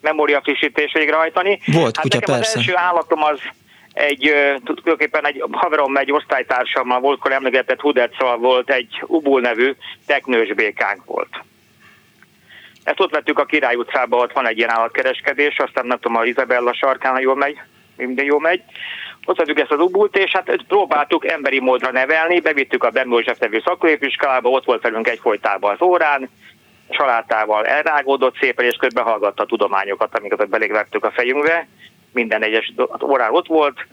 memória frissítés végrehajtani. Volt hát kutya, nekem persze. az első állatom az egy, tulajdonképpen egy haverom, egy osztálytársammal volt, akkor emlegetett Hudetszal volt, egy Ubul nevű teknős békánk volt. Ezt ott vettük a Király utcában, ott van egy ilyen állatkereskedés, aztán nem tudom, a Izabella sarkán, jól megy, minden jól megy. ott vettük ezt az ubult, és hát próbáltuk emberi módra nevelni, bevittük a Ben József nevű szakközépiskolába, ott volt velünk egyfolytában az órán, családtával elrágódott szépen, és közben hallgatta a tudományokat, amiket belégvettük a fejünkbe. Minden egyes órán ott volt,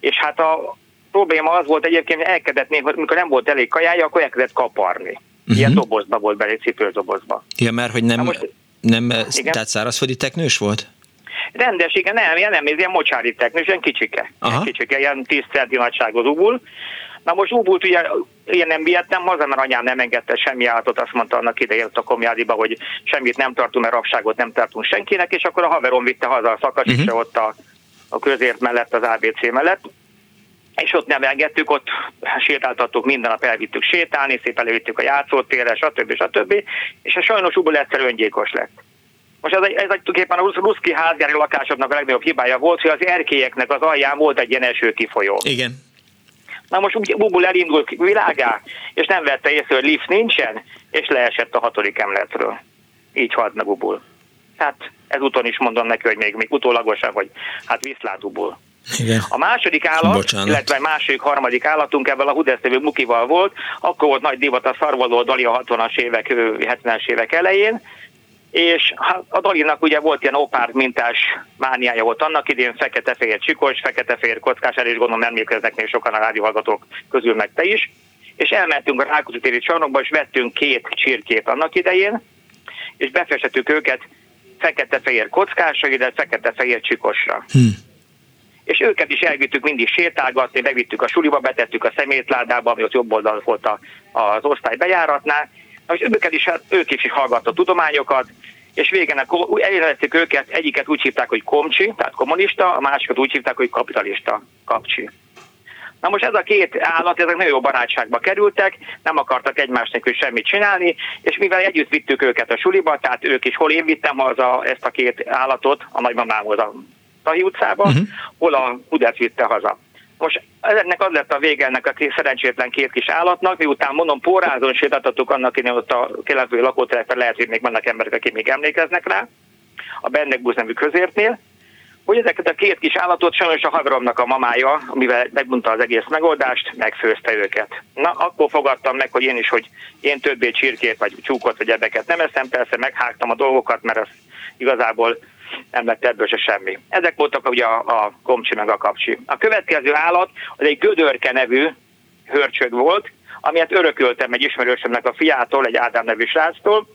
és hát a probléma az volt egyébként, hogy elkezdett hogy mikor nem volt elég kajája, akkor elkezdett kaparni. Uh-huh. Ilyen dobozba volt belé, cipőzdobozba. Ja, mert hogy nem, most, nem igen. tehát szárazföldi teknős volt? Rendes, igen, nem, ilyen nem, ilyen mocsári teknős, ilyen kicsike. Aha. Ilyen kicsike, ilyen 10 centi nagyságú ubul. Na most ubult ugye én nem vihettem haza, mert anyám nem engedte semmi állatot, azt mondta annak idején a komjádiba, hogy semmit nem tartunk, mert rabságot nem tartunk senkinek, és akkor a haverom vitte haza a szakasítse uh-huh. ott a, a közért mellett, az ABC mellett és ott nevelgettük, ott sétáltattuk, minden nap elvittük sétálni, szépen levittük a játszótérre, stb. stb. És a sajnos Ubul egyszer öngyilkos lett. Most ez, ez tulajdonképpen a ruszki házgári lakásoknak a legnagyobb hibája volt, hogy az erkélyeknek az alján volt egy ilyen esőkifolyó. Igen. Na most Bubul elindult világá, és nem vette észre, hogy lift nincsen, és leesett a hatodik emletről. Így halt meg Bubul. Hát ezúton is mondom neki, hogy még, még utólagosan, hogy hát viszlát Bubul. Igen. A második állat, Bocsánat. illetve a második, harmadik állatunk ebben a Hudesztevő Mukival volt, akkor volt nagy divat a szarvaló Dali a 60-as évek, 70-es évek elején, és hát a Dalinak ugye volt ilyen opár mintás mániája volt annak idén, fekete-fehér csikos, fekete-fehér kockás, el is gondolom emlékeznek még sokan a rádióhallgatók közül, meg te is, és elmentünk a Rákóczi téri csarnokba, és vettünk két csirkét annak idején, és befestettük őket fekete-fehér kockásra, illetve fekete-fehér csikosra. Hm. És őket is elvittük mindig sétálgatni, bevittük a suliba, betettük a szemétládába, ami ott jobb oldal volt a, az osztály bejáratnál, és őket is, hát ők is hallgatta tudományokat, és végén elérhettük őket, egyiket úgy hívták, hogy komcsi, tehát kommunista, a másikat úgy hívták, hogy kapitalista, kapcsi. Na most ez a két állat, ezek nagyon jó barátságba kerültek, nem akartak egymás nélkül semmit csinálni, és mivel együtt vittük őket a suliba, tehát ők is, hol én vittem haza ezt a két állatot, a nagymamámhoz a Tahi utcába, uh-huh. hol a Budát vitte haza. Most ennek az lett a vége ennek a két szerencsétlen két kis állatnak, miután mondom, pórázon sétáltattuk annak én ott a keletői lakótelepen, lehet, hogy még vannak emberek, akik még emlékeznek rá, a Bennegbusz nevű közértnél, hogy ezeket a két kis állatot sajnos a haveromnak a mamája, amivel megmondta az egész megoldást, megfőzte őket. Na, akkor fogadtam meg, hogy én is, hogy én többé csirkét, vagy csúkot, vagy ebeket nem eszem, persze meghágtam a dolgokat, mert az igazából nem lett ebből se semmi. Ezek voltak ugye a, a komcsi meg a kapcsi. A következő állat az egy gödörke nevű hörcsög volt, amilyet örököltem egy ismerősömnek a fiától, egy Ádám nevű sráctól,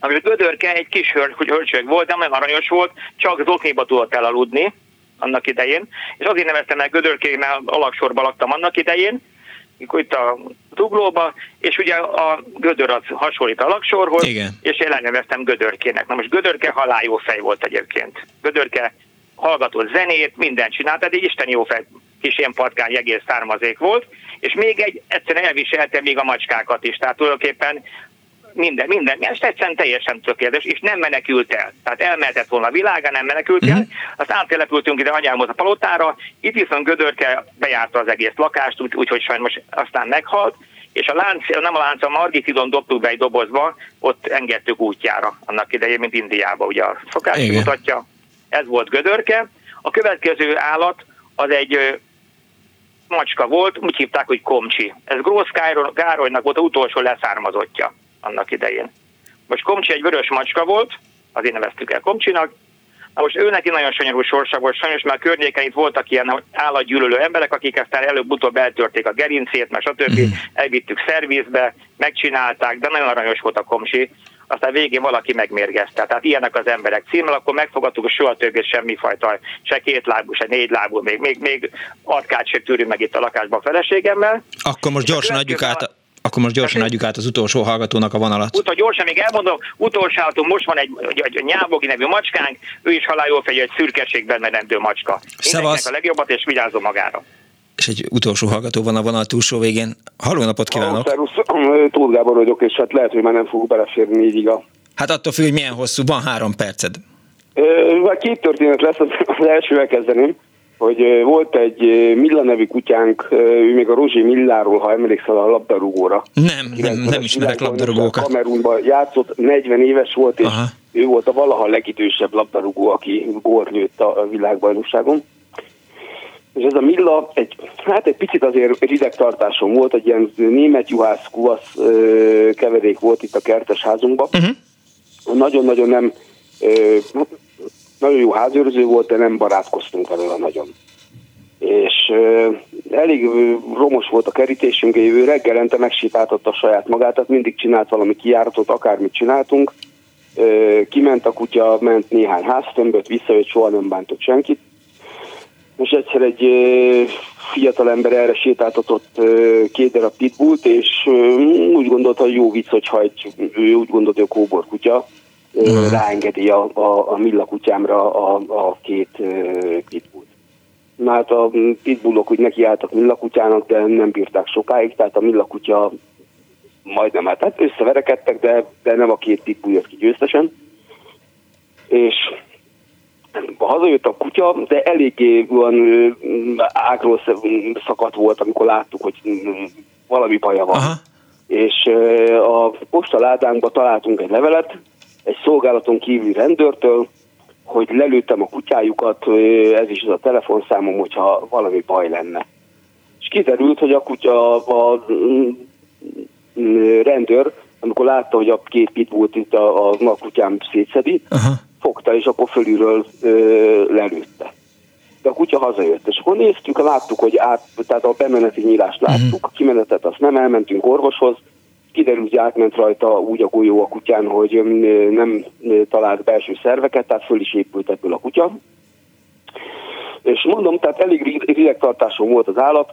ami a gödörke egy kis hör, hörcsög volt, nem olyan aranyos volt, csak zokniba tudott elaludni annak idején, és azért neveztem el gödörkének, mert alaksorban laktam annak idején, itt a zuglóba, és ugye a gödör az hasonlít a laksorhoz, Igen. és én elneveztem gödörkének. Na most gödörke haláljó fej volt egyébként. Gödörke hallgatott zenét, mindent csinált, tehát egy isten jó fej, kis ilyen patkány egész származék volt, és még egy, egyszerűen elviselte még a macskákat is, tehát tulajdonképpen minden, minden, és egyszerűen teljesen tökéletes, és nem menekült el. Tehát elmehetett volna a világa, nem menekült el. Uh-huh. Azt áttelepültünk ide anyámhoz a palotára, itt viszont Gödörke bejárta az egész lakást, úgyhogy úgy, sajnos aztán meghalt, és a lánc, nem a lánc, a margitidon dobtuk be egy dobozba, ott engedtük útjára annak idején, mint Indiába, ugye a szokás Igen. mutatja. Ez volt Gödörke. A következő állat az egy macska volt, úgy hívták, hogy Komcsi. Ez Grósz Gárolynak volt a utolsó leszármazottja annak idején. Most Komcsi egy vörös macska volt, azért neveztük el Komcsinak, Na most ő neki nagyon sanyarú sorsa volt, sajnos már környéken itt voltak ilyen állatgyűlölő emberek, akik aztán előbb-utóbb eltörték a gerincét, mert stb. Mm. elvittük szervizbe, megcsinálták, de nagyon aranyos volt a komsi, aztán végén valaki megmérgezte. Tehát ilyenek az emberek címmel, akkor megfogadtuk, hogy soha többé semmifajta, se két lábú, se négy lábú, még, még, még atkát se tűrünk meg itt a lakásban a feleségemmel. Akkor most gyorsan adjuk át a akkor most gyorsan adjuk át az utolsó hallgatónak a vonalat. Utána gyorsan még elmondom, utolsó állatunk most van egy, egy, egy nyábogi nevű macskánk, ő is fegy, egy szürkeségben menendő macska. Mindenkinek a legjobbat, és vigyázzon magára. És egy utolsó hallgató van a vonal túlsó végén. Halló napot kívánok! Szervusz, Tóth Gábor vagyok, és hát lehet, hogy már nem fogok beleférni négyig a... Hát attól függ, hogy milyen hosszú, van három perced. Két történet lesz, az elsővel kezdeném hogy volt egy Milla nevű kutyánk, ő még a Rozsi Milláról, ha emlékszel a labdarúgóra. Nem, nem, nem ismerek labdarúgókat. Kamerunban játszott, 40 éves volt, és Aha. ő volt a valaha legidősebb labdarúgó, aki górnyőtt a világbajnokságon. és ez a Milla egy, hát egy picit azért rideg tartásom volt, egy ilyen német juhász kuvasz keverék volt itt a kertes házunkban. Uh-huh. Nagyon-nagyon nem, nagyon jó házőrző volt, de nem barátkoztunk vele nagyon. És elég romos volt a kerítésünk, ő reggelente megsétáltatta saját magát, tehát mindig csinált valami kijáratot, akármit csináltunk. Kiment a kutya, ment néhány háztömböt, visszajött, soha nem bántott senkit és egyszer egy fiatal ember erre sétáltatott két darab pitbullt, és úgy gondolta, hogy jó vicc, hogyha egy, ő úgy gondolta, hogy a kóbor kutya uh-huh. ráengedi a, a, a Milla kutyámra a, a két pitbullt. Na hát a pitbullok úgy nekiálltak Milla kutyának, de nem bírták sokáig, tehát a Milla kutya majdnem hát, hát összeverekedtek, de, de nem a két pitbull jött ki győztesen. És hazajött a kutya, de eléggé olyan ágról szakadt volt, amikor láttuk, hogy valami baja van. Aha. És a postaládánkba találtunk egy levelet, egy szolgálaton kívüli rendőrtől, hogy lelőttem a kutyájukat, ez is az a telefonszámom, hogyha valami baj lenne. És kiderült, hogy a kutya, a rendőr, amikor látta, hogy a két pitbullt itt a, a, a kutyám szétszedi, Aha fogta, és akkor fölülről ö, lelőtte. De a kutya hazajött, és akkor néztük, láttuk, hogy át, tehát a bemeneti nyílást mhm. láttuk, a kimenetet azt nem, elmentünk orvoshoz, kiderült, hogy átment rajta úgy a golyó a kutyán, hogy nem talált belső szerveket, tehát föl is épült ebből a kutya. És mondom, tehát elég ridegtartásom volt az állat,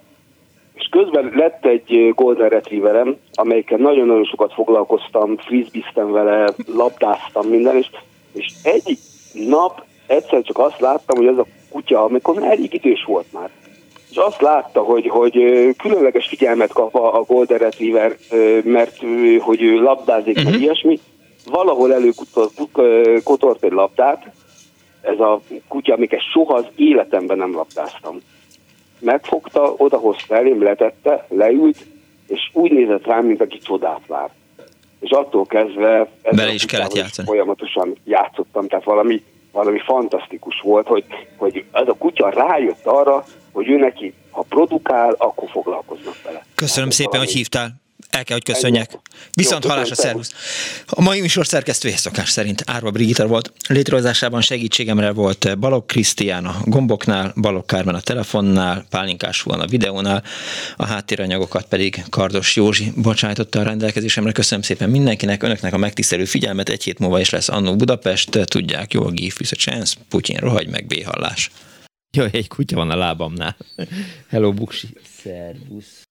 és közben lett egy Golden Retrieverem, amelyikkel nagyon-nagyon sokat foglalkoztam, frisbiztem vele, labdáztam minden, és és egyik nap egyszer csak azt láttam, hogy ez a kutya, amikor már elég idős volt már, és azt látta, hogy, hogy különleges figyelmet kap a Golden Retriever, mert hogy ő labdázik, uh-huh. meg mhm. ilyesmi, valahol előkotort egy labdát, ez a kutya, amiket soha az életemben nem labdáztam. Megfogta, odahozta elém, letette, leült, és úgy nézett rám, mint aki csodát vár és attól kezdve Bele is kellett játszani. folyamatosan játszottam, tehát valami, valami fantasztikus volt, hogy, hogy ez a kutya rájött arra, hogy ő neki, ha produkál, akkor foglalkoznak vele. Köszönöm hát, szépen, valami... hogy hívtál. El kell, hogy köszönjek. Viszont a szervusz. A mai műsor szerkesztője szokás szerint Árva Brigitta volt. Létrehozásában segítségemre volt Balog Krisztián a gomboknál, Balog Kármen a telefonnál, Pálinkás van a videónál, a háttéranyagokat pedig Kardos Józsi bocsájtotta a rendelkezésemre. Köszönöm szépen mindenkinek, önöknek a megtisztelő figyelmet. Egy hét múlva is lesz Annó Budapest. Tudják, jól give a chance, Putyin rohagy meg, béhallás. Jaj, egy kutya van a lábamnál. Hello, Buksi. Szervusz.